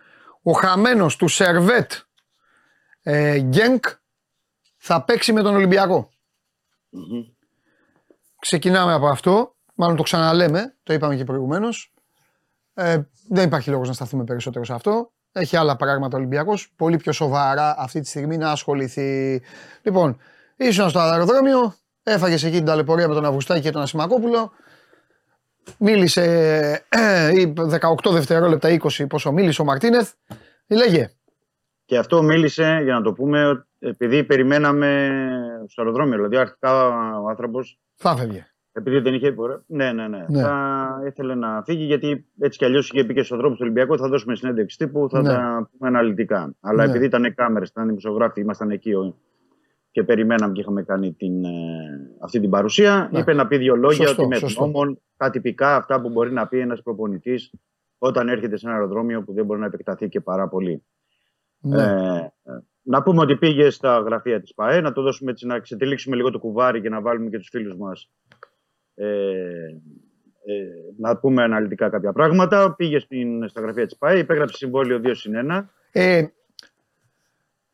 ο χαμένος του Σερβέτ ε, Γκένκ θα παίξει με τον Ολυμπιακό. Μμμ. Ξεκινάμε από αυτό. Μάλλον το ξαναλέμε, το είπαμε και προηγουμένως. Ε, δεν υπάρχει λόγος να σταθούμε περισσότερο σε αυτό. Έχει άλλα πράγματα ο Ολυμπιακός. Πολύ πιο σοβαρά αυτή τη στιγμή να ασχοληθεί. Λοιπόν, ήσουν στο αεροδρόμιο, έφαγες εκεί την ταλαιπωρία με τον Αυγουστάκη και τον Ασημακόπουλο. Μίλησε ε, ή 18 δευτερόλεπτα, 20 πόσο μίλησε ο Μαρτίνεθ. Λέγε. Και αυτό μίλησε, για να το πούμε, επειδή περιμέναμε στο αεροδρόμιο. Δηλαδή, αρχικά ο άνθρωπος, Θα φεύγε. επειδή δεν είχε πορεία. Ναι, ναι, ναι. Ναι. Θα ήθελε να φύγει, γιατί έτσι κι αλλιώς είχε πει και στον δρόμο του Ολυμπιακού θα δώσουμε συνέντευξη τύπου, θα Ναι. τα πούμε αναλυτικά. Αλλά Ναι. επειδή ήταν κάμερες, ήταν δημοσιογράφοι, ήμασταν εκεί ο- και περιμέναμε και είχαμε κάνει την, ε, αυτή την παρουσία, Ναι. είπε να πει δύο λόγια Σωστό, ότι με σωστό. νόμων, τα τυπικά αυτά που μπορεί να πει ένας προπονητής όταν έρχεται σε ένα αεροδρόμιο που δεν μπορεί να επεκταθεί και πάρα πολύ. Ναι. Ε, να πούμε ότι πήγε στα γραφεία της ΠαΕ, να το δώσουμε έτσι, να ξετυλίξουμε λίγο το κουβάρι και να βάλουμε και τους φίλους μας ε, ε, να πούμε αναλυτικά κάποια πράγματα. Πήγε στην, στα γραφεία της ΠαΕ, υπέγραψε συμβόλαιο 2 συν 1. Ε,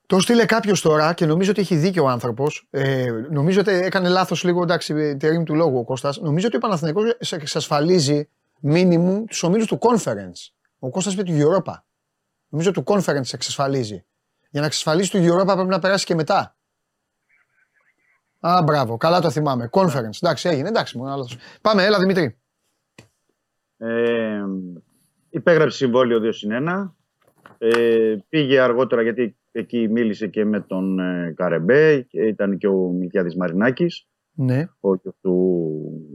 το στείλε κάποιος τώρα και νομίζω ότι έχει δίκιο ο άνθρωπος. Ε, νομίζω ότι έκανε λάθος λίγο εντάξει, τη ρήμη του λόγου ο Κώστας. Νομίζω ότι ο Παναθηναϊκός εξασφαλίζει μίνιμουμ τους ομίλους του conference. Ο Κώστας είπε του Europa. Νομίζω του conference εξασφαλίζει. Για να εξασφαλίσει του Europa πρέπει να περάσει και μετά. Α, μπράβο, καλά το θυμάμαι. Conference. Εντάξει, έγινε. Εντάξει, μόνο λάθος. Πάμε, έλα Δημήτρη. Ε, υπέγραψε συμβόλαιο 2 συν 1. Ε, πήγε αργότερα γιατί εκεί μίλησε και με τον ε, Καρεμπέ, και ήταν και ο Μιλκιάδης Μαρινάκης. Ναι. ο γιος του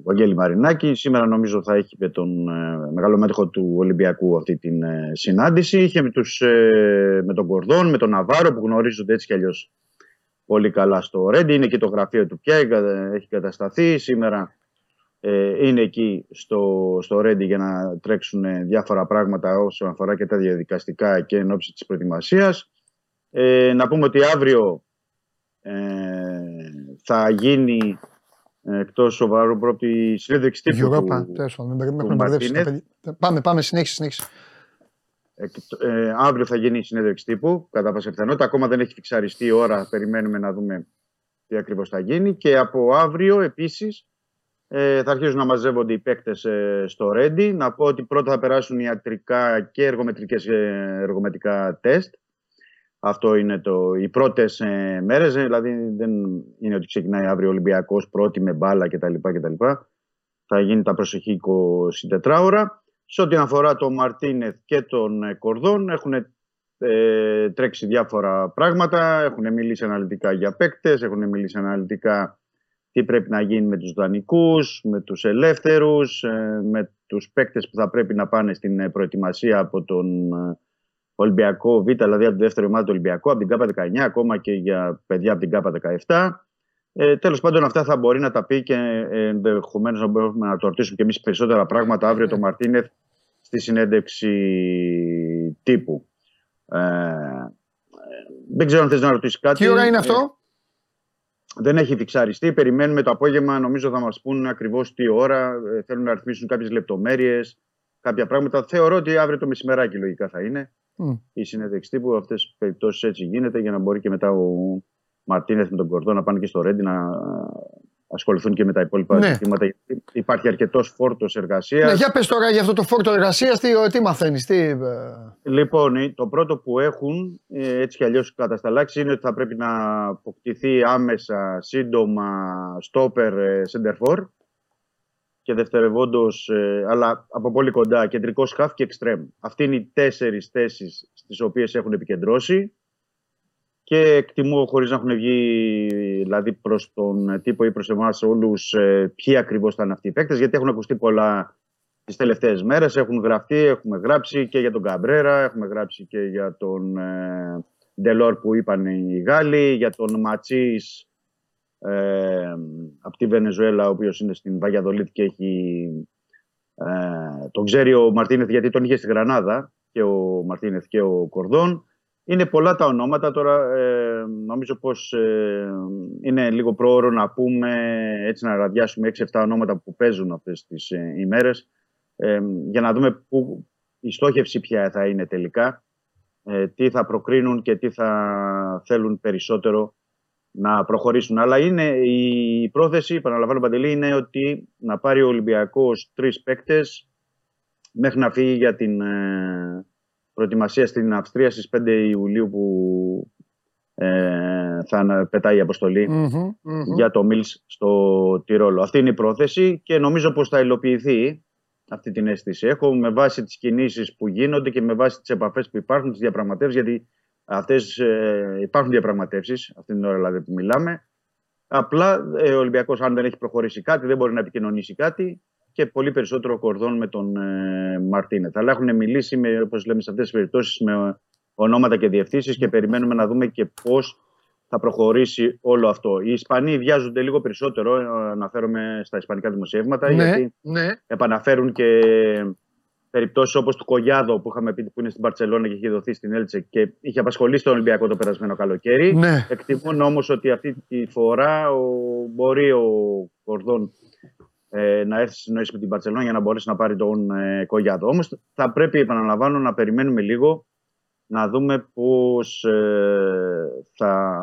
Βαγγέλη Μαρινάκη. Σήμερα νομίζω θα έχει με τον ε, μεγάλο μέτοχο του Ολυμπιακού αυτή την ε, συνάντηση. Είχε με, τους, ε, με τον Κορδόν, με τον Ναβάρο που γνωρίζονται έτσι κι αλλιώς πολύ καλά στο Ρέντι. Είναι και το γραφείο του πια, εγκα- έχει κατασταθεί. Σήμερα ε, είναι εκεί στο, στο Ρέντι για να τρέξουν ε, διάφορα πράγματα όσον αφορά και τα διαδικαστικά και εν ώψη της προετοιμασίας. Ε, να πούμε ότι αύριο ε, θα γίνει ε, εκτός σοβαρού πρώτη συνέντευξη τύπου Europa. του, Τέλος πάντων, με του έχουν μπερδέψει τα Μαρτίνεθ. παιδιά. Πάμε, πάμε, συνέχισε, συνέχισε. Εκ- ε, αύριο θα γίνει η συνέντευξη τύπου, κατά πάσα πιθανότητα. Ακόμα δεν έχει φιξαριστεί η ώρα. Περιμένουμε να δούμε τι ακριβώς θα γίνει. Και από αύριο επίσης Ε, θα αρχίσουν να μαζεύονται οι παίκτες ε, στο Ρέντι. Να πω ότι πρώτα θα περάσουν ιατρικά και εργομετρικές ε, εργομετρικά τεστ. Αυτό είναι το, οι πρώτες ε, μέρες. Δηλαδή δεν είναι ότι ξεκινάει αύριο ο Ολυμπιακός πρώτη με μπάλα κτλ. κτλ. Θα γίνει τα προσεχή 24 ώρα. Σε ό,τι αφορά τον Μαρτίνεθ και τον ε, Κορδόν, έχουν ε, τρέξει διάφορα πράγματα. Έχουν μιλήσει αναλυτικά για παίκτες, έχουν μιλήσει αναλυτικά τι πρέπει να γίνει με τους δανεικούς, με τους ελεύθερους, ε, με τους παίκτες που θα πρέπει να πάνε στην ε, προετοιμασία από τον Ολυμπιακό Β, δηλαδή από τη δεύτερη ομάδα του Ολυμπιακού, από την ΚΑΠΑ 19, ακόμα και για παιδιά από την ΚΑΠΑ 17. Ε, Τέλος πάντων, αυτά θα μπορεί να τα πει και ενδεχομένως να μπορούμε να το ρωτήσουμε και εμείς περισσότερα πράγματα αύριο το Μαρτίνεθ στη συνέντευξη τύπου. Ε, δεν ξέρω αν θες να ρωτήσεις κάτι. Τι ώρα είναι αυτό; Ε, δεν έχει φιξαριστεί. Περιμένουμε το απόγευμα. Νομίζω θα μας πούν ακριβώς τι ώρα. Ε, θέλουν να ρυθμίσουν κάποιες λεπτομέρειες, κάποια πράγματα. Θεωρώ ότι αύριο το μεσημεράκι λογικά θα είναι mm. η συνέντευξη τύπου. Αυτές τις περιπτώσεις έτσι γίνεται για να μπορεί και μετά ο Μαρτίνεθ με τον Κορδό να πάνε και στο Ρέντι να ασχοληθούν και με τα υπόλοιπα ναι. ζητήματα. Υπάρχει αρκετός φόρτος εργασίας. Ναι, για πες τώρα για αυτό το φόρτο εργασίας, τι, τι μαθαίνεις, τι. Ε, λοιπόν, το πρώτο που έχουν ε, έτσι κι αλλιώς κατασταλάξει είναι ότι θα πρέπει να αποκτηθεί άμεσα, σύντομα, στόπερ, σεντερφόρ και δευτερευόντως, ε, αλλά από πολύ κοντά, κεντρικό σκάφ και εξτρέμ. Αυτοί είναι οι τέσσερις θέσεις στις οποίες έχουν επικεντρώσει και εκτιμώ χωρίς να έχουν βγει δηλαδή προς τον τύπο ή προς εμάς όλους ε, ποιοι ακριβώς θα είναι αυτοί οι παίκτες γιατί έχουν ακουστεί πολλά τις τελευταίες μέρες έχουν γραφτεί, έχουμε γράψει και για τον Καμπρέρα έχουμε γράψει και για τον ε, Ντελόρ που είπαν οι Γάλλοι για τον Ματσίς ε, από τη Βενεζουέλα ο οποίος είναι στην Βαγιαδολίτ και έχει ε, τον ξέρει ο Μαρτίνεθ γιατί τον είχε στη Γρανάδα και ο Μαρτίνεθ και ο Κορδόν είναι πολλά τα ονόματα τώρα. Ε, νομίζω πως ε, είναι λίγο πρόωρο να πούμε, έτσι να ραδιάσουμε 6-7 ονόματα που παίζουν αυτές τις ε, ημέρες ε, για να δούμε που, η στόχευση ποια θα είναι τελικά, ε, τι θα προκρίνουν και τι θα θέλουν περισσότερο να προχωρήσουν. Αλλά είναι η πρόθεση, επαναλαμβάνω Παντελή, είναι ότι να πάρει ο Ολυμπιακός τρεις παίκτες μέχρι να φύγει για την προετοιμασία στην Αυστρία στις 5 Ιουλίου που ε, θα πετάει η αποστολη για το Μίλς στο Τυρόλο. Αυτή είναι η πρόθεση και νομίζω πως θα υλοποιηθεί αυτή την αίσθηση. Έχω με βάση τις κινήσεις που γίνονται και με βάση τις επαφές που υπάρχουν, τις διαπραγματεύσεις, γιατί αυτές ε, υπάρχουν διαπραγματεύσεις αυτή την ώρα δηλαδή που μιλάμε. Απλά ε, ο Ολυμπιακός αν δεν έχει προχωρήσει κάτι, δεν μπορεί να επικοινωνήσει κάτι και πολύ περισσότερο κορδόν με τον ε, Μαρτίνετ. Αλλά έχουν μιλήσει, όπως λέμε σε αυτές τις περιπτώσεις, με ονόματα και διευθύνσεις και περιμένουμε να δούμε και πώς θα προχωρήσει όλο αυτό. Οι Ισπανοί βιάζονται λίγο περισσότερο, ε, αναφέρομαι στα ισπανικά δημοσιεύματα, ναι, γιατί ναι. επαναφέρουν και περιπτώσεις όπως του Κογιάδο που είχαμε πει που είναι στην Παρσελόνα και είχε δοθεί στην Έλτσε και είχε απασχολήσει τον Ολυμπιακό το περασμένο καλοκαίρι. Ναι. Εκτιμούν όμως ότι αυτή τη φορά ο, μπορεί ο Κορδόν ε, να έρθει συνεννόηση με την Παρσελόνα για να μπορέσει να πάρει τον ε, Κογιάδο. Όμως θα πρέπει, επαναλαμβάνω, να περιμένουμε λίγο να δούμε πώς ε, θα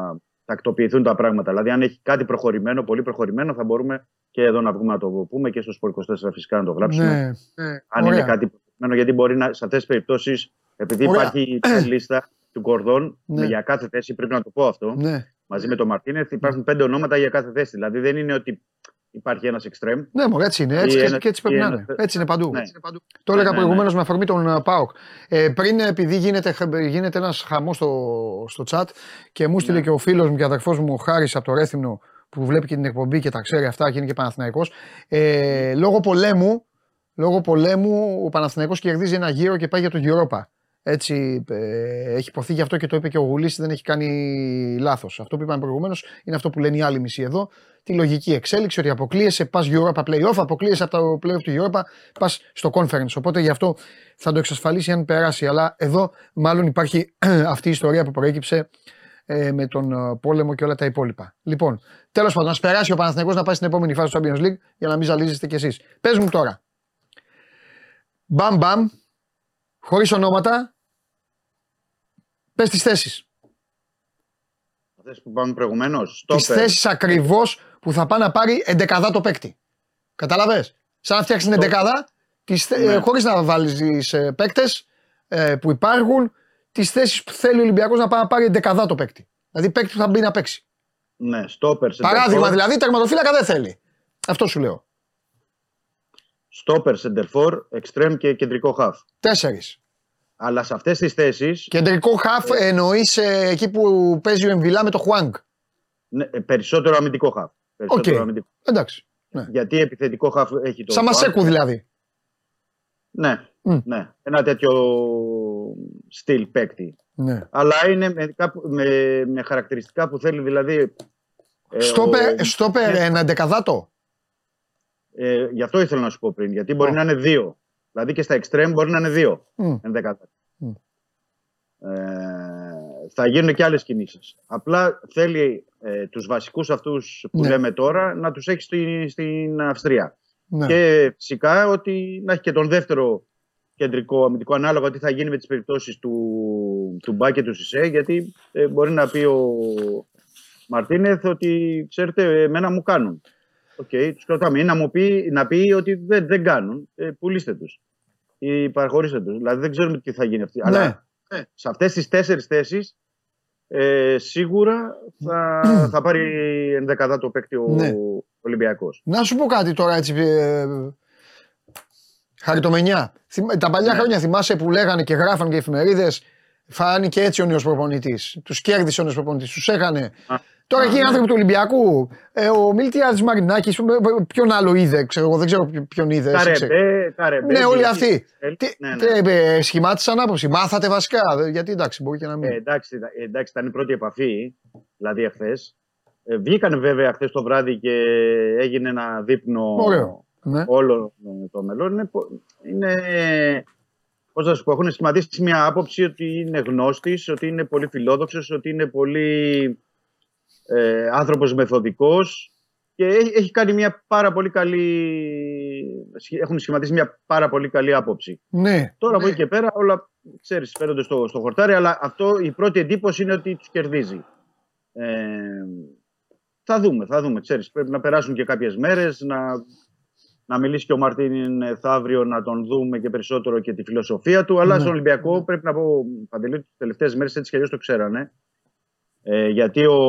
τακτοποιηθούν τα πράγματα. Δηλαδή, αν έχει κάτι προχωρημένο, πολύ προχωρημένο, θα μπορούμε και εδώ να βγούμε να το πούμε και στο Σπορ 24 φυσικά να το γράψουμε. Ναι, ναι. Αν Ωραία. είναι κάτι προχωρημένο, γιατί μπορεί να, σε αυτές τις περιπτώσεις, επειδή Ωραία. υπάρχει η λίστα του Κορδόν, ναι. για κάθε θέση, πρέπει να το πω αυτό, ναι. μαζί με τον Μαρτίνεθ, υπάρχουν πέντε ονόματα για κάθε θέση. Δηλαδή, δεν είναι ότι υπάρχει ένας εξτρέμ. Ναι, μόνο έτσι είναι. Έτσι, και, και έτσι πρέπει να είναι. Έτσι είναι παντού. Ναι. παντού. Το έλεγα ναι, ναι, προηγουμένως με αφορμή τον uh, Πάοκ. Ε, πριν, επειδή γίνεται, γίνεται ένας χαμός στο, στο chat και μου στείλε και ο φίλος μου και αδερφός μου ο Χάρης από το Ρέθυμνο που βλέπει και την εκπομπή και τα ξέρει αυτά και είναι και Παναθηναϊκός. Ε, λόγω πολέμου, λόγω πολέμου ο Παναθηναϊκός κερδίζει ένα γύρο και πάει για το Europa. Έτσι ε, έχει υποθεί γι' αυτό και το είπε και ο Γουλής, δεν έχει κάνει λάθος. Αυτό που είπαμε προηγουμένως είναι αυτό που λένε οι άλλοι μισοί εδώ. Τη λογική εξέλιξη ότι αποκλείεσαι, πας Europa Playoff, αποκλείεσαι από το Playoff του Europa, πας στο Conference. Οπότε γι' αυτό θα το εξασφαλίσει αν περάσει. Αλλά εδώ μάλλον υπάρχει αυτή η ιστορία που προέκυψε ε, με τον ε, πόλεμο και όλα τα υπόλοιπα. Λοιπόν, τέλος πάντων, ας περάσει ο Παναθηναϊκός να πάει στην επόμενη φάση του Champions League για να μην ζαλίζεστε κι εσείς. Πες μου τώρα. Μπαμ μπαμ, χωρίς ονόματα, πες τις θέσεις. Αυτέ που πάμε προηγουμένως. Τις θέσεις ακριβώς που θα πάει να πάρει εντεκαδά το παίκτη. Κατάλαβε. Σαν να φτιάξεις την εντεκάδα Ναι. χωρίς να βάλεις ε, παίκτες ε, που υπάρχουν, τις θέσεις που θέλει ο Ολυμπιακός να πάει να πάρει εντεκαδά το παίκτη. Δηλαδή παίκτη που θα μπει να παίξει. Ναι, στόπερ. Παράδειγμα δηλαδή, τερματοφύλακα δεν θέλει. Αυτό σου λέω. Στόπερ, σεντερφόρ, εξτρέμ και κεντρικό χαφ. Τέσσερις. Αλλά σε αυτές τις θέσεις. Κεντρικό χαφ εννοείς ε, εκεί που παίζει ο Εμβιλά με το Χουάνγκ. Ναι, περισσότερο αμυντικό χαφ. Περισσότερο Οκ. αμυντικό. Εντάξει. Ναι. Γιατί επιθετικό χαφ έχει το. Σαν Μασέκου δηλαδή. Ναι, Μμ. ναι. Ένα τέτοιο στυλ παίκτη. Ναι. Αλλά είναι με, κάπου- με, με χαρακτηριστικά που θέλει δηλαδή. ε, Στόπερ, ο- στόπερ ναι. ένα εντεκαδάτο. ε, γι' αυτό ήθελα να σου πω πριν. Γιατί μπορεί Ω. να είναι δύο. Δηλαδή και στα εξτρέμ μπορεί να είναι δύο. Μμ. ενδεκάτα. Μμ. Ε, θα γίνουν και άλλες κινήσεις. Απλά θέλει ε, τους βασικούς αυτούς που Ναι. λέμε τώρα να τους έχει στη, στην Αυστρία. Ναι. Και φυσικά ότι να έχει και τον δεύτερο κεντρικό αμυντικό ανάλογα τι θα γίνει με τις περιπτώσεις του, του Μπα και του Σισέ γιατί ε, μπορεί να πει ο Μαρτίνεθ ότι ξέρετε εμένα μου κάνουν. Οκ, τους κρατάμε. Ή να, μου πει, να πει ότι δεν, δεν κάνουν. Ε, πουλήστε τους. Ή παραχωρήστε τους. Δηλαδή δεν ξέρουμε τι θα γίνει αυτή. Ναι. Αλλά ε, σε αυτές τις τέσσερις θέσεις ε, σίγουρα θα, θα πάρει ενδεκαδάτο παίκτη ο Ναι. Ολυμπιακός. Να σου πω κάτι τώρα έτσι. Ε, χαριτομενιά. Θυμ- Τα παλιά Ναι. χρόνια θυμάσαι που λέγανε και γράφαν και οι εφημερίδες. Φάνηκε έτσι ο νέος προπονητής. Τους κέρδισε ο νέος προπονητής. Τους έκανε. Α, Τώρα α, εκεί οι ναι. άνθρωποι του Ολυμπιακού. Ε, ο Μιλτιάδης Μαρινάκης. Ποιον άλλο είδε, ξέρω εγώ, δεν ξέρω ποιο- ποιον είδε. εσύ ξέρεις. Καρεμπέ, καρεμπέ. Ναι, όλοι γιατί- αυτοί. Ε, Τι, ναι, ναι. τι, ε, σχημάτισαν άποψη. Μάθατε βασικά. δε- Γιατί εντάξει, μπορεί και να μην. Ε, εντάξει, ε, εντάξει, ήταν η πρώτη επαφή, δηλαδή εχθές. Ε, βγήκαν βέβαια χθες το βράδυ και έγινε ένα δείπνο Ωραίο. Ναι. όλο ε, το μέλλον. Είναι, πο- είναι πώς να σου πω, έχουν σχηματίσει μια άποψη ότι είναι γνώστης, ότι είναι πολύ φιλόδοξος, ότι είναι πολύ ε, άνθρωπος μεθοδικός και έχει, έχει κάνει μια πάρα πολύ καλή, έχουν σχηματίσει μια πάρα πολύ καλή άποψη. ναι. Τώρα από εκεί και πέρα όλα, ξέρεις, φέρονται στο, στο χορτάρι, αλλά αυτό η πρώτη εντύπωση είναι ότι τους κερδίζει. Ε, θα δούμε, θα δούμε, ξέρεις, πρέπει να περάσουν και κάποιες μέρες, να, να μιλήσει και ο Μαρτίν αύριο να τον δούμε και περισσότερο και τη φιλοσοφία του, αλλά Ναι. στον Ολυμπιακό πρέπει να πω, Παντελή, τις τελευταίες μέρες έτσι κι αλλιώς το ξέρανε, ε, γιατί ο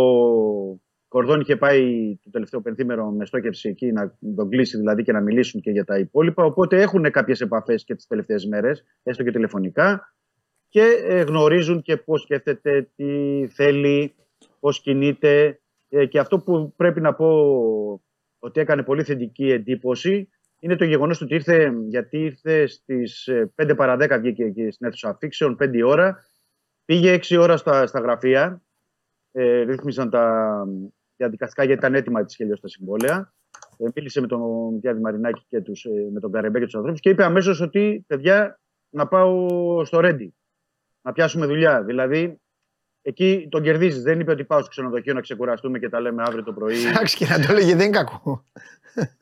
Κορδόν είχε πάει το τελευταίο πενθήμερο με στόχευση εκεί να τον κλείσει δηλαδή και να μιλήσουν και για τα υπόλοιπα. Οπότε έχουν κάποιες επαφές και τις τελευταίες μέρες, έστω και τηλεφωνικά, και ε, γνωρίζουν και πώς σκέφτεται, τι θέλει, πώς κινείται. Ε, και αυτό που πρέπει να πω ότι έκανε πολύ θετική εντύπωση είναι το γεγονός ότι ήρθε, γιατί ήρθε στις 5 παρα 10 βγήκε εκεί στην αίθουσα αφήξεων, 5 η ώρα. Πήγε 6 ώρα στα, στα γραφεία. Ε, ρύθμισαν τα διαδικαστικά γιατί ήταν έτοιμα τη χελιό τα συμβόλαια. Ε, μίλησε με τον Γιάννη Μαρινάκη και τους, ε, με τον Καρεμπέ και τους ανθρώπους και είπε αμέσως ότι παιδιά να πάω στο Ρέντι. Να πιάσουμε δουλειά. Δηλαδή εκεί τον κερδίζεις. Δεν είπε ότι πάω στο ξενοδοχείο να ξεκουραστούμε και τα λέμε αύριο το πρωί. Εντάξει και να το λέγε δεν είναι κακό.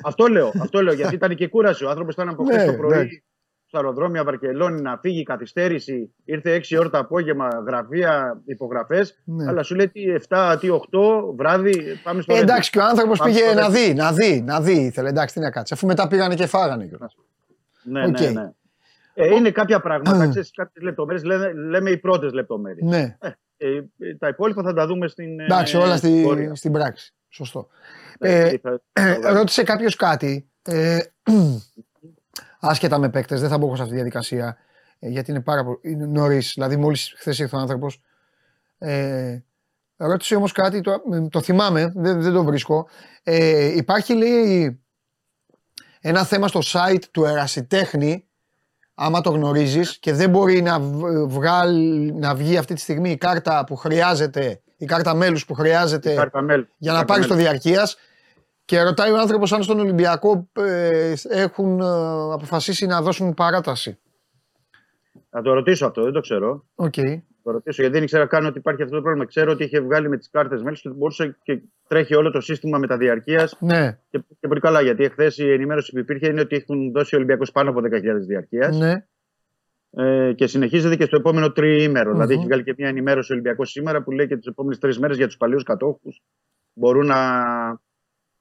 αυτό λέω, αυτό λέω. Γιατί ήταν και κούραση. Ο άνθρωπος ήταν από χθες Ναι, το πρωί εντάξει. στο αεροδρόμια Βαρκελόνη να φύγει, καθυστέρηση. Ήρθε 6 ώρα το απόγευμα, γραφεία, υπογραφές. Ναι. Αλλά σου λέει τι 7, τι 8 βράδυ, πάμε στο Ε, Ρέντι. εντάξει και ο άνθρωπος Πάμε πήγε στο να Ρέντι. δει, να δει, να δει ήθελε. Εντάξει, τι να κάτσει. Αφού μετά πήγανε και φάγανε κιόλας. Ναι, Οκ. ναι, ναι. Ε, είναι κάποια πράγματα, ξέρεις, κάποιες λεπτομέρειες, λέμε, λέμε οι πρώτες λεπτομέρειες. Ναι, Ε, ε, τα υπόλοιπα θα τα δούμε στην εντάξει, ε, όλα στη, πορεία. στην πράξη. Σωστό. Ε, Ε, θα- ε, θα- ρώτησε κάποιος κάτι. Ε, άσχετα με παίκτες, δεν θα μπω σε αυτή τη διαδικασία. ε, γιατί είναι πάρα πολύ νωρίς. Δηλαδή, μόλις χθες ήρθε ο άνθρωπος. Ε, ρώτησε όμως κάτι, το, ε, το θυμάμαι, δεν, δεν το βρίσκω. Ε, υπάρχει, λέει, ένα θέμα στο site του ερασιτέχνη, άμα το γνωρίζεις και δεν μπορεί να, β- βγάλει, να βγει αυτή τη στιγμή η κάρτα που χρειάζεται, η κάρτα μέλους που χρειάζεται κάρτα μέλους για να Κάρτα πάρεις το μέλους διαρκείας. Και ρωτάει ο άνθρωπος αν στον Ολυμπιακό ε, έχουν ε, αποφασίσει να δώσουν παράταση. Θα το ρωτήσω αυτό, δεν το ξέρω. Οκ. Θα το ρωτήσω γιατί δεν ήξερα καν ότι υπάρχει αυτό το πρόβλημα. Ξέρω ότι είχε βγάλει με τις κάρτες μέλη και μπορούσε και τρέχει όλο το σύστημα μεταδιαρκείας Ναι, και, και πολύ καλά. Γιατί εχθές η ενημέρωση που υπήρχε είναι ότι έχουν δώσει ο Ολυμπιακός πάνω από 10.000 διαρκείας. ναι. Ε, και συνεχίζεται και στο επόμενο τριήμερο. Δηλαδή, Μμμ. έχει βγάλει και μια ενημέρωση ο Ολυμπιακός σήμερα που λέει και τις επόμενες τρεις μέρες για τους παλιούς κατόχους μπορούν να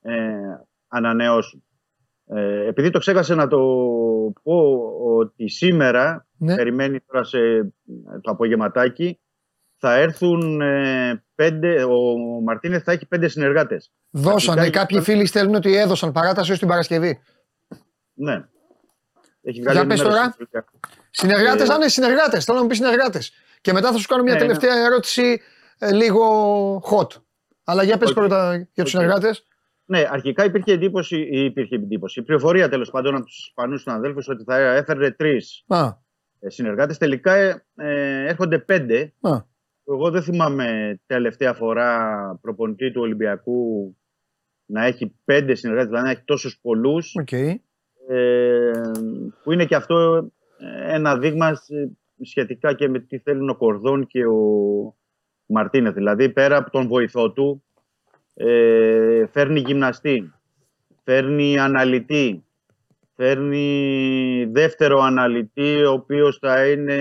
ε, ανανεώσουν. Ε, επειδή το ξέχασα να το πω ότι σήμερα Ναι. περιμένει τώρα σε το απογευματάκι θα έρθουν ε, πέντε, ο Μαρτίνεθ θα έχει πέντε συνεργάτες. Δώσανε. Αρχικά Κάποιοι ήταν- φίλοι στέλνουν ότι έδωσαν παράταση ως την Παρασκευή. Ναι. Έχει βγάλει Για πες ενημέρωση τώρα. στην Τουρκία. Συνεργάτες, Ε, αν είναι συνεργάτες. Θέλω να μου πεις συνεργάτες. Και μετά θα σου κάνω μια Ναι, τελευταία ερώτηση ε, λίγο hot. Αλλά για πες Οκ. πρώτα για τους Οκ. συνεργάτες. Ναι, αρχικά υπήρχε εντύπωση, ή υπήρχε εντύπωση. Η πληροφορία τέλος πάντων από τους Ισπανούς συναδέλφους ότι θα έφερνε τρεις Α, συνεργάτες. Τελικά ε, ε, έρχονται πέντε. α. Εγώ δεν θυμάμαι τελευταία φορά προπονητή του Ολυμπιακού να έχει πέντε συνεργάτες, δηλαδή να έχει τόσους πολλούς. Οκ. Ε, που είναι και αυτό ε, ένα δείγμα σε- σχετικά και με τι θέλουν ο Κορδόν και ο Μαρτίνεθ. Δηλαδή πέρα από τον βοηθό του ε, φέρνει γυμναστή, φέρνει αναλυτή, φέρνει δεύτερο αναλυτή ο οποίος θα είναι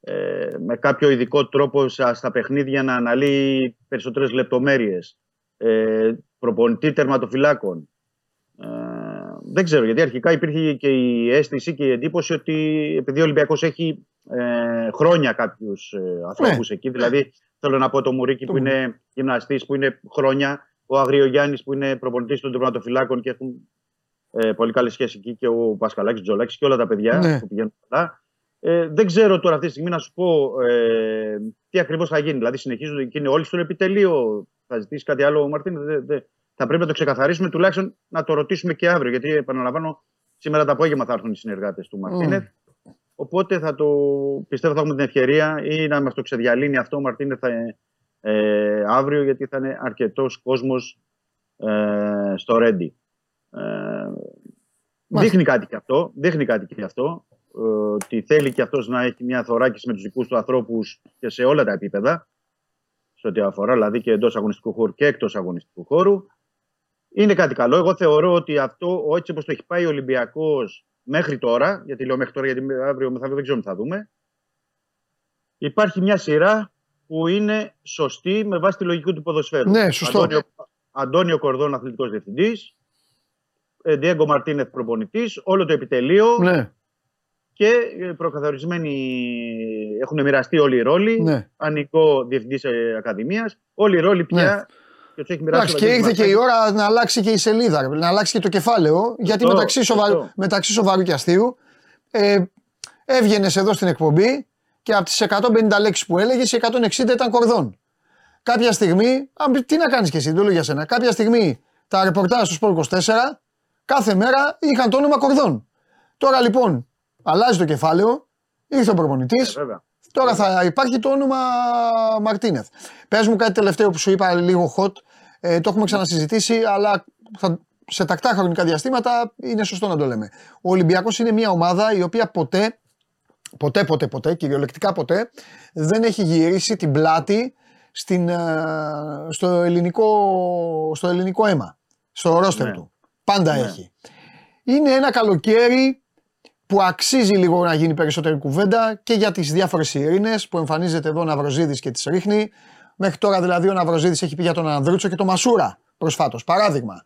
ε, με κάποιο ειδικό τρόπο στα, στα παιχνίδια να αναλύει περισσότερες λεπτομέρειες. Ε, προπονητή τερματοφυλάκων. Ε, δεν ξέρω, γιατί αρχικά υπήρχε και η αίσθηση και η εντύπωση ότι επειδή ο Ολυμπιακός έχει ε, χρόνια κάποιους ε, ανθρώπους εκεί, δηλαδή θέλω να πω το Μουρίκι Το που Μου- είναι γυμναστής, που είναι χρόνια, ο Αγριογιάννης που είναι προπονητής των τερματοφυλάκων και έχουν ε, πολύ καλή σχέση εκεί και ο Πασκαλάκης, Τζολάκης και όλα τα παιδιά Ναι. που πηγαίνουν καλά. Ε, δεν ξέρω τώρα αυτή τη στιγμή να σου πω ε, τι ακριβώς θα γίνει. Δηλαδή συνεχίζονται και είναι όλοι στο επιτελείο. Θα ζητήσεις κάτι άλλο ο Μαρτίν; Δεν- δεν- θα πρέπει να το ξεκαθαρίσουμε τουλάχιστον να το ρωτήσουμε και αύριο. Γιατί επαναλαμβάνω, σήμερα το απόγευμα θα έρθουν οι συνεργάτες του Μαρτίνεθ. Οπότε θα το πιστεύω θα έχουμε την ευκαιρία ή να μας το ξεδιαλύνει αυτό ο Μαρτίνεθ θα, ε, αύριο, γιατί θα είναι αρκετός κόσμος ε, στο Ρέντι. Ε, δείχνει κάτι και αυτό. Δείχνει κάτι και αυτό. Ε, ότι θέλει και αυτός να έχει μια θωράκιση με τους δικούς του ανθρώπους και σε όλα τα επίπεδα. Σε ό,τι αφορά δηλαδή και εντός αγωνιστικού χώρου και εκτός αγωνιστικού χώρου. Είναι κάτι καλό. Εγώ θεωρώ ότι αυτό, έτσι όπως το έχει πάει ο Ολυμπιακός μέχρι τώρα, γιατί λέω μέχρι τώρα, γιατί αύριο μεθαύριο δεν ξέρουμε τι θα δούμε. Υπάρχει μια σειρά που είναι σωστή με βάση τη λογική του ποδοσφαίρου. Ναι, σωστό. Αντώνιο, Αντώνιο Κορδόν, αθλητικός διευθυντής. Ντιέγκο Μαρτίνεθ, προπονητής. Όλο το επιτελείο Ναι, και ε, προκαθορισμένοι έχουν μοιραστεί όλοι οι ρόλοι. ναι. Ανικό διευθυντής Ακαδημίας. Όλοι οι ρόλοι πια. Ναι. Και τους έχει μοιράσει Εντάξει, ο και Βαγγέλης ήρθε και η Μαρσάκης. ώρα να αλλάξει και η σελίδα, να αλλάξει και το κεφάλαιο. γιατί Σωστό, μεταξύ, σοβαρού, σωστό. μεταξύ σοβαρού και αστείου ε, έβγαινες εδώ στην εκπομπή και από τις 150 λέξεις που έλεγες, οι 160 ήταν κορδόν. Κάποια στιγμή, α, τι να κάνεις και εσύ, δεν το λέω για σένα. Κάποια στιγμή τα ρεπορτάζ του Σπορ 24 κάθε μέρα είχαν το όνομα κορδόν. Τώρα λοιπόν αλλάζει το κεφάλαιο, ήρθε ο προπονητής. Ε, βέβαια. Τώρα θα υπάρχει το όνομα Μαρτίνεθ. Πες μου κάτι τελευταίο που σου είπα λίγο hot. Ε, το έχουμε ξανασυζητήσει, αλλά θα, σε τακτά χρονικά διαστήματα είναι σωστό να το λέμε. Ο Ολυμπιακός είναι μια ομάδα η οποία ποτέ, ποτέ, ποτέ, ποτέ, κυριολεκτικά ποτέ, δεν έχει γυρίσει την πλάτη στην, ε, στο, ελληνικό, στο ελληνικό αίμα. Στο ρόστερ Ναι. του. Πάντα Ναι. έχει. Είναι ένα καλοκαίρι που αξίζει λίγο να γίνει περισσότερη κουβέντα και για τις διάφορες ειρήνες που εμφανίζεται εδώ ο Ναυροζίδης και τις ρίχνει. Μέχρι τώρα δηλαδή ο Ναυροζίδης έχει πει για τον Ανδρούτσο και τον Μασούρα προσφάτως. Παράδειγμα.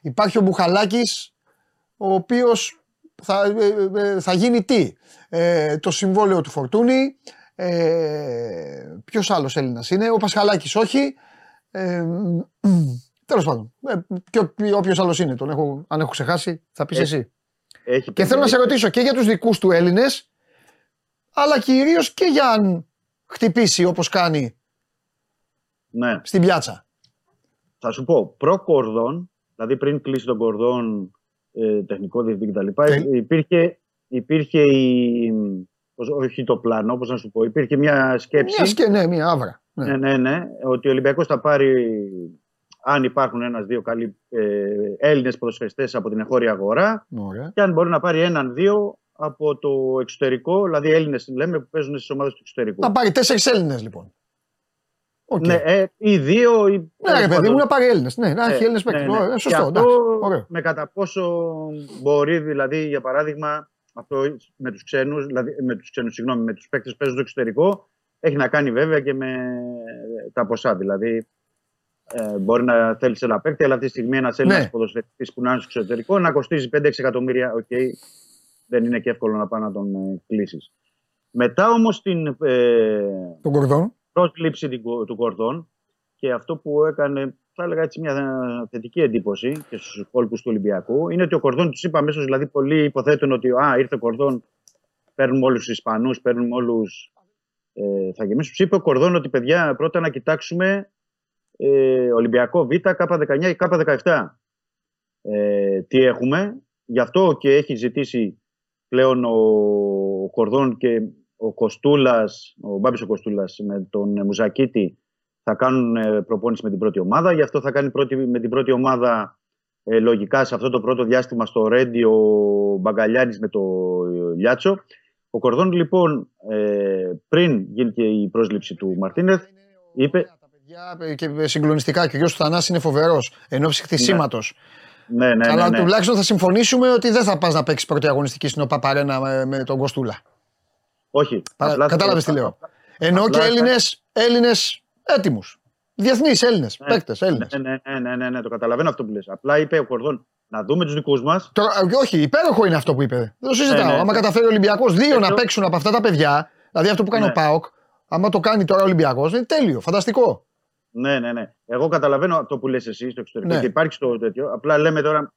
Υπάρχει ο Μπουχαλάκης ο οποίος θα, ε, ε, θα γίνει τι; Ε, το συμβόλαιο του Φορτούνη. Ε, ποιος άλλος Έλληνας είναι; Ο Πασχαλάκης όχι. Ε, Τέλος πάντων. Ε, και όποιος άλλος είναι, τον έχω, αν έχω ξεχάσει, θα πεις Ε, εσύ. Έχει Και θέλω να σε έχει- ρωτήσω και για τους δικούς του Έλληνες, αλλά κυρίως και για αν χτυπήσει όπως κάνει Ναι. στην πιάτσα. Θα σου πω, προ κορδόν, δηλαδή πριν κλείσει τον κορδόν ε, τεχνικό διευθυντή κτλ. Τε- Υπήρχε, υπήρχε η, πώς- όχι το πλάνο, όπως να σου πω, υπήρχε μια σκέψη. Μιας σκε, ναι, μια άβρα. Ναι. Ναι, ναι, ναι, ότι ο Ολυμπιακός θα πάρει, αν υπάρχουν ένας-δύο καλοί ε, Έλληνες ποδοσφαιριστές από την εγχώρια αγορά Ωραία. και αν μπορεί να πάρει έναν-δύο από το εξωτερικό, δηλαδή Έλληνες λέμε που παίζουν στις ομάδες του εξωτερικού. Να πάρει τέσσερις Έλληνες λοιπόν. Οκ. Ναι, ε, ή δύο. Ή, Ναι, ρε παιδί μου, να πάρει Έλληνες. Ναι, να έχει Ε, Έλληνες ναι, παίκτες. ναι. Ωραία, Και Σωστό, αυτό εντάξει. Ωραίο. με κατά πόσο μπορεί, δηλαδή, για παράδειγμα, αυτό με τους ξένους, δηλαδή με τους ξένους, συγγνώμη, με τους παίκτες που παίζουν στο εξωτερικό, έχει να κάνει βέβαια και με τα ποσά. Δηλαδή, ε, μπορεί να θέλεις ένα παίκτη, αλλά αυτή τη στιγμή ένας Έλληνας Ναι. ποδοσφαιριστής που να είναι στο εξωτερικό να κοστίζει 5-6 εκατομμύρια. Οκ, δεν είναι και εύκολο να πάει να τον ε, κλείσεις. Μετά όμως την ε, Τον Κορδόν. πρόσληψη του- του Κορδόν και αυτό που έκανε, θα έλεγα έτσι, μια θετική εντύπωση και στους υπόλοιπους του Ολυμπιακού είναι ότι ο Κορδόν τους είπε αμέσω, δηλαδή πολλοί υποθέτουν ότι α, ήρθε ο Κορδόν, παίρνουμε όλους τους Ισπανούς, παίρνουμε όλους. Ε, θα γεμίσουν. Τους είπε ο Κορδόν ότι παιδιά πρώτα να κοιτάξουμε ε, Ολυμπιακό Β, K19 ή K17. Ε, τι έχουμε. Γι' αυτό και έχει ζητήσει πλέον ο Κορδόν και ο Κοστούλας, ο Μπάμπης ο Κοστούλας με τον Μουζακίτη θα κάνουν ε, προπόνηση με την πρώτη ομάδα. Γι' αυτό θα κάνει πρώτη, με την πρώτη ομάδα ε, λογικά σε αυτό το πρώτο διάστημα στο Ρέντι ο Μπαγκαλιάνης με το ε, Λιάτσο. Ο Κορδόν λοιπόν ε, πριν γίνει και η πρόσληψη του Μαρτίνεθ είπε Τα παιδιά και συγκλονιστικά και ο γιος του Θανάση είναι φοβερός εν ώψη χτισήματος. ναι, ναι, Αλλά ναι, ναι. τουλάχιστον θα συμφωνήσουμε ότι δεν θα πας να παίξεις πρώτη αγωνιστική στην ΟΠΑΠΑΡΕΝΑ με, με τον Κοστούλα. Όχι. Παρα- απλά- Κατάλαβες τι λέω. Ενώ απλά και θα- Έλληνες, Έλληνες έτοιμους. Διεθνείς Έλληνες, Ναι, παίκτες Έλληνες. Ναι, ναι, ναι, ναι, ναι, ναι, το καταλαβαίνω αυτό που λες. Απλά είπε ο Κορδόν να δούμε τους δικούς μας Τώρα, ε, όχι, υπέροχο είναι αυτό που είπε. Δεν το συζητάω. Ναι, ναι. άμα καταφέρει ο Ολυμπιακός δύο Ε, να το- παίξουν από αυτά τα παιδιά, δηλαδή αυτό που κάνει Ναι. ο Πάοκ, άμα το κάνει τώρα ο Ολυμπιακός, είναι τέλειο, φανταστικό. Ναι, ναι, ναι. Εγώ καταλαβαίνω αυτό που λες εσύ στο εξωτερικό Ναι. και υπάρχει στο τέτοιο. Απλά λέμε τώρα,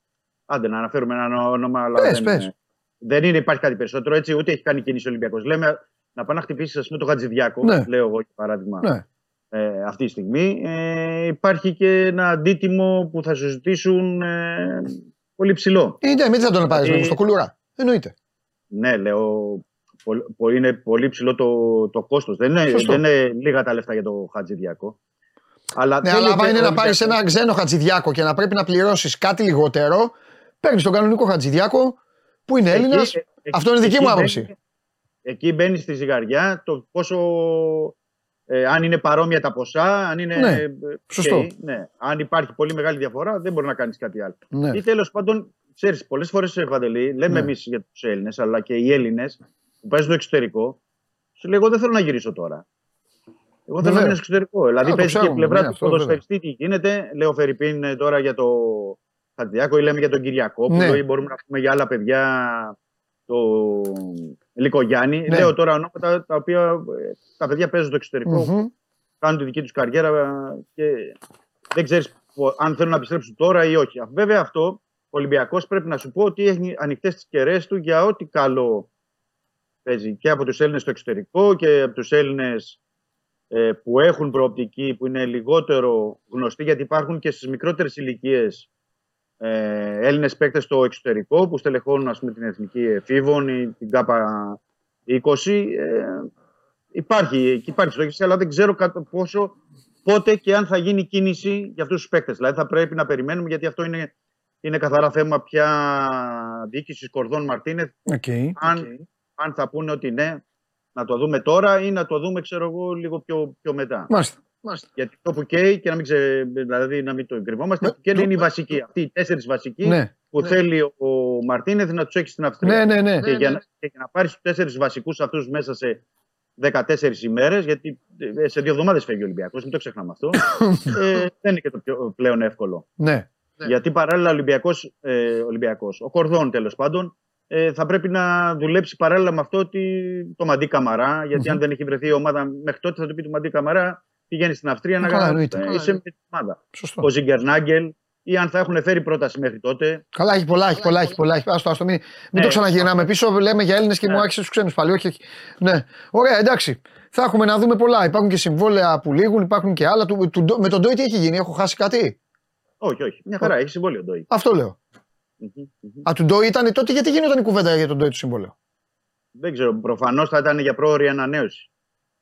άντε να αναφέρουμε ένα όνομα, αλλά Πες, δεν, πες. είναι- δεν είναι, υπάρχει κάτι περισσότερο έτσι, ούτε έχει κάνει κίνηση ο Ολυμπιακός. Λέμε να πάει να χτυπήσεις, ας πούμε, το Χατζηδιάκο, Ναι. λέω εγώ για παράδειγμα, Ναι. ε, αυτή τη στιγμή. Ε, υπάρχει και ένα αντίτιμο που θα συζητήσουν ε, πολύ ψηλό. Είναι, μην θα τον πάρεις Δηλαδή- με στο κουλουρά. Εννοείται. Ναι, λέω, πολ- πο- είναι πολύ ψηλό το, το κόστος. Δεν είναι, Σωστό. δεν είναι λίγα τα λεφτά για το Χατζηδιάκο. Αλλά Ναι, θέλει αλλά άμα ο είναι να Ολυμπιακός- πάρεις ένα ξένο Χατζηδιάκο και να πρέπει να πληρώσεις κάτι λιγότερο, παίρνεις τον κανονικό Χατζηδιάκο που είναι Εκεί- Έλληνας. ε- ε- Αυτό είναι δική εκεί μου μπαίνει- άποψη. Εκεί μπαίνει στη ζυγαριά το πόσο. Ε, αν είναι παρόμοια τα ποσά, αν είναι. Ναι, ε, σωστό. οκ, ναι. Αν υπάρχει πολύ μεγάλη διαφορά, δεν μπορεί να κάνεις κάτι άλλο. Ναι. Ή τέλος πάντων, ξέρεις, πολλές φορές, Παντελή, λέμε Ναι. εμείς για τους Έλληνες, αλλά και οι Έλληνες που παίζουν στο εξωτερικό, σου λέει: Εγώ δεν θέλω να γυρίσω τώρα. Εγώ θέλω να Βεβαίως. μείνω στο εξωτερικό. Δηλαδή, το παίζει και η ξέρουμε, πλευρά ναι, του αυτό ποδοσφαιριστή τι γίνεται. Λέω Φερρυπίν ε, τώρα για το Χατζιάκο ή λέμε για τον Κυριακόπουλο Ναι. ή μπορούμε να πούμε για άλλα παιδιά το Λικογιάννη. Ναι. Λέω τώρα ονόματα τα οποία ε, τα παιδιά παίζουν στο εξωτερικό, Μμμ. κάνουν τη δική τους καριέρα ε, και δεν ξέρεις αν θέλουν να επιστρέψουν τώρα ή όχι. Βέβαια αυτό ο Ολυμπιακός πρέπει να σου πω ότι έχει ανοιχτές τις κεραίες του για ό,τι καλό παίζει και από τους Έλληνες στο εξωτερικό και από τους Έλληνες ε, που έχουν προοπτική, που είναι λιγότερο γνωστοί, γιατί υπάρχουν και στις μικρότερες ηλικίες ε, Έλληνες παίκτες στο εξωτερικό που στελεχώνουν ας πούμε, την εθνική εφήβων ή την ΚΑΠΑ 20. Ε, υπάρχει, εκεί υπάρχει στόχευση, αλλά δεν ξέρω κατά πόσο, πότε και αν θα γίνει κίνηση για αυτούς τους παίκτες. Δηλαδή θα πρέπει να περιμένουμε, γιατί αυτό είναι, είναι καθαρά θέμα πια διοίκησης Κορδόν Μαρτίνεθ. Οκ. Αν, αν θα πούνε ότι ναι, να το δούμε τώρα ή να το δούμε, ξέρω εγώ, λίγο πιο, πιο μετά. Μάλιστα. Γιατί το που καίει και να μην, ξε... δηλαδή, να μην το κρυβόμαστε, Ναι, που καίει το- είναι οι βασικοί. Αυτοί οι τέσσερις βασικοί Ναι. που θέλει ο Μαρτίνεθ να τους έχει στην Αυστρία. Ναι, ναι, ναι. Και, για να, και για να πάρεις τους τέσσερις βασικούς αυτούς μέσα σε 14 ημέρες, γιατί ε, σε δύο εβδομάδες φεύγει ο Ολυμπιακός, μην το ξεχνάμε αυτό. ε, δεν είναι και το πιο, πλέον εύκολο. ναι. Γιατί παράλληλα ο Ολυμπιακός, ε, Ολυμπιακός, ο Κορδόν τέλος πάντων, ε, θα πρέπει να δουλέψει παράλληλα με αυτό ότι, το Μαντί Καμαρά. Γιατί αν δεν έχει βρεθεί η ομάδα μέχρι τότε, θα του πει του Μαντί Καμαρά, πηγαίνει στην Αυστρία Ε, να καλά, κάνει. εννοείται. είσαι με την ομάδα. Σωστό. Ο Ζιγκερνάγκελ, ή αν θα έχουν φέρει πρόταση μέχρι τότε. Καλά, έχει πολλά, έχει πολλά, έχει πολλά. Έχει... Άστο, άστο, μην, μην Ναι. το ξαναγυρνάμε πίσω. Λέμε για Έλληνες και Ναι. μου άρχισε τους ξένους πάλι. Όχι, όχι. Ναι. Ωραία, εντάξει. Θα έχουμε να δούμε πολλά. Υπάρχουν και συμβόλαια που λήγουν, υπάρχουν και άλλα. Του, του, με τον Ντόι τι έχει γίνει, έχω χάσει κάτι; Όχι, όχι. Μια χαρά, έχει συμβόλαιο ο Ντόι. Αυτό λέω. Μμμ, μμμ. Α, του Ντόι ήταν τότε, γιατί γίνονταν η κουβέντα για τον Ντόι του συμβόλαιο. Δεν ξέρω, προφανώς θα ήταν για πρόορη ανανέωση.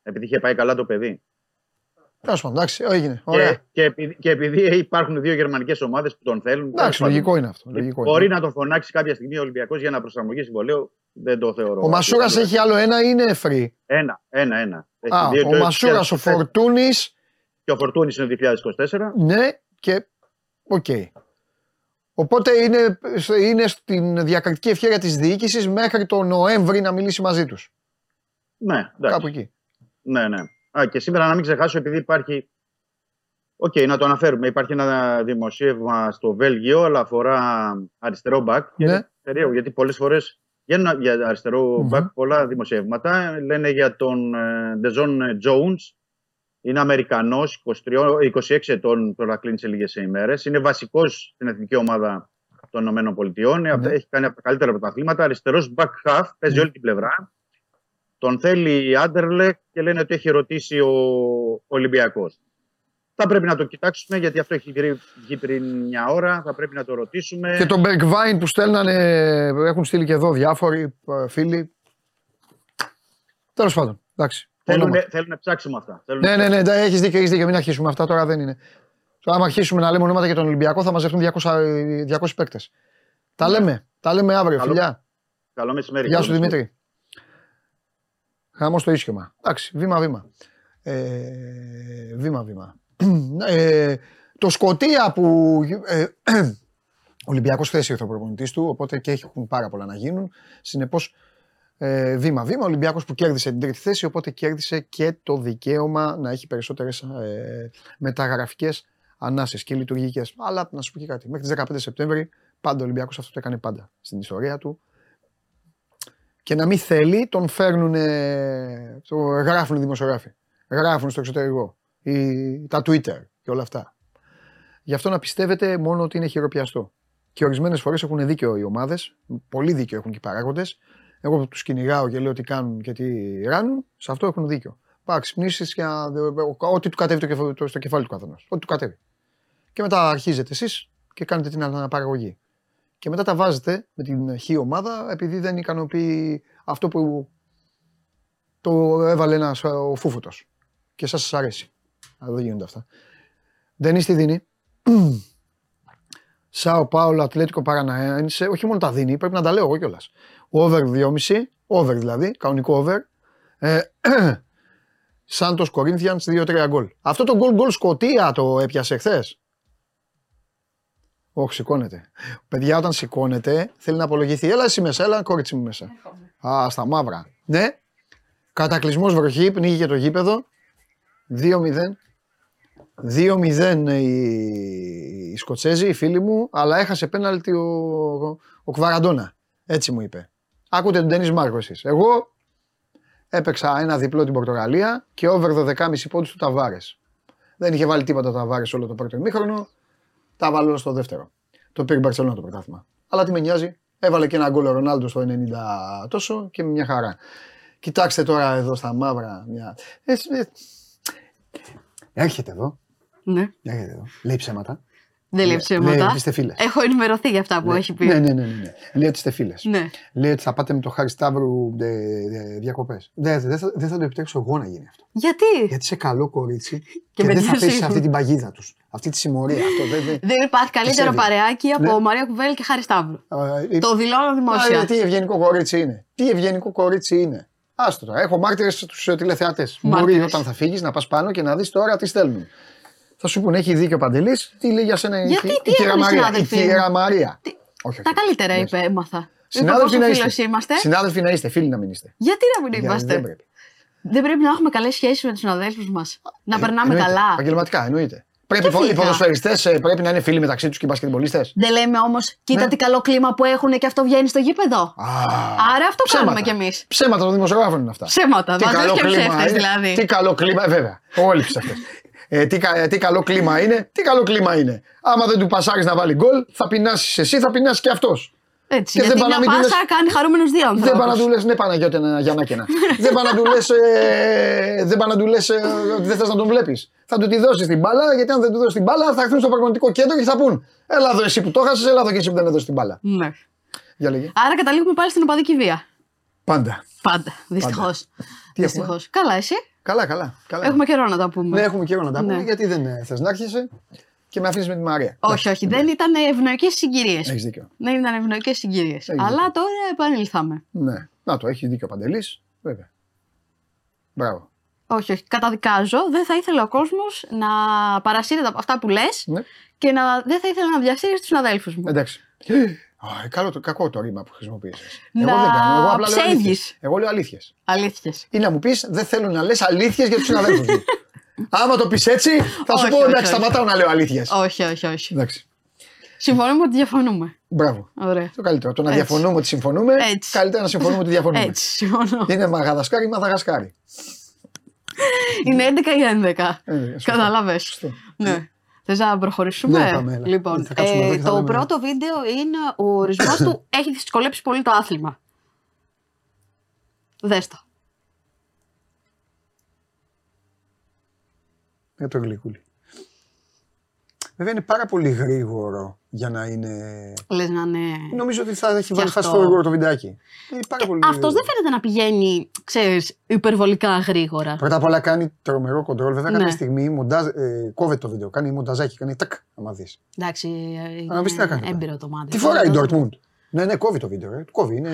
Επειδή είχε πάει καλά το παιδί. Τέλος πάντων, εντάξει, έγινε. Ωραία. Και, και, επειδή, και επειδή υπάρχουν δύο γερμανικές ομάδες που τον θέλουν. εντάξει, τέλος πάντων, λογικό είναι αυτό. Λογικό Μπορεί είναι. να τον φωνάξει κάποια στιγμή ο Ολυμπιακός για να προσαρμογεί συμβολέου. Δεν το θεωρώ. Ο Μασούρας Άλλο. έχει άλλο ένα ή είναι free; Ένα, ένα, ένα. Έχει Α, δύο- ο το- Μασούρας, ο και- Φορτούνης. Και ο Φορτούνης είναι 2024. Ναι, και. Οκ. Οπότε είναι, είναι στην διακριτική ευχέρεια της διοίκησης μέχρι τον Νοέμβρη να μιλήσει μαζί τους. Ναι, εντάξει. Κάπου εκεί. Ναι, ναι. Α, και σήμερα να μην ξεχάσω, επειδή υπάρχει Οκ, να το αναφέρουμε. Υπάρχει ένα δημοσίευμα στο Βέλγιο, αλλά αφορά αριστερό μπακ. Και Ναι. είναι περίεργο, γιατί πολλές φορές βγαίνουν για αριστερό Μμμ. μπακ πολλά δημοσιεύματα. Λένε για τον ε, Ντεζόν Jones. Είναι Αμερικανός, 26 ετών, τώρα κλείνει σε λίγες ημέρες. Είναι βασικός στην εθνική ομάδα των ΗΠΑ. Ναι. Έχει κάνει από τα καλύτερα πρωταθλήματα. Αριστερός back half, παίζει Ναι. όλη την πλευρά. Τον θέλει η Άντερλεκ και λένε ότι έχει ρωτήσει ο Ολυμπιακός. Θα πρέπει να το κοιτάξουμε γιατί αυτό έχει βγει βγει πριν μια ώρα. Θα πρέπει να το ρωτήσουμε. Και τον Bergwijn που στέλνανε, έχουν στείλει και εδώ διάφοροι ε, φίλοι. Τέλος πάντων. Εντάξει. Θέλουν, Ονόματα. θέλουν να ψάξουμε αυτά. Θέλουν Ναι, να ναι, ναι, έχεις δίκιο, έχεις δίκιο. Μην αρχίσουμε αυτά τώρα δεν είναι. Τώρα, άμα αρχίσουμε να λέμε ονόματα για τον Ολυμπιακό, θα μαζευτούν 200, 200 παίκτες. Τα λέμε. Τα λέμε αύριο, Καλό- φιλιά. Καλό μεσημέρι. Γεια Καλό σου μεσημέρι. Δημήτρη. Χαμό το ίσχυμα. Εντάξει, βήμα-βήμα. Ε, βήμα-βήμα. ε, το Σκοτία που. Ε, ο Ολυμπιακός χθε ήρθε ο προπονητή του, οπότε και έχουν πάρα πολλά να γίνουν. Συνεπώς, ε, βήμα-βήμα. Ο Ολυμπιακός που κέρδισε την τρίτη θέση, οπότε κέρδισε και το δικαίωμα να έχει περισσότερες ε, μεταγραφικές ανάσει και λειτουργικές. Αλλά να σου πω και κάτι. Μέχρι τις 15 Σεπτέμβρη, πάντα ο Ολυμπιακός αυτό το έκανε πάντα στην ιστορία του και να μην θέλει, τον φέρνουν, το γράφουν οι δημοσιογράφοι. Γράφουν στο εξωτερικό. Ή, τα Twitter και όλα αυτά. Γι' αυτό να πιστεύετε μόνο ότι είναι χειροπιαστό. Και ορισμένες φορές έχουν δίκιο οι ομάδες. Πολύ δίκιο έχουν και οι παράγοντες. Εγώ που τους κυνηγάω και λέω τι κάνουν και τι ράνουν, σε αυτό έχουν δίκιο. Πάει ξυπνήσεις και να- ό,τι του κατέβει το κεφ- το- στο κεφάλι του καθενός. Ό,τι του κατέβει. Και μετά αρχίζετε εσείς και κάνετε την αναπαραγωγή. Και μετά τα βάζετε με την χ ομάδα επειδή δεν ικανοποιεί αυτό που το έβαλε ένας ο φούφωτος. Και εσά σας αρέσει. Αλλά δεν γίνονται αυτά. Δεν είστε δίνει; Σάο Πάολο, Ατλέτικο Παραναένσε. Όχι μόνο τα δίνει, πρέπει να τα λέω εγώ κιόλας. Over 2,5. Over δηλαδή, κανονικό over. Ε, Σάντο Κορίνθιαν 2-3 γκολ. Αυτό το γκολ γκολ Σκοτία το έπιασε χθες. Όχι, σηκώνεται. Παιδιά, όταν σηκώνεται, θέλει να απολογηθεί. Έλα εσύ μέσα, έλα κόριτσι μου μέσα. Α, στα μαύρα. Ναι. Κατακλυσμός βροχή, πνίγηκε το γήπεδο. 2-0. 2-0 οι, οι Σκοτσέζοι, οι φίλοι μου, αλλά έχασε πέναλτι ο, ο Κβαραντόνα. Έτσι μου είπε. Άκουτε τον Ντένις Μάρκος εσείς. Εγώ έπαιξα ένα διπλό την Πορτογαλία και over 12,5 πόντους του Ταβάρες. Δεν είχε βάλει τίποτα ο Ταβάρες όλο το πρώτο ημίχρονο. Τα βάλω στο δεύτερο. Το πήρε η Μπαρσελόνα το πρωτάθλημα. Αλλά τι με νοιάζει. Έβαλε και ένα γκολ ο Ρονάλντο στο 90 τόσο και μια χαρά. Κοιτάξτε τώρα εδώ στα μαύρα. Μια... Ε, ε, έρχεται εδώ. Ναι. Έρχεται εδώ. Λέει ψέματα. Δεν λέει Λέει ψέματα. ότι είστε φίλες. Έχω ενημερωθεί για αυτά που Ναι. έχει πει. Ναι, ναι, ναι. ναι, ναι. Λέει ότι είστε φίλες. Ναι. Λέει ότι θα πάτε με το Χάρη Σταύρου διακοπές. Δεν δεν θα, δεν θα το επιτρέψω εγώ να γίνει αυτό. Γιατί; Γιατί είσαι καλό κορίτσι και, με δεν θα νοιάζει. πέσει σε αυτή την παγίδα τους. Αυτή τη συμμορία. Αυτό δεν. δεν... Δεν υπάρχει καλύτερο Πιστεύει. παρεάκι από Ναι. Μαρία Κουβέλη και Χάρη Σταύρου. Α, ε, Το δηλώνω Α, δημόσια. τι ευγενικό κορίτσι είναι. Τι ευγενικό κορίτσι είναι. Άστο τώρα. Έχω μάρτυρες στους τηλεθεατές. Μπορεί Μάρτυρες. όταν θα φύγεις να πας πάνω και να δεις τώρα τι στέλνουν. Θα σου πούνε έχει δίκιο ο Παντελής, τι λέει για σένα η- Γιατί, η, τι η κυρία έκανε, Μαρία; Η συνάδελφοι; κυρία Μαρία. Τι- Όχι, όχι. Τα καλύτερα Ναι. είπε, έμαθα. Συνάδελφοι Πόσο να φίλος είστε. είμαστε; Συνάδελφοι να είστε, φίλοι να μην είστε. Γιατί να μην Γιατί είμαστε; Δεν πρέπει. Δεν πρέπει να έχουμε καλές σχέσεις με τους συναδέλφους μας. Να Ε, περνάμε εννοείται. καλά. Επαγγελματικά, εννοείται. Πρέπει οι φυσικά. ποδοσφαιριστές πρέπει να είναι φίλοι μεταξύ τους και οι μπασκετμπολίστες. Δεν λέμε όμως, κοίτα Ναι. τι καλό κλίμα που έχουν και αυτό βγαίνει στο γήπεδο. Άρα αυτό κάνουμε κι εμείς. Ψέματα των δημοσιογράφων είναι αυτά. Ψέματα. Τι Βάζεις καλό και κλίμα ψεύτες είναι. δηλαδή. Τι καλό κλίμα, ε, βέβαια. Όλοι ψεύτες. Ε, τι, κα- ε, τι καλό κλίμα είναι, τι καλό κλίμα είναι. Άμα δεν του πασάρεις να βάλει γκολ, θα πεινάσει εσύ, θα πεινάσει και αυτός. Έτσι. Και δεν γιατί πάει να μια μην του πάσα λες- κάνει χαρούμενου δύο Δεν πάει να ανθρώπους. του λες, ναι, Παναγιώτη, ένα Γιαννάκενα. δεν πάει να του λες, ε, δεν πάει να του λες ότι δεν θες να τον βλέπεις. Θα του τη δώσεις την μπάλα, γιατί αν δεν του δώσεις την μπάλα, θα έρθουν στο πραγματικό κέντρο και θα πούν Έλα εδώ εσύ που το χάσε, έλα εδώ και εσύ που δεν έδωσες την μπάλα. Ναι. Για λέγε. Άρα καταλήγουμε πάλι στην οπαδική βία. Πάντα. Πάντα. Δυστυχώς. Τι έχουμε; Καλά, εσύ; Καλά, καλά. καλά. Έχουμε καιρό να τα πούμε. Ναι, έχουμε καιρό να τα πούμε Ναι. γιατί δεν θες να έρχεσαι και με αφήνει με τη Μαρία. Όχι, όχι. Δεν ήταν ευνοϊκές συγκυρίες. Έχεις δίκιο. Δεν ήταν ευνοϊκές συγκυρίες. Έχεις Αλλά δίκιο. τώρα επανήλθαμε. Ναι. Να το, έχεις δίκιο ο Παντελής. Βέβαια. Μπράβο. Όχι, όχι. Καταδικάζω. Δεν θα ήθελε ο κόσμος να παρασύρεται από αυτά που λες Ναι. και να, δεν θα ήθελα να διασύρει τους συναδέλφου μου. Εντάξει. Α, καλό το, κακό το ρήμα που χρησιμοποίησες. Να Εγώ δεν κάνω. Εγώ απλά λέω ψεύγεις. αλήθειες. Εγώ λέω αλήθειες. Αλήθειες. Ή να μου πεις, δεν θέλω να λες αλήθειες για τους συναδέλφους μου. Άμα το πεις έτσι, θα σου Όχι, πω όχι, εντάξει, όχι. σταματάω να λέω αλήθειες. Όχι, όχι, όχι. Εντάξει. Συμφωνούμε ότι διαφωνούμε. Μπράβο. Ωραία. Το καλύτερο. Το να Έτσι. διαφωνούμε ότι συμφωνούμε, Έτσι. καλύτερα να συμφωνούμε ότι διαφωνούμε. Έτσι, συμφωνώ. Είναι Μαγαδασκάρι ή Μαδαγασκάρι. Είναι 11 ή 11. Ε, σωστό. Κατάλαβε. Σωστό. Ναι. Θες να προχωρήσουμε; Ναι, πάμε, έλα. λοιπόν, Θα κάτσουμε εδώ ε, και θα το λέμε. πρώτο βίντεο είναι ο ορισμός του. Έχεις δυσκολέψει πολύ το άθλημα. Δες το. Για το γλυκούλι. Βέβαια είναι πάρα πολύ γρήγορο για να είναι. Λες να είναι. Νομίζω ότι θα έχει βάλει αυτό. φast forward το βιντεάκι. Είναι πάρα πολύ Αυτός γρήγορο. δεν φαίνεται να πηγαίνει, ξέρεις, υπερβολικά γρήγορα. Πρώτα απ' όλα κάνει τρομερό κοντρόλ. Βέβαια, κάποια Ναι. στιγμή μοντάζ, ε, κόβεται το βίντεο. Κάνει μονταζάκι, κάνει τάκ, άμα δεις. Εντάξει, ε, Να πεις τι θα είναι κάνει. έμπειρο το μάτι. Τι φοράει η Dortmund; Ναι, ναι, κόβει το βίντεο. Ε. Κόβει. Είναι...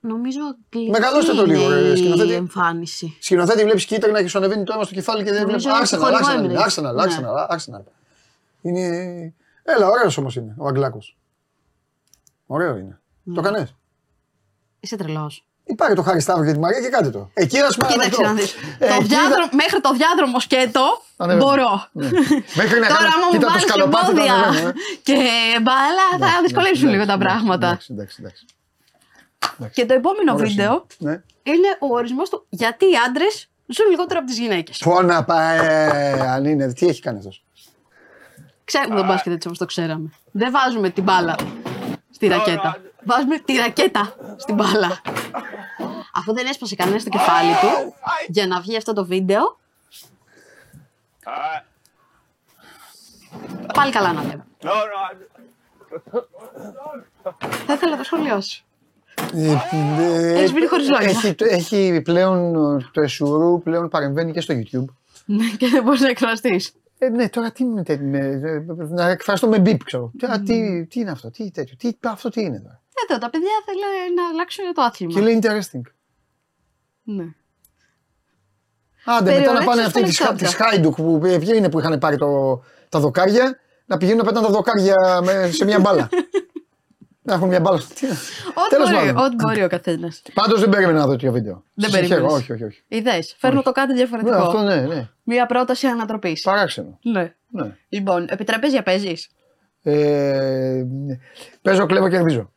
Νομίζω ότι Μεγαλώστε το λίγο, ρε, η σκηνοθέτη. εμφάνιση. Σκηνοθέτη βλέπεις κίτρινα και σου ανεβαίνει το αίμα στο κεφάλι και δεν βλέπεις. Νομίζω ότι Arsenal, χορηγό Arsenal, είναι. Arsenal, Ναι. Arsenal, Arsenal. Είναι. Έλα, ωραίος όμως είναι ο Αγγλάκος. Ωραίο είναι. Ναι. Το κανέ. Είσαι τρελός. Υπάρχει το Χάρι Σταύρος και τη Μαρία και κάντε το. Εκεί α πούμε. Κοίταξε να δεις. Ε, Το διάδρο- Μέχρι το διάδρομο σκέτο Ανεβαίνω. μπορώ. Ναι. Μέχρι να Τώρα, κάνω. άμα μου Κοίτα το βάλεις και σκαλοπάτι το εμπόδια ανεβαίνω, ε. και μπάλα, θα Εντάξει, δυσκολέψουν εντάξει, λίγο τα εντάξει, πράγματα. Εντάξει, εντάξει, εντάξει. Και το επόμενο Ωραίος βίντεο είναι. Ναι. είναι ο ορισμός του γιατί οι άντρες ζουν λιγότερο από τις γυναίκες. Φώνα πάει. Αν είναι, τι έχει κάνει αυτός; Ξέρουμε τον μπάσκετ έτσι όπως το ξέραμε. Δεν βάζουμε την μπάλα στη ρακέτα. Βάζουμε τη ρακέτα στην μπάλα. Αφού δεν έσπασε κανένα στο κεφάλι του για να βγει αυτό το βίντεο. Πάλι καλά να λέμε. Θα ήθελα το σχόλιο σου. Έχεις μείνει χωρίς λόγια. Έχει, έχει πλέον το Εσουρού πλέον παρεμβαίνει και στο YouTube. Ναι, και δεν μπορείς να εκφραστείς. Ε, ναι, τώρα τι με, με, ε, να εκφραστώ με μπιπ, ξέρω. Τώρα, τι, τι είναι αυτό, τι τέτοιο, τι, αυτό τι είναι τώρα. Εδώ τα παιδιά θέλουν να αλλάξουν το άθλημα. Και λέει interesting. Ναι. Άντε, μετά να Περιορέξεις πάνε τα αυτοί της, λεπτά. της Χάιντουκ που ε, ποιοι είναι που είχαν πάρει το, τα δοκάρια, να πηγαίνουν να πετάνε τα δοκάρια με, σε μια μπάλα. να έχουν μια μπάλα. Τι είναι. Ό,τι Τέλος μπορεί, πάντων. ό,τι μπορεί ο καθένας. Πάντως δεν περίμενα να δω τέτοιο βίντεο. Δεν Σας συγχαίρω. περίμενες. Όχι, όχι, όχι. Ιδέε. Φέρνω το κάτι Ναι, αυτό διαφορετικό. ναι, ναι. Μία πρόταση ανατροπής. Παράξενο. Ναι. Ναι. Λοιπόν, επιτραπέζια παίζεις; Ε, παίζω, κλέβω, κερδίζω.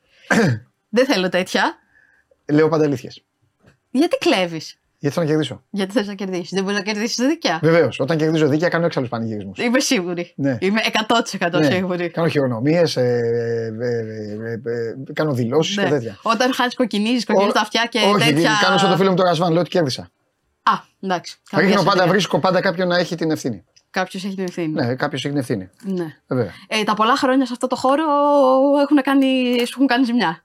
Δεν θέλω τέτοια. Λέω πάντα αλήθειες. Γιατί κλέβεις; Γιατί θέλω να κερδίσω. Γιατί θες να κερδίσεις. Δεν μπορείς να κερδίσεις δίκαια. Βεβαίως. Όταν κερδίζω δίκαια κάνω έξαλλους πανηγυρισμούς. Είμαι σίγουρη. Ναι. Είμαι 100% σίγουρη. Κάνω χειρονομίες, ε, ε, ε, ε, ε, κάνω δηλώσεις Ναι. και τέτοια. Όταν χάνει κοκκινίζεις, κοκκινίζεις τα αυτιά και όχι, τέτοια. κάνω σαν το φίλο μου τον Ρασβάν, λέω ότι κέρδισα. Α, εντάξει. Ρίχνω πάντα, βρίσκω πάντα κάποιον να έχει την ευθύνη. Κάποιος έχει την ευθύνη. Ναι, κάποιος έχει την ευθύνη. Ναι. Βέβαια. Ε, τα πολλά χρόνια σε αυτό το χώρο έχουν κάνει, σου έχουν κάνει ζημιά.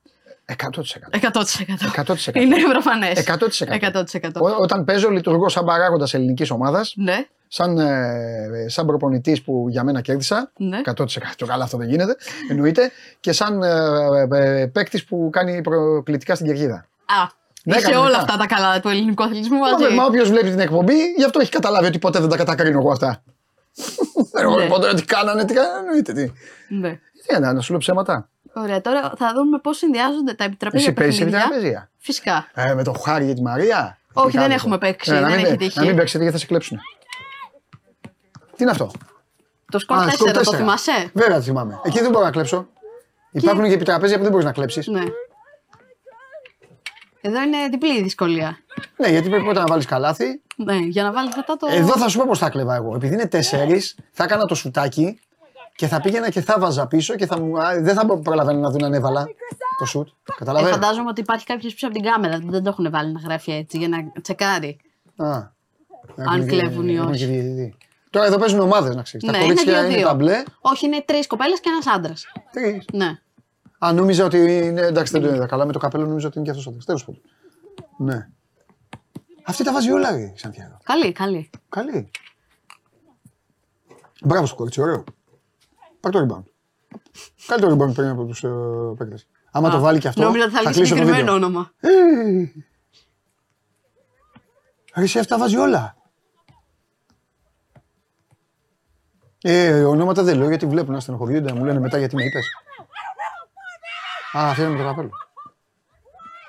100%. 100%. 100%. Είναι προφανές. 100%. 100%. Ό- Όταν παίζω, λειτουργώ σαν παράγοντας ελληνικής ομάδας, Ναι, σαν, ε, σαν προπονητής που για μένα κέρδισα. ναι. 100% καλά αυτό δεν γίνεται, εννοείται. Και σαν ε, ε, παίκτης που κάνει προκλητικά στην κερκίδα. Α, Ναι, είσαι κανονικά. όλα αυτά τα καλά του ελληνικού αθλητισμού μαζί. Μα όποιος βλέπει την εκπομπή, γι' αυτό έχει καταλάβει ότι ποτέ δεν τα κατακρίνω εγώ αυτά. Εγώ Ναι. λοιπόν τώρα τι κάνανε, τι κάνανε, εννοείται. Τι, Ναι. τι να, να σου λέω ψέματα. Ωραία, τώρα θα δούμε πώς συνδυάζονται τα επιτραπέζια Εσύ παίζεις παιχνίδια. επιτραπέζια; Φυσικά. Ε, με το Χάρη για τη Μαρία; Όχι, Τι δεν κάνετε. έχουμε παίξει, Ε, να δεν μην, έχει παί- τύχει. Να μην παίξετε γιατί θα σε κλέψουν. Τι είναι αυτό; Το σκορ Α, 4, σκορ το τέσσερα. θυμάσαι; Βέβαια το θυμάμαι. Εκεί δεν μπορώ να κλέψω. Υπάρχουν και επιτραπέζια που δεν μπορείς να κλέψεις. Ναι. Εδώ είναι διπλή η δυσκολία. Ναι, γιατί πρέπει πρώτα να βάλεις καλάθι. Ναι, για να βάλεις μετά το. Εδώ θα σου πω πώς θα κλέβα εγώ. Επειδή είναι τέσσερις, θα έκανα το σουτάκι και θα πήγαινα και θα βάζα πίσω και θα μου... α, δεν θα προλαβαίνω να δουν αν έβαλα το σουτ. Ε, Καταλαβαίνω. φαντάζομαι ότι υπάρχει κάποιος πίσω από την κάμερα. Δεν το έχουν βάλει να γράφει έτσι για να τσεκάρει. Α, Αν κλέβουν ή έχουμε όχι. και διαιτητή. Τώρα εδώ παίζουν ομάδες να ξέρεις. Ναι, τα είναι κορίτσια είναι, δύο-δύο. τα μπλε. Όχι, είναι τρεις κοπέλες και ένας άντρας. Τρεις. Ναι. Α, νόμιζα ότι είναι. Εντάξει, δεν το είδα καλά. Με το καπέλο νόμιζα ότι είναι και αυτός ο Τέλος πάντων. Ναι. Αυτή τα βάζει όλα, ρε, Σαντιάγο. Καλή, καλή. Καλή. Μπράβο σου, κορίτσι, ωραίο. Πάρ το rebound. Κάνε το rebound πριν από τους uh, παίκτες. Άμα το βάλει και αυτό. Νόμιζα ότι θα λέει κλείσω το συγκεκριμένο βίντεο. όνομα. Ε, Ρε, εσύ αυτά βάζει όλα. Ε, ονόματα δεν λέω γιατί βλέπουν να στενοχωριούνται, να μου λένε μετά γιατί με είπες. Α, αυτό είναι με το καπέλο.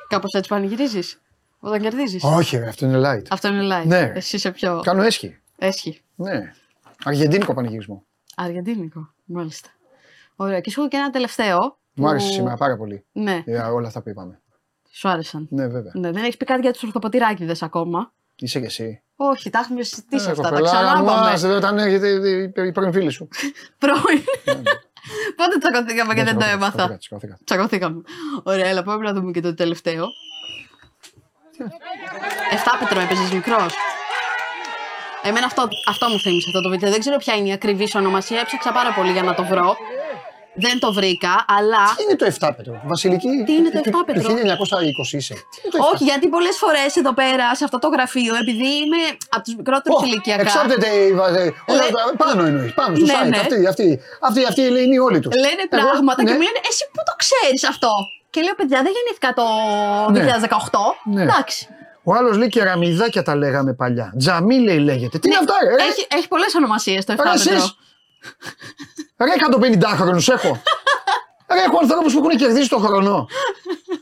Κάπως έτσι πανηγυρίζεις. Όταν κερδίζεις. Όχι, ρε, αυτό είναι light. Αυτό είναι live. Ναι. Εσύ είσαι πιο. Κάνω έσχη. Έσχη. Ναι. Αργεντίνικο πανηγυρισμό. Αργεντίνικο. Μάλιστα. Ωραία. Και σου έχω και ένα τελευταίο. Μου άρεσε που- σήμερα πάρα πολύ Ναι, για όλα αυτά που είπαμε. σου άρεσαν. Ναι, βέβαια. Ναι, δεν έχεις πει κάτι για τους ορθοποτηράκιδε ακόμα. Είσαι και εσύ. Όχι, τα έχουμε συζητήσει Ε, αυτά. Τα κοπελάρα μου, ξανάπαμε. άσε, Όταν έρχεται η- η πρώην φίλη σου. Πρώην. Πότε τσακωθήκαμε και Ναι, δεν το τσακωθήκατε, έμαθα. τσακωθήκατε, τσακωθήκατε. Τσακωθήκαμε. Ωραία, αλλά πάμε να δούμε και το τελευταίο. Εφτάπετρο έπαιζε μικρός. Εμένα αυτό, αυτό μου θύμισε αυτό το βίντεο. Δεν ξέρω ποια είναι η ακριβή ονομασία. Έψαξα πάρα πολύ για να το βρω. Δεν το βρήκα, αλλά. Τι είναι το 7 πέτρο, Βασιλική; Τι είναι το του- εφτάπετρο; Του 1920 είσαι. Τι είναι το Όχι, γιατί πολλές φορές εδώ πέρα, σε αυτό το γραφείο, επειδή είμαι από τους μικρότερους Ω, ηλικιακά. Εξάπτεται η βα- όλα Λέ- τα- πάνω εννοείς, πάνω στο Ναι, site. ναι. Αυτή, αυτή, αυτή, αυτή, είναι όλοι τους. Λένε πράγματα και μου λένε Εσύ πού το ξέρεις αυτό; Και λέω, παιδιά, δεν γεννήθηκα το Ναι. 2018. Ναι. Εντάξει. Ο άλλος λέει κεραμιδάκια τα λέγαμε παλιά. Τζαμίλε λέγεται. Τι είναι αυτά, ρε. Ναι, Έχει, έχει πολλές ονομασίες το Ρε, 7 εσείς. Ρε 150χρονους έχω. Ρε έχω ανθρώπους που έχουν κερδίσει το χρόνο.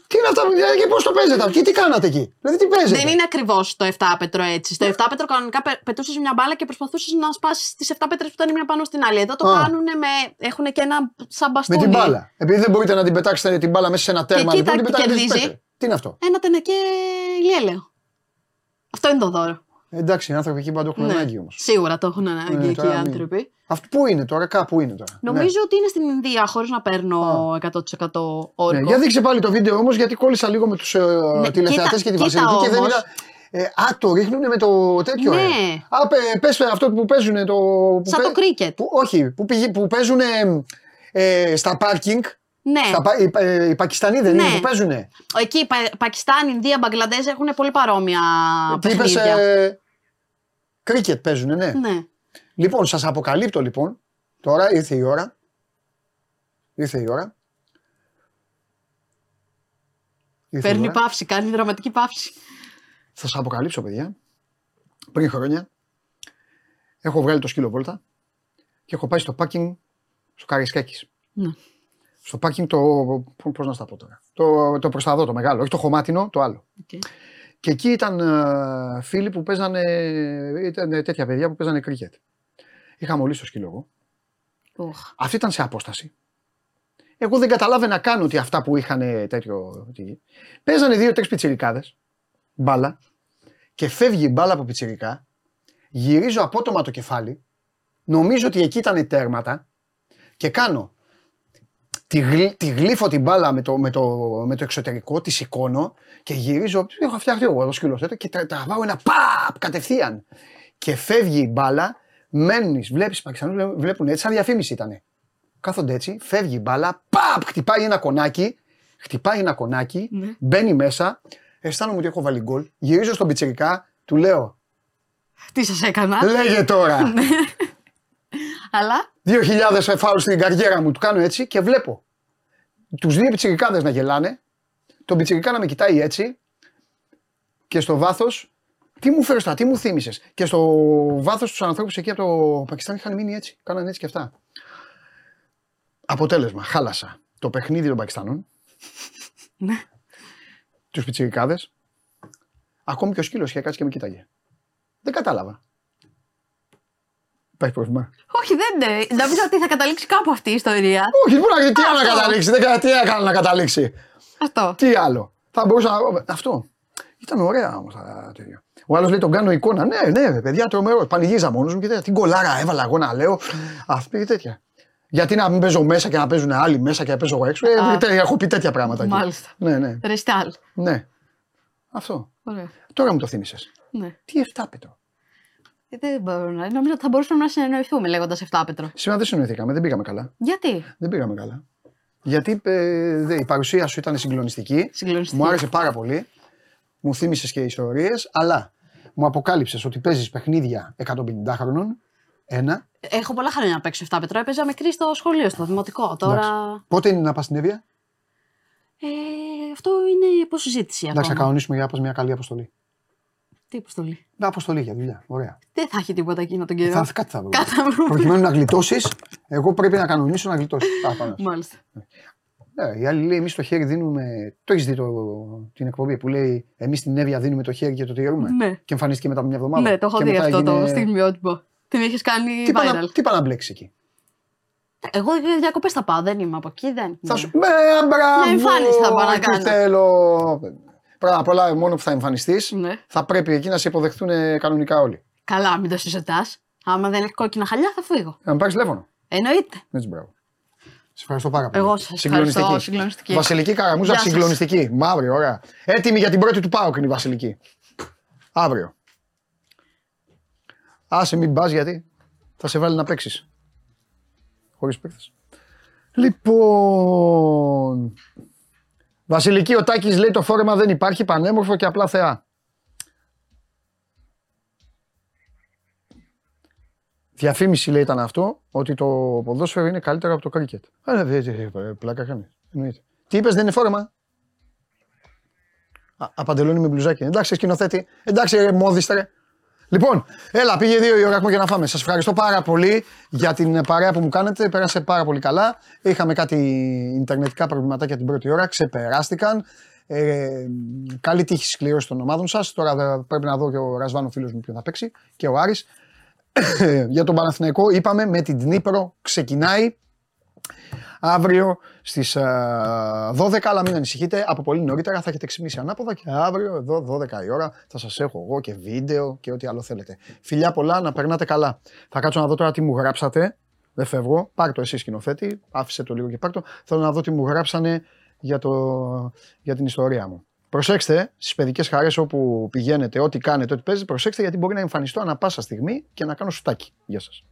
τι είναι αυτά, παιδιά, και πώς το παίζετε και τι κάνατε εκεί; Δηλαδή τι παίζετε; Δεν είναι ακριβώς το 7 πέτρο έτσι. Στο 7 πέτρο κανονικά πετούσες μια μπάλα και προσπαθούσες να σπάσεις τις 7 πέτρε που ήταν η μία πάνω στην άλλη. Εδώ το Α. κάνουν με. Έχουν και ένα σαν Με μπαστούνι. την μπάλα. Επειδή δεν μπορείτε να την πετάξετε την μπάλα μέσα σε ένα τέρμα, κοίτα λοιπόν, την τι πετάξετε στις κερδίζει. Πέτρες. Τι είναι αυτό; Ένα τενεκέ ηλιέλαιο. Αυτό είναι το δώρο. Ε, εντάξει, οι άνθρωποι εκεί παντού έχουν Ναι. ανάγκη όμως. Σίγουρα το έχουν ανάγκη Ναι, εκεί τώρα οι μην- άνθρωποι. Αυτό πού είναι τώρα, κάπου είναι τώρα. Νομίζω ότι είναι στην Ινδία, χωρίς να παίρνω 100% όρκο. Ναι. Για δείξε πάλι το βίντεο όμως, γιατί κόλλησα λίγο με τους ε, Ναι, τηλεθεατές κοίτα- και τη κοίτα Βασιλική και δεν όμως. είδα. Ε, α, το ρίχνουν με το τέτοιο. Ναι. Ε. Α, πε, πες αυτό που παίζουν. Το, που Σαν το κρίκετ. Που, όχι, που, πηγα- που παίζουν ε, στα πάρκινγκ. Ναι. Στα, πα- οι, ε, οι Πακιστανοί δεν Ναι. είναι που παίζουν. Εκεί, Πα- Πακιστάν, Ινδία, Μπαγκλαντές έχουν πολύ παρόμοια Τι είπες, παιχνίδια. ε, κρίκετ παίζουν, ναι. Ναι. Λοιπόν, σας αποκαλύπτω λοιπόν. Τώρα ήρθε η ώρα. Ήρθε η ώρα. Ήρθε η Παίρνει ώρα. παύση, κάνει δραματική παύση. Θα σας αποκαλύψω, παιδιά. Πριν χρόνια έχω βγάλει το σκύλο βόλτα και έχω πάει στο πάρκινγκ στο Καραϊσκάκης. Ναι. Στο πάρκινγκ το. Πώς να στα πω τώρα. Το, το μπροστά εδώ, το μεγάλο. Όχι το χωμάτινο, το άλλο. Οκ. Και εκεί ήταν ε, φίλοι που παίζανε. ήταν τέτοια παιδιά που παίζανε κρίκετ. Είχα αμολήσει το σκύλο εγώ. Οχ. Αυτή ήταν σε απόσταση. Εγώ δεν καταλάβαινα καν ότι αυτά που είχαν τέτοιο. τι- Παίζανε δύο-τρεις πιτσιρικάδες. Μπάλα. Και φεύγει η μπάλα από πιτσιρικά. Γυρίζω απότομα το κεφάλι. Νομίζω ότι εκεί ήταν τέρματα. Και κάνω. Τη, γλύ- τη γλύφω την μπάλα με το, με το, με το εξωτερικό, τη σηκώνω και γυρίζω. Έχω φτιαχτεί εγώ το σκύλο τέτοιο και τρα- τραβάω ένα παπ κατευθείαν. Και φεύγει η μπάλα, μένεις, βλέπεις οι Πακιστανού βλέπουν έτσι, σαν διαφήμιση ήταν. Κάθονται έτσι, φεύγει η μπάλα, παπ, χτυπάει ένα κονάκι, χτυπάει ένα κονάκι, Ναι. μπαίνει μέσα, αισθάνομαι ότι έχω βάλει γκολ, γυρίζω στον πιτσιρικά, του λέω, Τι σας έκανα; λέγε τώρα, Αλλά 2.000 φάουλ στην καριέρα μου, του κάνω έτσι και βλέπω τους δύο πιτσιρικάδες να γελάνε, τον πιτσιρικά να με κοιτάει έτσι και στο βάθος, τι μου φέρεις τώρα, τι μου θύμισες; Και στο βάθος τους ανθρώπους εκεί από το Πακιστάν είχαν μείνει έτσι, κάνανε έτσι και αυτά. Αποτέλεσμα, χάλασα το παιχνίδι των Πακιστανών, Ναι. τους πιτσιρικάδες, ακόμη και ο σκύλος είχε κάτσει και με κοίταγε. Δεν κατάλαβα. Υπάρχει πρόβλημα. όχι, δεν είναι. Νομίζω ότι θα καταλήξει κάπου αυτή η ιστορία. Όχι, πού να, τι άλλο να Αυτό. καταλήξει, δεν, κα- τι έκανα να καταλήξει. Αυτό. Τι άλλο. Θα μπορούσα να. Αυτό. Ήταν ωραία όμως τα τέτοια. Ο άλλος λέει τον κάνω εικόνα. Ναι, ναι, ρε, παιδιά, τρομερός. Πανηγίζα μόνος μου και τέτοια. Τι γκολάρα έβαλα εγώ να λέω. Αυτή και τέτοια. Γιατί να μην παίζω μέσα και να παίζουν άλλοι μέσα και να παίζω εγώ έξω. Ε, Α. τε- έχω πει τέτοια πράγματα. εκεί. Μάλιστα. Ναι, ναι, Ρεστάλ. ναι. Αυτό. Ωραία. Τώρα μου το θύμισες. Ναι. Τι 7 πέτρο. Ε, Δεν μπορώ να. Νομίζω ότι θα μπορούσαμε να συνεννοηθούμε λέγοντας 7 πέτρο. Σήμερα δεν συνοηθήκαμε, δεν πήγαμε καλά. Γιατί; Δεν πήγαμε καλά. Γιατί ε, δε, η παρουσία σου ήταν συγκλονιστική. Συγκλονιστική. Μου άρεσε πάρα πολύ. Μου θύμισες και ιστορίες, αλλά μου αποκάλυψες ότι παίζεις παιχνίδια 150 χρονών. Ένα. Έχω πολλά χρόνια να παίξω 7 πέτρο. Έπαιζα μικρή στο σχολείο, στο δημοτικό. Τώρα. Εντάξει. Πότε είναι να πας στην Εύβοια; Ε, αυτό είναι υποσυζήτηση Εντάξει, θα ακόμα. κανονίσουμε για να πας μια καλή αποστολή. Τι υποστολή. Μια αποστολή για δουλειά. Ωραία. Δεν θα έχει τίποτα εκείνο τον καιρό. Θα, κάτι θα βρούμε. Κάτι θα βρούμε. Προκειμένου να γλιτώσεις, εγώ πρέπει να κανονίσω να γλιτώσει. Α, πάνω. Μάλιστα. Ε, η άλλη λέει: Εμείς το χέρι δίνουμε. Το έχεις δει το, την εκπομπή που λέει: Εμείς στην Εύβοια δίνουμε το χέρι και το τηρούμε. Ναι. Και εμφανίστηκε μετά από μια εβδομάδα. Ναι, το έχω Και δει μετά αυτό το έγινε- στιγμιότυπο. Την έχει κάνει Τι πάει viral. να- Τι πάει να μπλέξει εκεί; Εγώ για διακοπές θα πάω, δεν είμαι από εκεί, δεν. Θα Ναι. σου. Με μπράβο! Μια εμφάνιση θα πάω να εκεί κάνω. Θέλω. Πρώτα απ' όλα, μόνο που θα εμφανιστείς, Ναι. θα πρέπει εκεί να σε υποδεχτούν ε, κανονικά όλοι. Καλά, μην το συζητάς. Άμα δεν έχει κόκκινα χαλιά, θα φύγω. Να με πάρεις τηλέφωνο. Εννοείται. Έτσι, μπράβο. Σε ευχαριστώ πάρα πολύ. Εγώ σας Συγκλονιστική. ευχαριστώ, συγκλονιστική. Βασιλική Καραμούζα, Γεια σας. συγκλονιστική. Μαύρη, ωραία. Έτοιμη για την πρώτη του Πάοκ είναι η Βασιλική. Αύριο. Άσε μην πας γιατί θα σε βάλει να παίξεις. Χωρίς παίκτες. Λοιπόν. Βασιλική, ο Τάκης λέει το φόρεμα δεν υπάρχει, πανέμορφο και απλά θεά. Διαφήμιση λέει ήταν αυτό, ότι το ποδόσφαιρο είναι καλύτερο από το κρίκετ. Α, ναι, δε- δε- δε- πλάκα κάνει. Εννοείται. Τι είπες, δεν είναι φόρεμα; Α, απαντελώνει με μπλουζάκι. Εντάξει, σκηνοθέτη. Εντάξει, ρε, μόδιστρε. Λοιπόν, έλα, πήγε δύο η ώρα έχουμε για να φάμε. Σας ευχαριστώ πάρα πολύ για την παρέα που μου κάνετε. Πέρασε πάρα πολύ καλά. Είχαμε κάτι ιντερνετικά προβληματάκια την πρώτη ώρα. Ξεπεράστηκαν. Ε, καλή τύχη στι κληρώσει των ομάδων σας. Τώρα δε- πρέπει να δω και ο Ρασβάνο φίλος μου ποιο θα παίξει και ο Άρης. για τον Παναθηναϊκό είπαμε με την Δνήπρο ξεκινάει αύριο στις 12, αλλά μην ανησυχείτε, από πολύ νωρίτερα θα έχετε ξυπνήσει ανάποδα και αύριο εδώ 12 η ώρα θα σας έχω εγώ και βίντεο και ό,τι άλλο θέλετε. Φιλιά πολλά, να περνάτε καλά. Θα κάτσω να δω τώρα τι μου γράψατε. Δεν φεύγω. Πάρ το εσύ σκηνοθέτη. Άφησε το λίγο και πάρ το. Θέλω να δω τι μου γράψανε για, το, για την ιστορία μου. Προσέξτε στις παιδικές χαρές όπου πηγαίνετε, ό,τι κάνετε, ό,τι παίζετε, προσέξτε γιατί μπορεί να εμφανιστώ ανα πάσα στιγμή και να κάνω σουτάκι. Γεια σας.